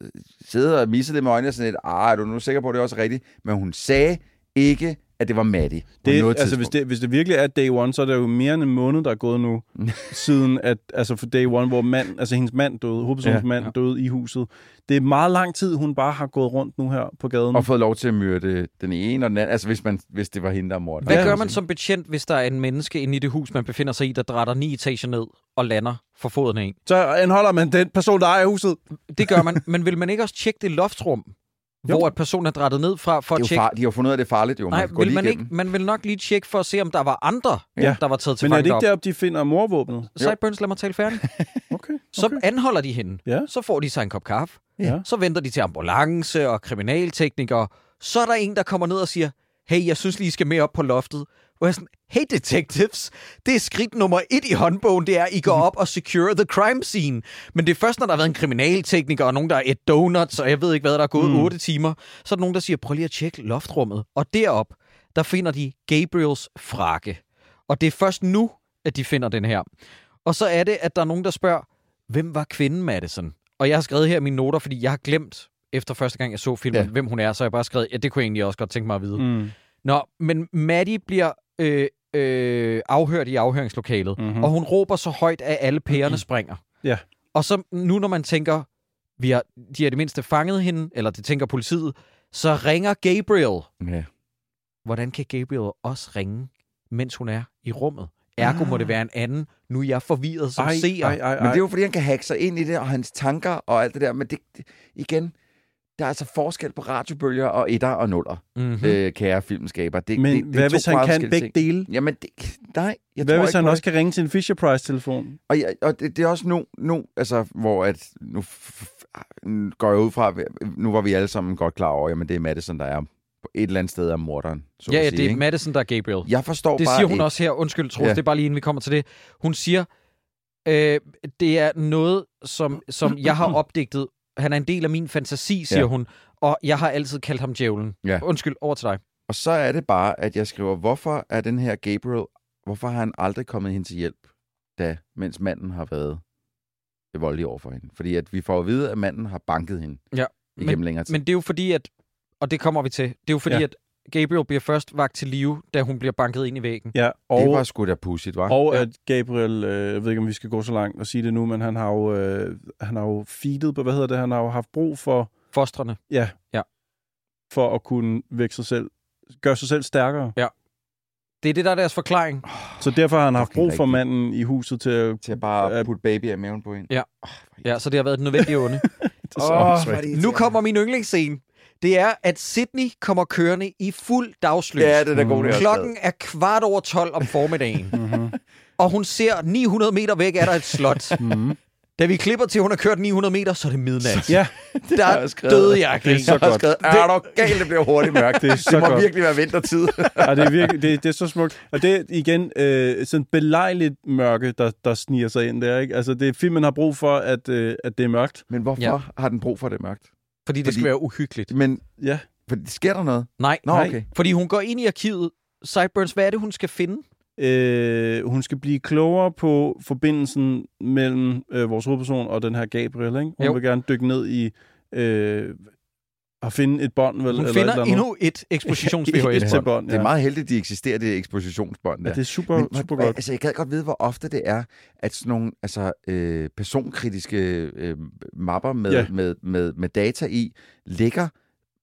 siddet og misset det med øjnene og sådan lidt, ah, er du nu sikker på, at det er også rigtigt? Men hun sagde ikke, at det var Maddie. Det, noget altså, hvis det, hvis det virkelig er day one, så er det jo mere end en måned, der er gået nu, siden at, altså for day one, hvor mand, altså hendes mand døde, hovedpersonens Ja. ja. mand døde i huset. Det er meget lang tid, hun bare har gået rundt nu her på gaden. Og fået lov til at myrde den ene og den anden, altså hvis, man, hvis det var hende, der mordte. Hvad Ja, gør man som betjent, hvis der er en menneske inde i det hus, man befinder sig i, der drætter ni etager ned og lander for foden af en? Så anholder man den person, der ejer huset. Det gør man, men vil man ikke også tjekke det loftsrum? Jo. hvor at personen er drættet ned fra for Det at tjekke... far, de har fundet ud af, at det er farligt, jo. Nej, man kan gå vil lige man, ikke, man vil nok lige tjekke for at se, om der var andre, Ja. der var taget til Men er det ikke deroppe. de finder morvåbnet? Sideburns, lad mig tale færdig. Okay. Så okay. anholder de hende. Ja. Så får de sig en kop kaffe. Ja. Så venter de til ambulance og kriminalteknikere. Så er der en, der kommer ned og siger, hey, jeg synes lige, I skal med op på loftet. Hvor jeg sådan, hey detectives, det er skridt nummer et i håndbogen, det er, I går op og secure the crime scene. Men det er først, når der har været en kriminaltekniker og nogen, der er et donuts, og jeg ved ikke hvad, der er gået Mm. mm. 8 timer, så er der nogen, der siger, prøv lige at tjekke loftrummet. Og derop, der finder de Gabriels frakke. Og det er først nu, at de finder den her. Og så er det, at der er nogen, der spørger, hvem var kvinden Madison? Og jeg har skrevet her mine noter, fordi jeg har glemt, efter første gang jeg så filmen, Ja. hvem hun er, så har jeg bare skrevet, ja, det kunne jeg egentlig også godt tænke mig at vide. Mm. Nå, men Maddie bliver øh, øh, afhørt i afhøringslokalet, Mhm. mm-hmm. og hun råber så højt, at alle pærerne springer. Ja. Og så nu, når man tænker, vi har, de har det mindste fanget hende, eller det tænker politiet, så ringer Gabriel. Ja. Hvordan kan Gabriel også ringe, mens hun er i rummet? Ergo må det være en anden. Nu er jeg forvirret som Ej, seer. ej, ej, Men det er jo, fordi han kan hacke sig ind i det, og hans tanker og alt det der. Men det, det igen, der er altså forskel på radiobølger og etter og nuller, Mm-hmm. mm. øh, kære filmskaber. Det, Men det, det, hvad er hvis han kan begge ting. dele? Jamen, det, nej, jeg Hvad tror hvis ikke han også det. kan ringe til en Fisher Price-telefon? Og, jeg, og det, det er også nu, nu altså, hvor at, nu f- f- går jeg ud fra, nu var vi alle sammen godt klar over, jamen det er Madison, der er på et eller andet sted af morderen. Så Ja, ja, sige, det er ikke? Madison, der er Gabriel. Jeg forstår Det bare siger hun ikke. også her. Undskyld, Troels, Ja. ja. det er bare lige inden vi kommer til det. Hun siger, øh, det er noget, som, som jeg har opdigtet. Han er en del af min fantasi, siger Ja. hun. Og jeg har altid kaldt ham djævlen. Ja. Undskyld, over til dig. Og så er det bare, at jeg skriver, hvorfor er den her Gabriel, hvorfor har han aldrig kommet hende til hjælp, da, mens manden har været voldelig over for hende? Fordi at vi får at vide, at manden har banket hende Ja, igennem længere tid. Men det er jo fordi, at... Og det kommer vi til. Det er jo fordi, ja. at Gabriel bliver først vagt til live, da hun bliver banket ind i væggen. Ja, og, det var sgu da pudsigt, var? og Ja. at Gabriel, øh, jeg ved ikke, om vi skal gå så langt og sige det nu, men han har jo, øh, han har jo feedet på, hvad hedder det, han har jo haft brug for, Fostrene. ja, Ja. for at kunne vække sig selv, gøre sig selv stærkere. Det er det, der er deres forklaring. Så derfor har han haft brug for manden i huset til at... Til at bare Ja. putte baby af maven på hende. Ja. Ja, så det har været et nødvendigt onde. Det er så det nu kommer min yndlingsscene. Det er, at Sydney kommer kørende i fuld dagslys. Ja, det er god, det er Klokken er kvart over 12 om formiddagen. Mhm. og hun ser 900 meter væk, er der et slot. Mhm. Da vi klipper til, at hun har kørt 900 meter, så er det midnat. Ja, Der har jeg skrevet. døde jeg af Det er så godt. skrevet, er du galt, det bliver hurtigt mørkt. Det er så det må godt. virkelig være vintertid. ja det, er virkelig, det, det er så smukt. Og det er igen øh, sådan belejligt mørke, der, der sniger sig ind der. Ikke? Altså, det, filmen har brug for, at, øh, at det er mørkt. Men hvorfor Ja. har den brug for det mørkt? Fordi det Fordi- skal være uhyggeligt. Men Ja. for, sker der noget? Nej, Nå, Nej. okay. fordi hun går ind i arkivet. Sideburns, hvad er det, hun skal finde? Øh, hun skal blive klogere på forbindelsen mellem øh, vores hovedperson og den her Gabriel. Ikke? Hun Jo. vil gerne dykke ned i øh, at finde et bånd. Vel, Hun eller et finder eller endnu et ekspositions Et til VHS-bånd. bånd, Det er ja. meget heldigt, de eksisterer, det ekspositionsbånd der. Ja, det er super, Men, super godt. Altså, jeg gad godt vide, hvor ofte det er, at sådan nogle altså, øh, personkritiske øh, mapper med, Ja. ja. med, med, med data i ligger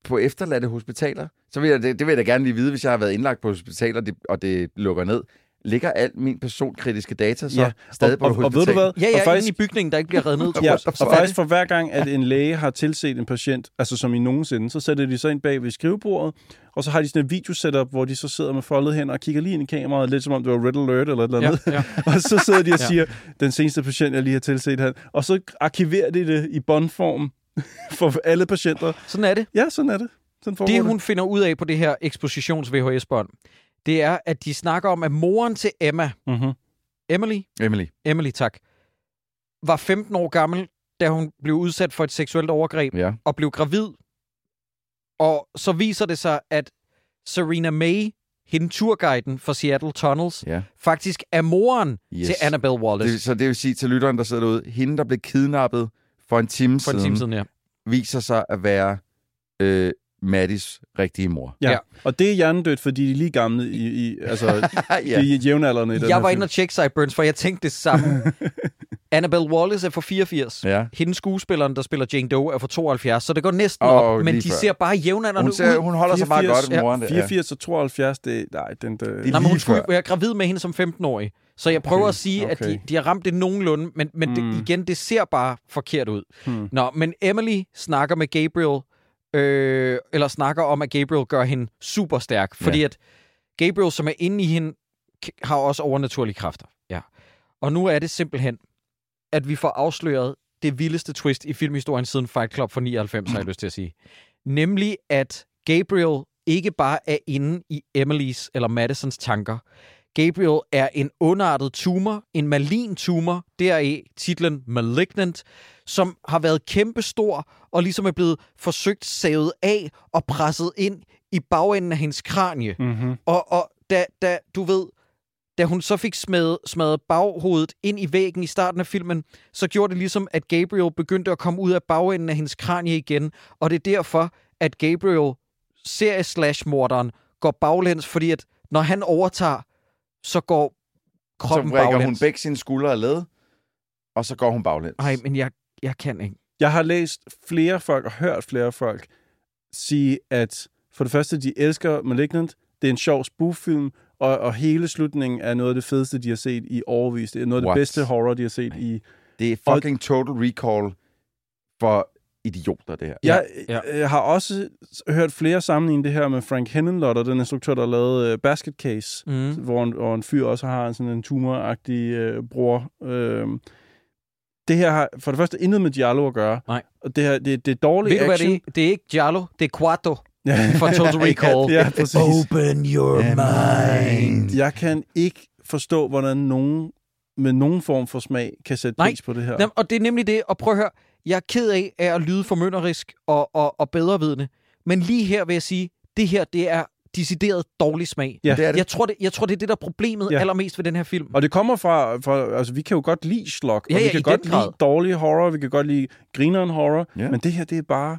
på efterladte hospitaler. Så vil jeg, det, det vil jeg da gerne lige vide, hvis jeg har været indlagt på hospitaler, og det, og det lukker ned. Ligger alt min personkritiske data så Ja, ja. stadig og, på og, og hospital? ved du hvad? Ja, ja, og faktisk... i bygningen, der ikke bliver reddet ned. Ja, og Så faktisk for hver gang, at en læge har tilset en patient, altså som i nogensinde, så sætter de sig ind bag ved skrivebordet, og så har de sådan et videosetup, hvor de så sidder med foldede hænder og kigger lige ind i kameraet, lidt som om det var Red Alert eller et eller Ja, andet. ja. og så sidder de og Ja. siger, den seneste patient, jeg lige har tilset, han. Og så arkiverer de det i båndform for alle patienter. Sådan er det. Ja, sådan er det. Sådan Det, hun finder ud af på det her ekspositions-VHS-bånd, det er, at de snakker om, at moren til Emma. Mm-hmm. Emily, Emily. Emily, tak, var 15 år gammel, da hun blev udsat for et seksuelt overgreb Ja. og blev gravid. Og så viser det sig, at Serena May, hende turguiden for Seattle Tunnels, ja. faktisk er moren Yes. til Annabelle Wallace. Det, så det vil sige til lytteren, der sidder derude, hende, der blev kidnappet for en time, for en siden, time siden, ja. viser sig at være øh, Maddys rigtige mor. Ja. Ja. Og det er hjernedødt, fordi de er lige gamle i, i altså, ja. de er jævnaldrende i den Jeg var inde og tjekke Sideburns, for jeg tænkte det samme. Annabelle Wallace er fra 84. ja. Hende skuespilleren, der spiller Jane Doe, er fra 72, så det går næsten Åh, op, men de før. ser bare jævnaldrende Hun, ser, ud. hun holder sig bare 84, godt, moren. der. 84 og 72, det, nej, den, der, Det er Nej, men hun skulle være gravid med hende som 15-årig. Så jeg prøver Okay, at sige, at de, okay. de har ramt det nogenlunde, men, men Mm. det, igen, det ser bare forkert ud. Hmm. Nå, men Emily snakker med Gabriel øh, eller snakker om, at Gabriel gør hende super stærk. Fordi Ja. at Gabriel, som er inde i hende, har også overnaturlige kræfter. Ja. Og nu er det simpelthen, at vi får afsløret det vildeste twist i filmhistorien siden Fight Club for 99, har jeg lyst til at sige. Nemlig, at Gabriel ikke bare er inde i Emilys eller Madisons tanker. Gabriel er en ondartet tumor, en malign tumor, deraf titlen Malignant, som har været kæmpestor og ligesom er blevet forsøgt savet af og presset ind i bagenden af hendes kranie. Mm-hmm. Og, og da, da, du ved, da hun så fik smadret, smadret baghovedet ind i væggen i starten af filmen, så gjorde det ligesom, at Gabriel begyndte at komme ud af bagenden af hendes kranie igen. Og det er derfor, at Gabriel, serie-slash-morderen, går baglæns, fordi at når han overtager, så går Så kroppen brækker hun baglæns. begge sine skuldre af led, og så går hun baglæns. Nej, men jeg, jeg kan ikke. Jeg har læst flere folk og hørt flere folk sige, at for det første, de elsker Malignant. Det er en sjov spoof-film, og, og hele slutningen er noget af det fedeste, de har set i overvis. Det er noget af What? det bedste horror, de har set i... Det er fucking total recall for idioter, det her. Jeg, Ja. ja. jeg har også hørt flere sammenligne det her med Frank Henenlotter, den instruktør, der lavede uh, Basket Case, Mm. hvor, en, hvor en fyr også har sådan en tumoragtig øh, bror. Øh, det her har for det første intet med Giallo at gøre. Nej. Og det her, det, det er dårlig Ved du hvad action. det er? Det er ikke Giallo, det er Quattro Ja. for Total Recall. ja, præcis. Open your mind. Jeg kan ikke forstå, hvordan nogen med nogen form for smag kan sætte Nej. pris på det her. Jamen, og det er nemlig det, og prøv at høre, jeg er ked af, af at lyde formynderisk og, og, og bedrevidende, men lige her vil jeg sige, det her, det er decideret dårlig smag. Ja. Det er det. Jeg tror, det, jeg tror, det er det, der er problemet Ja. allermest ved den her film. Og det kommer fra, fra, altså vi kan jo godt lide slok, Ja, og vi ja, kan i godt grad. lide dårlig horror, vi kan godt lide grineren horror, Ja. men det her, det er bare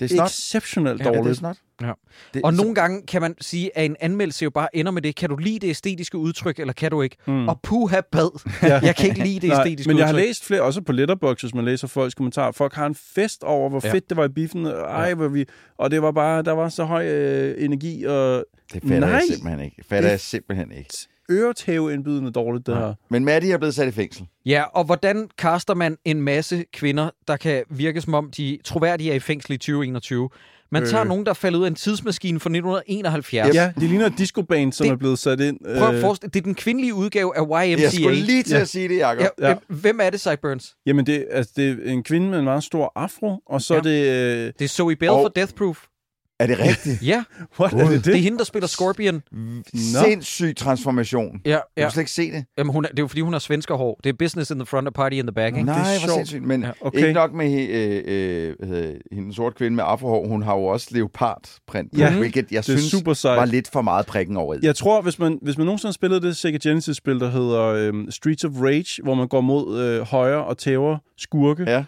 Det er snart. exceptionelt Ja, Ja, det er dårligt. snart. Ja. Det, Og så- nogle gange kan man sige, at en anmeldelse jo bare ender med det. Kan du lide det æstetiske udtryk, eller kan du ikke? Mm. Og puha bad. Ja. Jeg kan ikke lide det Nej, æstetiske men jeg har udtryk. læst flere, også på Letterboxd, hvis man læser folks kommentarer. Folk har en fest over, hvor Ja. fedt det var i biffen. Ej, Ja. hvor vi, og det var bare, der var så høj øh, energi og det fatter Nej. jeg simpelthen ikke. Det fatter Det- jeg simpelthen ikke. Øretæveindbydende dårligt, det Nej. her. Men Maddie er blevet sat i fængsel. Ja, og hvordan kaster man en masse kvinder, der kan virke som om, de troværdige er i fængsel i 2021? Man tager Øh. nogen, der er faldet ud af en tidsmaskine fra 1971. Ja, det ligner et discoband, som Det- er blevet sat ind. Prøv at øh, forestille det er den kvindelige udgave af YMCA. Jeg skulle lige til Ja. at sige det, Jacob. Ja, Ja. ja. Hvem er det, Sideburns? Jamen, det, altså, det er en kvinde med en meget stor afro, og så Ja. er det... Øh, Det er Zoe Bell Og- for Death Proof. Er det rigtigt? Ja, what er det, det det? er hende, der spiller Scorpion. Sindssyg transformation. Ja, Ja. Du kan slet ikke se det. Jamen, hun er, det er jo, fordi hun har svensker hår. Det er business in the front og party in the back, ikke? Nej, Det er hvor sindssygt. Men Ja, okay. ikke nok med øh, øh, det, hende den sorte kvinde med afrohår. Hun har jo også leopardprint på, Ja. hvilket jeg Det er synes super sejt. var lidt for meget prikken over i. Jeg tror, hvis man, hvis man nogensinde har spillet det Sega Genesis-spil, der hedder øhm, Streets of Rage, hvor man går mod øh, højre og tæver skurke, Ja.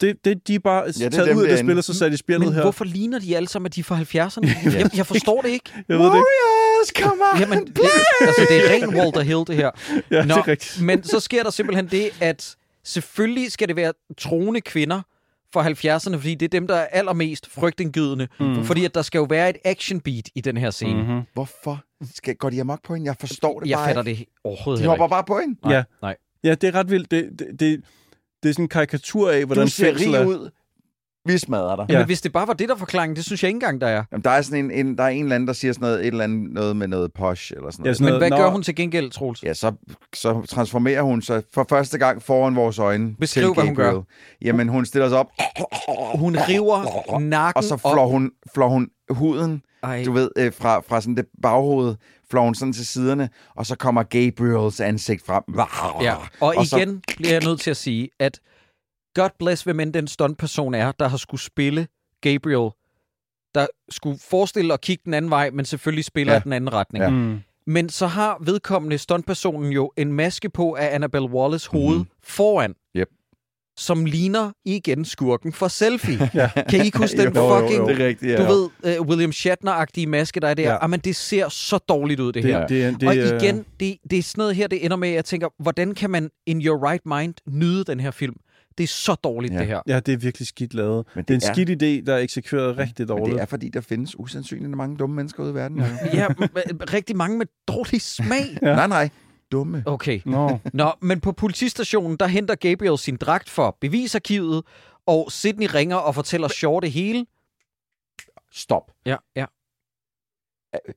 Det, det, de er bare ja, det er taget dem ud af det spil, og så sat i spillet Men her. hvorfor ligner de alle sammen, at de er fra 70'erne? jeg, jeg forstår det ikke. Jeg ved det ikke. Warriors, come on! Jamen, det, altså, det er ren Walter Hill, det her. Ja, Nå, det er rigtigt. Men så sker der simpelthen det, at selvfølgelig skal det være troende kvinder fra 70'erne, fordi det er dem, der er allermest frygtindgydende. Mm. Fordi at der skal jo være et action beat i den her scene. Mm. Mm-hmm. Hvorfor skal, går de amok på hende? Jeg forstår det Jeg bare fatter ikke. det overhovedet De hopper ikke. bare på hende. Nej, Ja. nej. Ja, det er ret vildt. Det, det, det, det er sådan en karikatur af, hvordan Du ser fængsel rig er. ud. Vi smadrer dig. Ja. Ja. Men hvis det bare var det, der forklaringen, det synes jeg ikke engang, der er. Jamen, der er sådan en, en, der er en eller anden, der siger sådan noget, et eller andet noget med noget posh eller sådan Ja, noget. sådan Men noget, hvad Nå, gør hun til gengæld, Troels? Ja, så, så transformerer hun sig for første gang foran vores øjne. Beskriv, til hvad hun gør. Jamen, hun stiller sig op, Hun river nakken og så flår hun, flår hun huden, Ej, du ved, øh, fra, fra sådan det baghoved, flår sådan til siderne, og så kommer Gabriels ansigt frem. Ja, og, Og så- igen bliver jeg nødt til at sige, at God bless, hvem end den stuntperson er, der har skulle spille Gabriel, der skulle forestille at kigge den anden vej, men selvfølgelig spiller ja. Den anden retning. Ja. Mm. Men så har vedkommende stuntpersonen jo en maske på af Annabelle Wallace hoved mm-hmm. foran, Yep. Som ligner igen skurken for selfie. Ja. Kan I ikke huske den Jo, jo, jo. fucking, Det er rigtigt, ja. du ved, uh, William Shatner-agtige maske, der er der? Ja. Ja. Jamen, det ser så dårligt ud, det, Det, her. det, det, det, og igen, det, det er sådan noget her, det ender med, at jeg tænker, hvordan kan man in your right mind nyde den her film? Det er så dårligt, Ja. det her. Ja, det er virkelig skidt lavet. Men det, er en det er- skidt idé, der er eksekveret rigtig Men dårligt. det er, fordi der findes usandsynligt mange dumme mennesker ude i verden. Ja. Ja, m- rigtig mange med dårlig smag. Ja. Nej, nej. Dumme. Okay. Nå, Nå, men på politistationen, der henter Gabriel sin dragt for bevisarkivet, og Sydney ringer og fortæller Shaw det hele. stop. Ja, ja.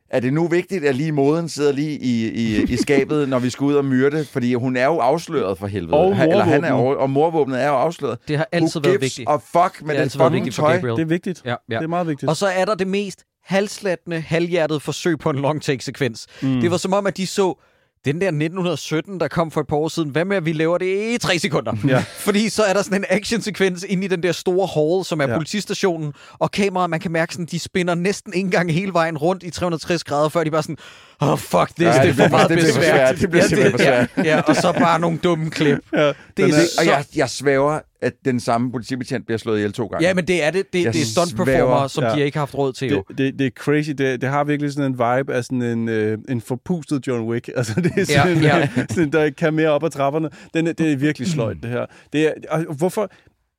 Er det nu vigtigt, at lige moden sidder lige i, i, i skabet, når vi skal ud og myrde? Fordi hun er jo afsløret for helvede. Og Han- Eller han er, morvåbnet. og morvåbnet er jo afsløret. Det har altid Who været vigtigt. a fuck med Det den fucking tøj? Gabriel. Det er vigtigt. Ja, ja. Det er meget vigtigt. Og så er der det mest halslattende, halvhjertede forsøg på en long take-sekvens. Mm. Det var som om, at de så den der 1917, der kom for et par år siden. Hvad med, at vi laver det i tre sekunder? Ja. Fordi så er der sådan en actionsekvens inde i den der store hall, som er Ja. politistationen, og kameraet, man kan mærke, sådan, de spinner næsten en gang hele vejen rundt i 360 grader, før de bare sådan, oh fuck this, Ja, det er det for bliver- meget det bliver for besvær. svært. Det bliver simpelthen for ja, ja, og så bare nogle dumme klip. ja, Det er er, så- Og jeg, jeg svæver, at den samme politibetjent bliver slået ihjel to gange. Ja, men det er det. Det, Jeg det er stunt svæver. performer, som Ja. de ikke har haft råd til, jo. det, det, det er crazy. Det, det har virkelig sådan en vibe af sådan en, øh, en forpustet John Wick. Altså, det er sådan, Ja, ja, ja. sådan der kan mere op ad trapperne. Den, det er virkelig sløjt, det her. Det er, og hvorfor...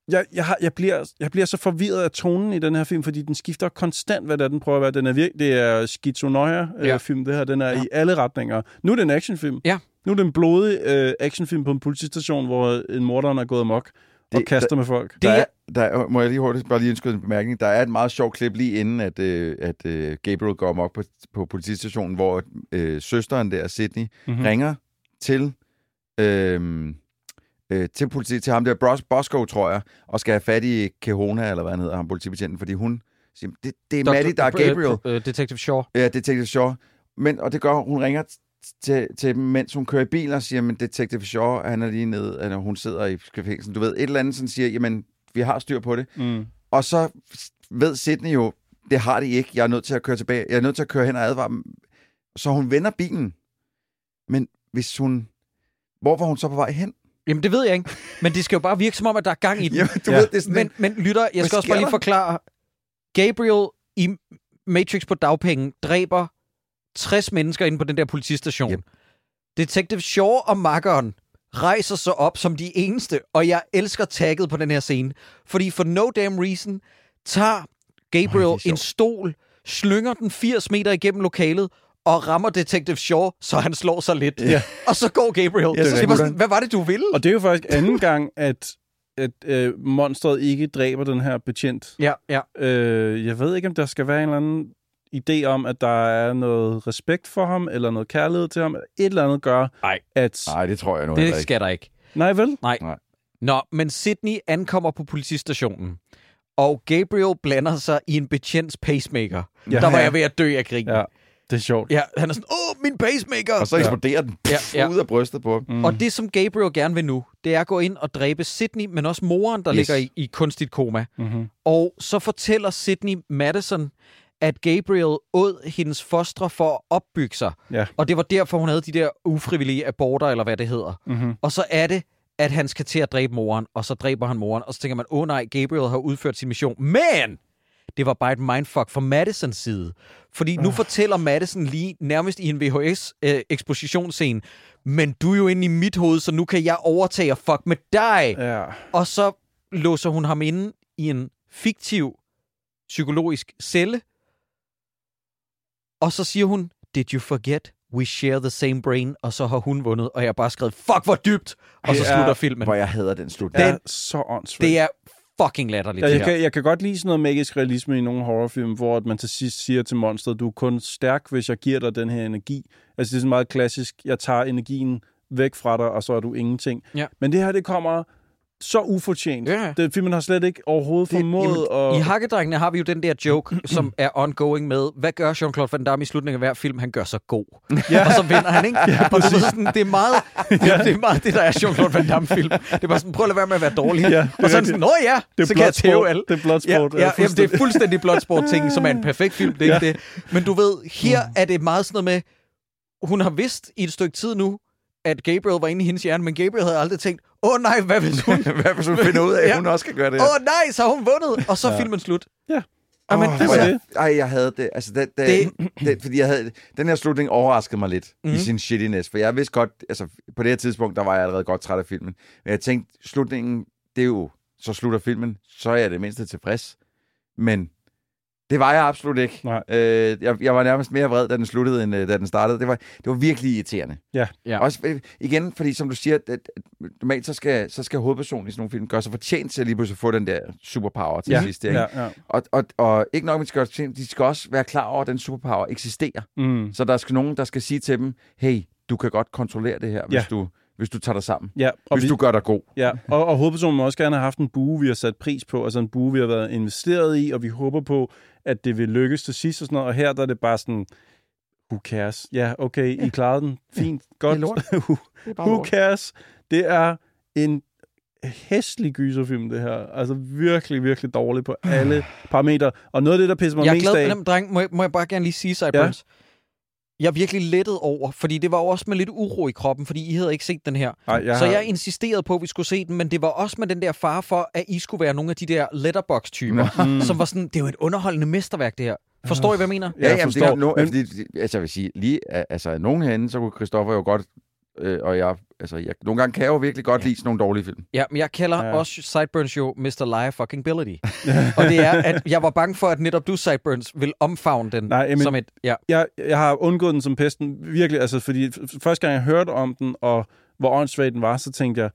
Jeg, jeg, har, jeg, bliver, jeg bliver så forvirret af tonen i den her film, fordi den skifter konstant, hvad det er, den prøver at være. Den er virke, det er schizonoia-film, Ja. øh, film, det her. Den er Ja. ja. i alle retninger. Nu er det en actionfilm. Ja. Nu er det en blodig øh, actionfilm på en politistation, hvor en morderen er gået amok og Det- kaster med folk. Der Det er, der er, må jeg lige hurtigt bare lige indskyde en bemærkning. Der er et meget sjovt klip lige inden, at, øh, at øh, Gabriel går amok på, på politistationen, hvor øh, søsteren der, Sydney, Mhm. mm-hmm. ringer til, øh, øh, til, politi, til ham der, Bros, Bosco, tror jeg, og skal have fat i Kehona, eller hvad han hedder, ham politibetjenten, fordi hun siger, det, det er Maddie, der er Gabriel. Uh, uh, Detective Shaw. Ja, Detective Shaw. Men, og det gør, hun ringer til, til dem, mens hun kører i bil og siger, men Detective Shaw, han er lige nede, eller hun sidder i fængsel. Du ved, et eller andet, sådan siger, jamen, vi har styr på det. Mm. Og så ved Sydney jo, det har de ikke. Jeg er nødt til at køre tilbage. Jeg er nødt til at køre hen og advare dem. Så hun vender bilen. Men hvis hun... Hvor var hun så på vej hen? Jamen, det ved jeg ikke. Men det skal jo bare virke som om, at der er gang i den. Jamen, du Ja. ved, det er sådan Men, men lytter, jeg skal også bare lige forklare. Gabriel i Matrix på dagpenge dræber 60 mennesker inde på den der politistation. Yep. Detective Shaw og makkeren rejser sig op som de eneste, og jeg elsker tagget på den her scene. Fordi for no damn reason tager Gabriel oh, en stol, slynger den 80 meter igennem lokalet, og rammer Detective Shaw, så han slår sig lidt. Ja. Og så går Gabriel. Ja, så det er sådan, han. hvad var det, du ville? Og det er jo faktisk anden gang, at, at øh, monstret ikke dræber den her betjent. Ja, ja. Øh, jeg ved ikke, om der skal være en eller anden idé om, at der er noget respekt for ham, eller noget kærlighed til ham, eller et eller andet gør, Nej. at... Nej, det tror jeg nu Det ikke. skal der ikke. Nej, vel? Nej. Nej. Nå, men Sydney ankommer på politistationen, og Gabriel blander sig i en betjents pacemaker. Ja, Ja. der var jeg ved at dø af grin. Ja, det er sjovt. ja han er sådan, åh, min pacemaker! Og så eksploderer den Ja, ja, ja. ja. ud af brystet på ham. Mm. Og det, som Gabriel gerne vil nu, det er at gå ind og dræbe Sydney, men også moren, der yes. Yes. ligger i, i kunstigt koma. Mm-hmm. Og så fortæller Sydney Madison, at Gabriel åd hendes fostre for at opbygge sig. Ja. Og det var derfor, hun havde de der ufrivillige aborter, eller hvad det hedder. Mm-hmm. Og så er det, at han skal til at dræbe moren, og så dræber han moren, og så tænker man, åh oh, nej, Gabriel har udført sin mission. Men det var bare et mindfuck fra Madisons side. Fordi nu fortæller Madison lige nærmest i en VHS-ekspositionsscene, men du er jo inde i mit hoved, så nu kan jeg overtage og fuck med dig. Ja. Og så låser hun ham inde i en fiktiv psykologisk celle. Og så siger hun, did you forget? We share the same brain. Og så har hun vundet, og jeg har bare skrevet, fuck hvor dybt! Og så er- slutter filmen. Hvor jeg hader den slutning. Det Ja. er så åndssvagt. Det er fucking latterligt, Ja, jeg, her. kan, jeg kan godt lide sådan noget magisk realisme i nogle horrorfilm, hvor at man til sidst siger til monsteret, du er kun stærk, hvis jeg giver dig den her energi. Altså det er sådan meget klassisk, jeg tager energien væk fra dig, og så er du ingenting. Ja. Men det her, det kommer så ufortjent. Ja. Det, filmen har slet ikke overhovedet Det- formået at... I Hakkedrengene har vi jo den der joke, som er ongoing med, hvad gør Jean-Claude Van Damme i slutningen af hver film? Han gør sig god. Ja. Og så vinder han, ikke? Ja, og du ved, sådan, det, er meget, det, er, det er meget det, der er Jean-Claude Van Damme-film. Det er bare sådan, prøv at lade være med at være dårlig. Ja, det er og så er sådan, nå ja, det er så kan jeg tæve alle. Det er Bloodsport. Ja, ja, jamen, det er fuldstændig Bloodsport-ting, som er en perfekt film, det er ikke det. Men du ved, her er det meget sådan noget med, hun har vidst i et stykke tid nu, at Gabriel var inde i hendes hjerne, men Gabriel havde aldrig tænkt, åh oh, nej, hvad hvis hun... Hvad hvis hun finder ud af, at Ja. hun også kan gøre det Åh oh, nej, så har hun vundet, og så er Ja. filmen slut. Ja. Jamen, Åh, det var jeg, ej, jeg havde det. Altså, det, det, Det- det, det, fordi jeg havde, den her slutning overraskede mig lidt mm. Mhm. i sin shittiness. For jeg vidste godt, altså på det her tidspunkt, der var jeg allerede godt træt af filmen. Men jeg tænkte, slutningen, det er jo, så slutter filmen, så er jeg det mindste tilfreds. Men Det var jeg absolut ikke. Nej. Øh, jeg, jeg var nærmest mere vred, da den sluttede, end øh, da den startede. Det var, det var virkelig irriterende. Ja. Ja. Også øh, igen, fordi som du siger, at, at normalt så skal, så skal hovedpersonen i sådan nogle film gøre sig fortjent til at lige pludselig få den der superpower til Ja, sidst. Ikke? ja, ja. Og, og, og ikke nok med, at de skal de skal også være klar over, at den superpower eksisterer. Mm. Så der skal nogen, der skal sige til dem, hey, du kan godt kontrollere det her, hvis, Ja. du, hvis du tager dig sammen. Ja, og Hvis vi, du gør dig god. Ja, og, og hovedpersonen må også gerne have haft en bue, vi har sat pris på, altså en bue, vi har været investeret i, og vi håber på, at det vil lykkes til sidst og sådan noget. Og her der er det bare sådan, who cares? Ja, okay, I klarede den. Fint, godt. lort. who, Det er bare who lort. cares? Det er en hæslig gyserfilm, det her. Altså virkelig, virkelig dårlig på alle parametre. Og noget af det, der pisser mig Jeg er mest glad af... for dem, dreng. Må jeg, må jeg bare gerne lige sige, Sideburns? Jeg er virkelig lettet over, fordi det var jo også med lidt uro i kroppen, fordi I havde ikke set den her. Nej, jeg Så har- jeg insisterede på, at vi skulle se den, men det var også med den der fare for, at I skulle være nogle af de der letterbox-typer, Mm. som var sådan, det er jo et underholdende mesterværk, det her. Forstår I, hvad jeg mener? Ja, Jeg jamen, det forstår. kan, no, altså, jeg vil sige, lige, altså, nogen herinde, så kunne Christoffer jo godt, øh, og jeg, altså, jeg, nogle gange kan jeg jo virkelig godt lide sådan nogle dårlige film. Ja, men jeg kalder Ja. ja. også Sideburns jo Mr. Liar fucking Ability. og det er, at jeg var bange for, at netop du, Sideburns, vil omfavne den Nej, jamen- som et... Ja, jeg, jeg har undgået den som pesten, virkelig, altså, fordi første gang jeg hørte om den, og hvor åndssvagt den var, så tænkte jeg,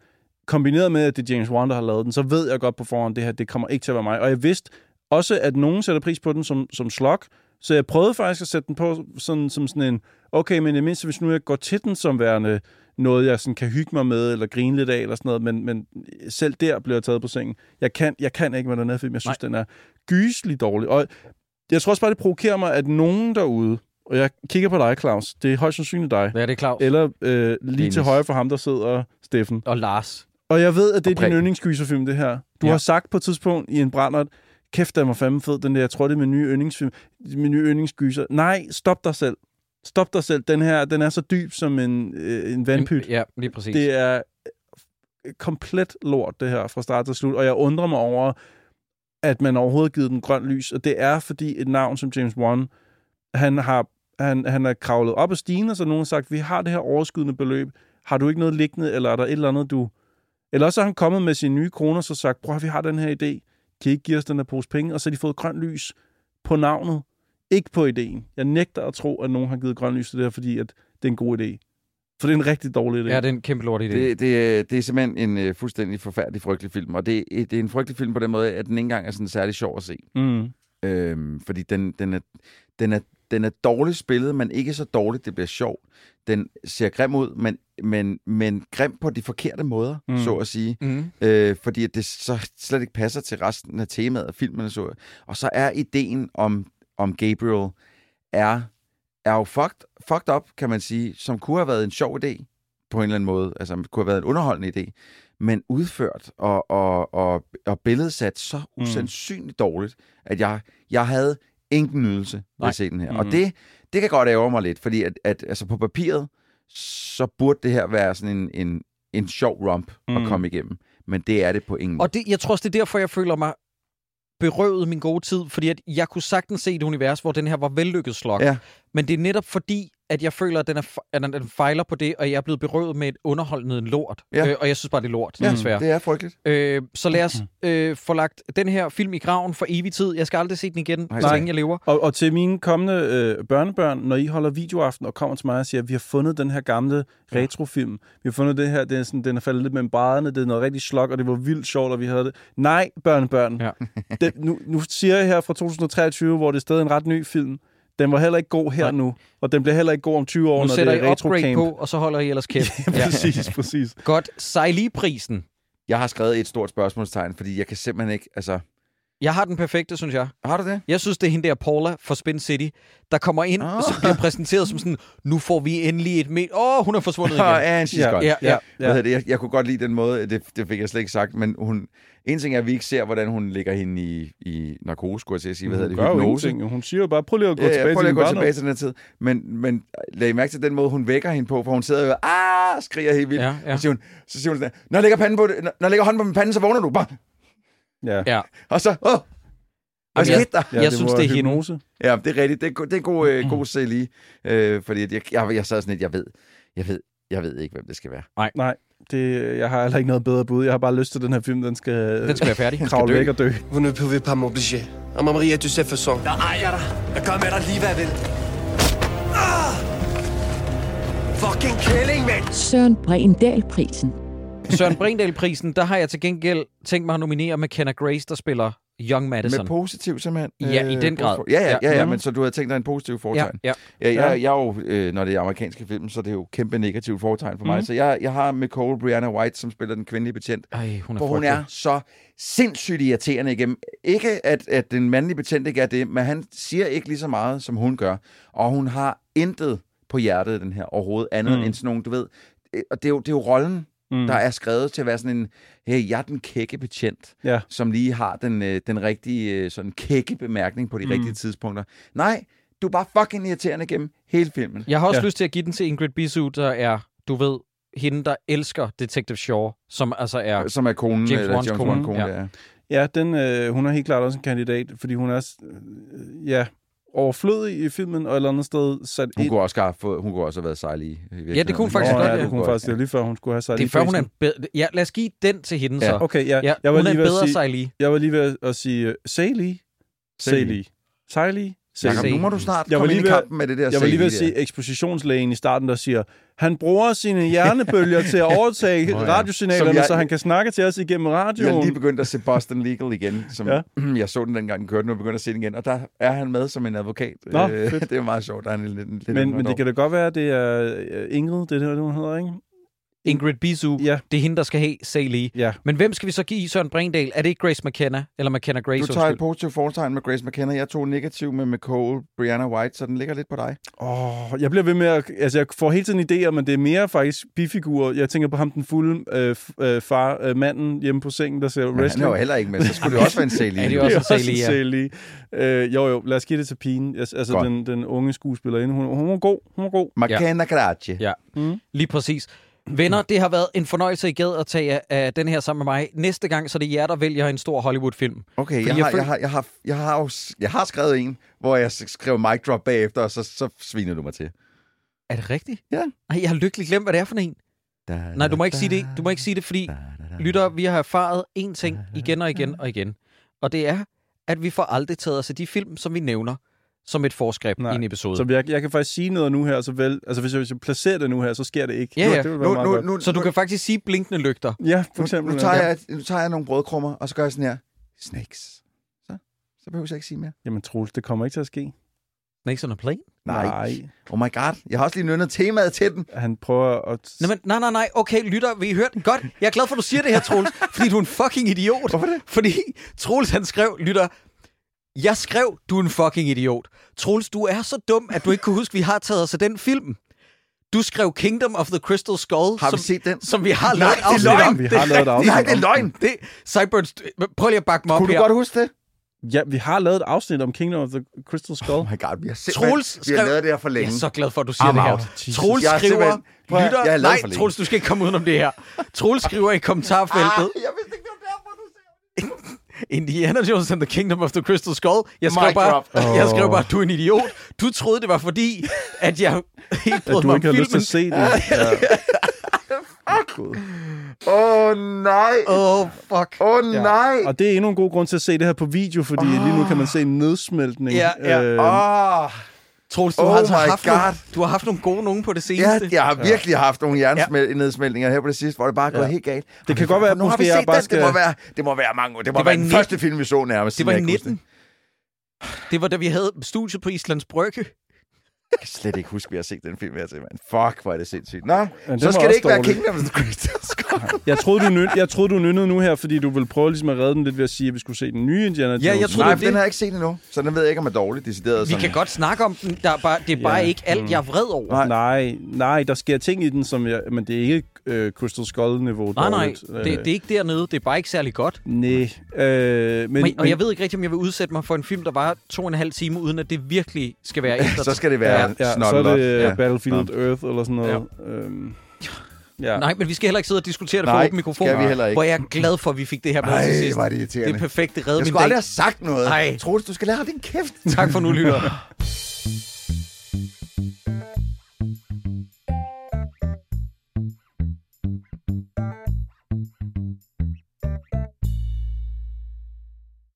kombineret med, at det er James Wan, der har lavet den, så ved jeg godt på forhånd, det her, det kommer ikke til at være mig. Og jeg vidste også, at nogen sætter pris på den som, som slog, så jeg prøvede faktisk at sætte den på sådan, som sådan en, okay, men i det mindste, hvis nu jeg går til den som værende noget, jeg sådan kan hygge mig med, eller grine lidt af, eller sådan noget, men, men selv der bliver jeg taget på sengen. Jeg kan, jeg kan ikke med den her film. Jeg synes, Nej. den er gyselig dårlig. Og jeg tror også bare, det provokerer mig, at nogen derude, og jeg kigger på dig, Claus, det er højst sandsynligt dig, ja det er Claus. eller øh, lige Dennis. til højre for ham, der sidder Steffen. Og Lars. Og jeg ved, at det er din yndlingsgyserfilm, det her. Du. Ja. har sagt på et tidspunkt i en brændert, kæft, den var fandme fed, den der, jeg tror, det er min nye yndlingsfilm, min nye yndlingsgyser. Nej, stop dig selv. Stop dig selv. Den her, den er så dyb som en, øh, en vandpyt. Ja, lige præcis. Det er komplet lort, det her, fra start til slut. Og jeg undrer mig over, at man overhovedet har givet den grønt lys. Og det er, fordi et navn som James Wan, han har, han, han er kravlet op ad stigen, og så nogen har sagt, vi har det her overskydende beløb. Har du ikke noget liggende, eller er der et eller andet, du... Eller også er han kommet med sine nye kroner, så sagt, prøv vi har den her idé. Kan I ikke give os den her pose penge? Og så har de fået grønt lys på navnet, ikke på ideen. Jeg nægter at tro, at nogen har givet grønt lys til det her, fordi at det er en god idé. For det er en rigtig dårlig idé. Ja, det er en kæmpe lort idé. Det, det, er- det er simpelthen en uh, fuldstændig forfærdelig, frygtelig film. Og det, det er en frygtelig film på den måde, at den ikke engang er sådan særlig sjov at se. Mm. Øhm, fordi den, den, er, den, er, den er dårligt spillet, men ikke så dårligt, det bliver sjovt. Den ser grim ud, men, men, men grim på de forkerte måder, Mm. mm. så at sige. Mm. Øh, fordi det så slet ikke passer til resten af temaet af filmen. Så. Og så er ideen om, om Gabriel er, er jo fucked, fucked up, kan man sige, som kunne have været en sjov idé på en eller anden måde. Altså, det kunne have været en underholdende idé. Men udført og, og, og, og billedsat så Mm. usandsynligt dårligt, at jeg, jeg havde ingen nydelse ved at se den her. Mm. Og det, det kan godt ærge mig lidt, fordi at, at altså på papiret, så burde det her være sådan en, en, en sjov romp Mm. at komme igennem. Men det er det på ingen måde. Og det, jeg tror også, det er derfor, jeg føler mig berøvet min gode tid, fordi at jeg kunne sagtens se et univers, hvor den her var vellykket slok. Ja. Men det er netop fordi, at jeg føler, at den, er, at den, den fejler på det, og jeg er blevet berøvet med et underholdende lort. Ja. Øh, og jeg synes bare, det er lort, Ja, desværre. det er frygteligt. Øh, så lad os øh, få lagt den her film i graven for evig tid. Jeg skal aldrig se den igen, Nej. så længe jeg lever. Og, og til mine kommende øh, børnebørn, når I holder videoaften og kommer til mig og siger, at vi har fundet den her gamle retrofilm, vi har fundet det her, det er sådan, den er faldet lidt mellem brædderne, det er noget rigtig slok, og det var vildt sjovt, og vi havde det. Nej, børnebørn. Ja. det, nu, nu siger jeg her fra 2023, hvor det er stadig en ret ny film, den var heller ikke god her Nej. nu, og den bliver heller ikke god om 20 år, Nu når det I er retro camp. på, og så holder I ellers kæft. ja, præcis, præcis. Godt. Sejli-prisen. Jeg har skrevet et stort spørgsmålstegn, fordi jeg kan simpelthen ikke... Altså, Jeg har den perfekte, synes jeg. har du det? Jeg synes, det er hende der, Paula fra Spin City, der kommer ind, Ah. og så bliver præsenteret som sådan, nu får vi endelig et med. Åh, oh, hun er forsvundet igen. Ja, and she's Ja. gone. Ja, ja. Hvad hedder det? Jeg, jeg kunne godt lide den måde, det, det fik jeg slet ikke sagt, men hun, en ting er, at vi ikke ser, hvordan hun ligger hende i, i narkose, skulle jeg til at sige. Hvad hedder Hun det? gør jo Hypnose. jo. Hun siger jo bare, prøv lige at gå Ja, ja, tilbage prøv til lige at gå tilbage til den her tid. Men, men lag I mærke til den måde, hun vækker hende på, for hun sidder jo og ah, skriger helt vildt. Ja, ja. Og så siger hun, så siger hun sådan, når jeg lægger, panden på, det- når, når jeg lægger hånden på min pande, så vågner du. Bare. Ja. Ja. Og så, åh, hvad Jamen, skete der? Jeg synes, var det er hende. hypnose. Ja, det er rigtigt. Det er, det er god, øh, god se lige. Øh, fordi jeg, jeg, jeg sad sådan lidt, jeg ved, jeg ved, jeg ved ikke, hvem det skal være. Nej, det, jeg har heller ikke noget bedre bud. Jeg har bare lyst til, at den her film, den skal, Den skal være færdig. kravle dø. væk og dø. Vous ne pouvez pas m'obliger. og Maria Joseph Fasson. Jeg ejer dig. Jeg gør med dig lige, hvad jeg vil. Ah! Fucking kælling, mand! Søren Bregendal-prisen. Søren Brindal-prisen, der har jeg til gengæld tænkt mig at nominere McKenna Grace, der spiller Young Madison. Med positiv simpelthen? Ja, i den grad. Ja, ja, ja, ja, Ja. men så du havde tænkt dig en positiv ja, foretegn? ja. Ja, jeg, jeg er jo, øh, når det er amerikanske film, så det er jo kæmpe negativt foretegn for mig. Mhm. Så jeg, jeg har Nicole Brianna White, som spiller den kvindelige betjent. Ej, hun er For hun er så sindssygt irriterende igennem. Ikke, at, at den mandlige betjent ikke er det, men han siger ikke lige så meget, som hun gør. Og hun har intet på hjertet, den her overhovedet, andet Mm. end sådan nogle, du ved... øh, Og det er jo, det er jo rollen, Mm. der er skrevet til at være sådan en, hey, jeg er den kække betjent, Ja. som lige har den, øh, den rigtige øh, sådan kække bemærkning på de Mm. rigtige tidspunkter. Nej, du er bare fucking irriterende gennem hele filmen. Jeg har også Ja. lyst til at give den til Ingrid Bisu, der er, du ved, hende, der elsker Detective Shaw, som altså er... Som er konen, James eller Wands James kone, kone, ja. ja. Ja, den, øh, hun er helt klart også en kandidat, fordi hun er øh, ja, overflødig i filmen, og et eller andet sted sat Hun ind. kunne også have, fået, hun kunne også have været sejlig. i virkeligheden. det kunne hun faktisk Nå, godt, ja, ja. det kunne faktisk, det var lige før, hun skulle have sig Det er før, hun er en bedre... Ja, lad os give den til hende Ja. så. Okay, ja, Ja, jeg var hun er lige en ved at bedre sige, sejlige. jeg var lige ved at sige uh, Sally. Sally. Sally. Jacob, Se. nu må du snart Jeg komme ind lige i ved- kampen med det der Jeg var lige ved at sige ekspositionslægen i starten, der siger, han bruger sine hjernebølger til at overtage Nå ja. radiosignalerne, jeg- så han kan snakke til os igennem Jeg radioen. er lige begyndt at se Boston Legal igen, som Ja. jeg så den dengang den kørte, nu er jeg begyndt at se den igen, og der er han med som en advokat. Nå, Øh, det er meget sjovt, der er en lidt, lidt men, men det kan da godt være, at det er øh, Ingrid, det er det, hun hedder, ikke? Ingrid Bisu, Ja. det er hende, der skal have Sally. Ja. Men hvem skal vi så give Søren Brindal? Er det ikke Grace McKenna? Eller McKenna Grace? Du tager et positivt foretegn med Grace McKenna. Jeg tog negativ med Nicole Brianna White, så den ligger lidt på dig. Åh, jeg bliver ved med at... Altså, jeg får hele tiden idéer, men det er mere faktisk bifigurer. Jeg tænker på ham, den fulde øh, øh, far, øh, manden hjemme på sengen, der ser Men han er wrestling. jo heller ikke med, så skulle det også være en sejlig. Ja, det er også en Sally, ja. Sally. Øh, jo, jo, lad os give det til pigen. Altså, Godt. den, den unge skuespillerinde. Hun, hun var god. Hun var god. McKenna Gracie. Ja. Mm. Lige præcis. Venner, det har været en fornøjelse, I gad at tage af den her sammen med mig. Næste gang, så er det jer, der vælger en stor Hollywood-film. Okay, jeg har, jeg, har, jeg, har, jeg, har, jo jeg har skrevet en, hvor jeg skrev mic drop bagefter, og så, så sviner du mig til. Er det rigtigt? Ja. Nej, jeg har lykkeligt glemt, hvad det er for en. Da, Nej, du må ikke da, sige det. Du må ikke sige det, fordi da, da, da. lytter, vi har erfaret én ting igen og igen og igen. Og det er, at vi får aldrig taget os af de film, som vi nævner som et forskrift i en episode. Så jeg, jeg kan faktisk sige noget nu her, så vel, altså hvis jeg, hvis jeg placerer det nu her, så sker det ikke. Ja, ja. Det vil være Nu, meget nu, nu, Så du nu, kan faktisk sige blinkende lygter. Ja, for nu, eksempel. nu, tager jeg, nu tager jeg nogle brødkrummer, og så gør jeg sådan her. Snakes. Så, så behøver jeg ikke sige mere. Jamen, Troels, det kommer ikke til at ske. Snakes on a plane? Nej. Nej. Oh my god, jeg har også lige nynnet temaet til den. Han prøver at... Nej, men, nej, nej, nej. Okay, lytter, vi hørt Godt. Jeg er glad for, at du siger det her, Troels. fordi du er en fucking idiot. Hvorfor det? Fordi Troels, han skrev, lytter, jeg skrev, du er en fucking idiot. Troels, du er så dum, at du ikke kunne huske, at vi har taget os af den film. Du skrev Kingdom of the Crystal Skull, Har vi som, set den? som vi har Nej, lavet det er løgn. Vi har lavet et afsnit Nej, det er løgn. Det, Cyburns, prøv lige at bakke mig op Kunne du her. godt huske det? Ja, vi har lavet et afsnit om Kingdom of the Crystal Skull. Oh my god, vi har simpelthen Troels vi har skrev- lavet det her for Jeg længe. er så glad for, at du siger I'm det her. out. Troels Jeg er skriver, simpelthen- Prøv lytter, jeg har lavet nej, for længe. Troels, du skal ikke komme udenom det her. Troels skriver i kommentarfeltet, Ah, jeg vidste ikke, det var derfor, du sagde Indiana Jones and the Kingdom of the Crystal Skull. Jeg skrev, Mic bare, drop. jeg skrev bare, du er en idiot. Du troede, det var fordi, at jeg helt brød mig ikke har lyst til filmen. at se det. Åh oh, nej. Åh, oh, fuck. Åh oh, nej. Og det er endnu en god grund til at se det her på video, fordi oh. lige nu kan man se en nedsmeltning. Ja, ja. Øh, Åh. Troels, du, Oh har altså haft God. nogle, du har haft nogle gode nogen på det Ja, seneste. jeg har virkelig haft nogle hjernesmeldninger her på det sidste, hvor det bare er gået Ja. helt galt. Det kan godt være, at nu har vi set bare den. skal- Det må være, det må være mange. Det må Det var være den 19. første film, vi så nærmest. Det var i jeg ikke 19. Det var da vi havde studiet på Islands Brygge. Jeg kan slet ikke huske, at vi har set den film her til, mand. Fuck, hvor er det sindssygt. Nå, den så skal det ikke være dårlig. Kingdom of the Crystal Skull. Jeg troede, du nød, jeg troede, du nynnede nu her, fordi du ville prøve ligesom at redde den lidt ved at sige, at vi skulle se den nye Indiana Jones. Ja, jeg troede, Nej, det den har jeg ikke set endnu, så den ved jeg ikke, om er dårlig, decideret. Vi sådan. kan godt snakke om den. Der er bare, det er bare Ja. ikke alt, jeg er vred over. Nej. Nej, nej, der sker ting i den, som jeg, men det er ikke øh, Crystal Skull-niveau Nej, nej. Det, det er ikke dernede. Det er bare ikke særlig godt. Nej, øh, men, Men, og jeg ved ikke rigtig, om jeg vil udsætte mig for en film, der var to og en halv time, uden at det virkelig skal være efter. Så skal det være Ja. ja. ja, så er det op. ja. Battlefield Earth eller sådan noget. Ja. Øhm, ja. Nej, men vi skal heller ikke sidde og diskutere det på Nej, åben mikrofon. skal vi heller ikke. Hvor jeg er glad for, at vi fik det her med til sidst. hvor er det Det er perfekt. Det redder Jeg skulle aldrig have sagt noget. Nej. Troels, du skal lære din kæft. Tak for nu, lytter.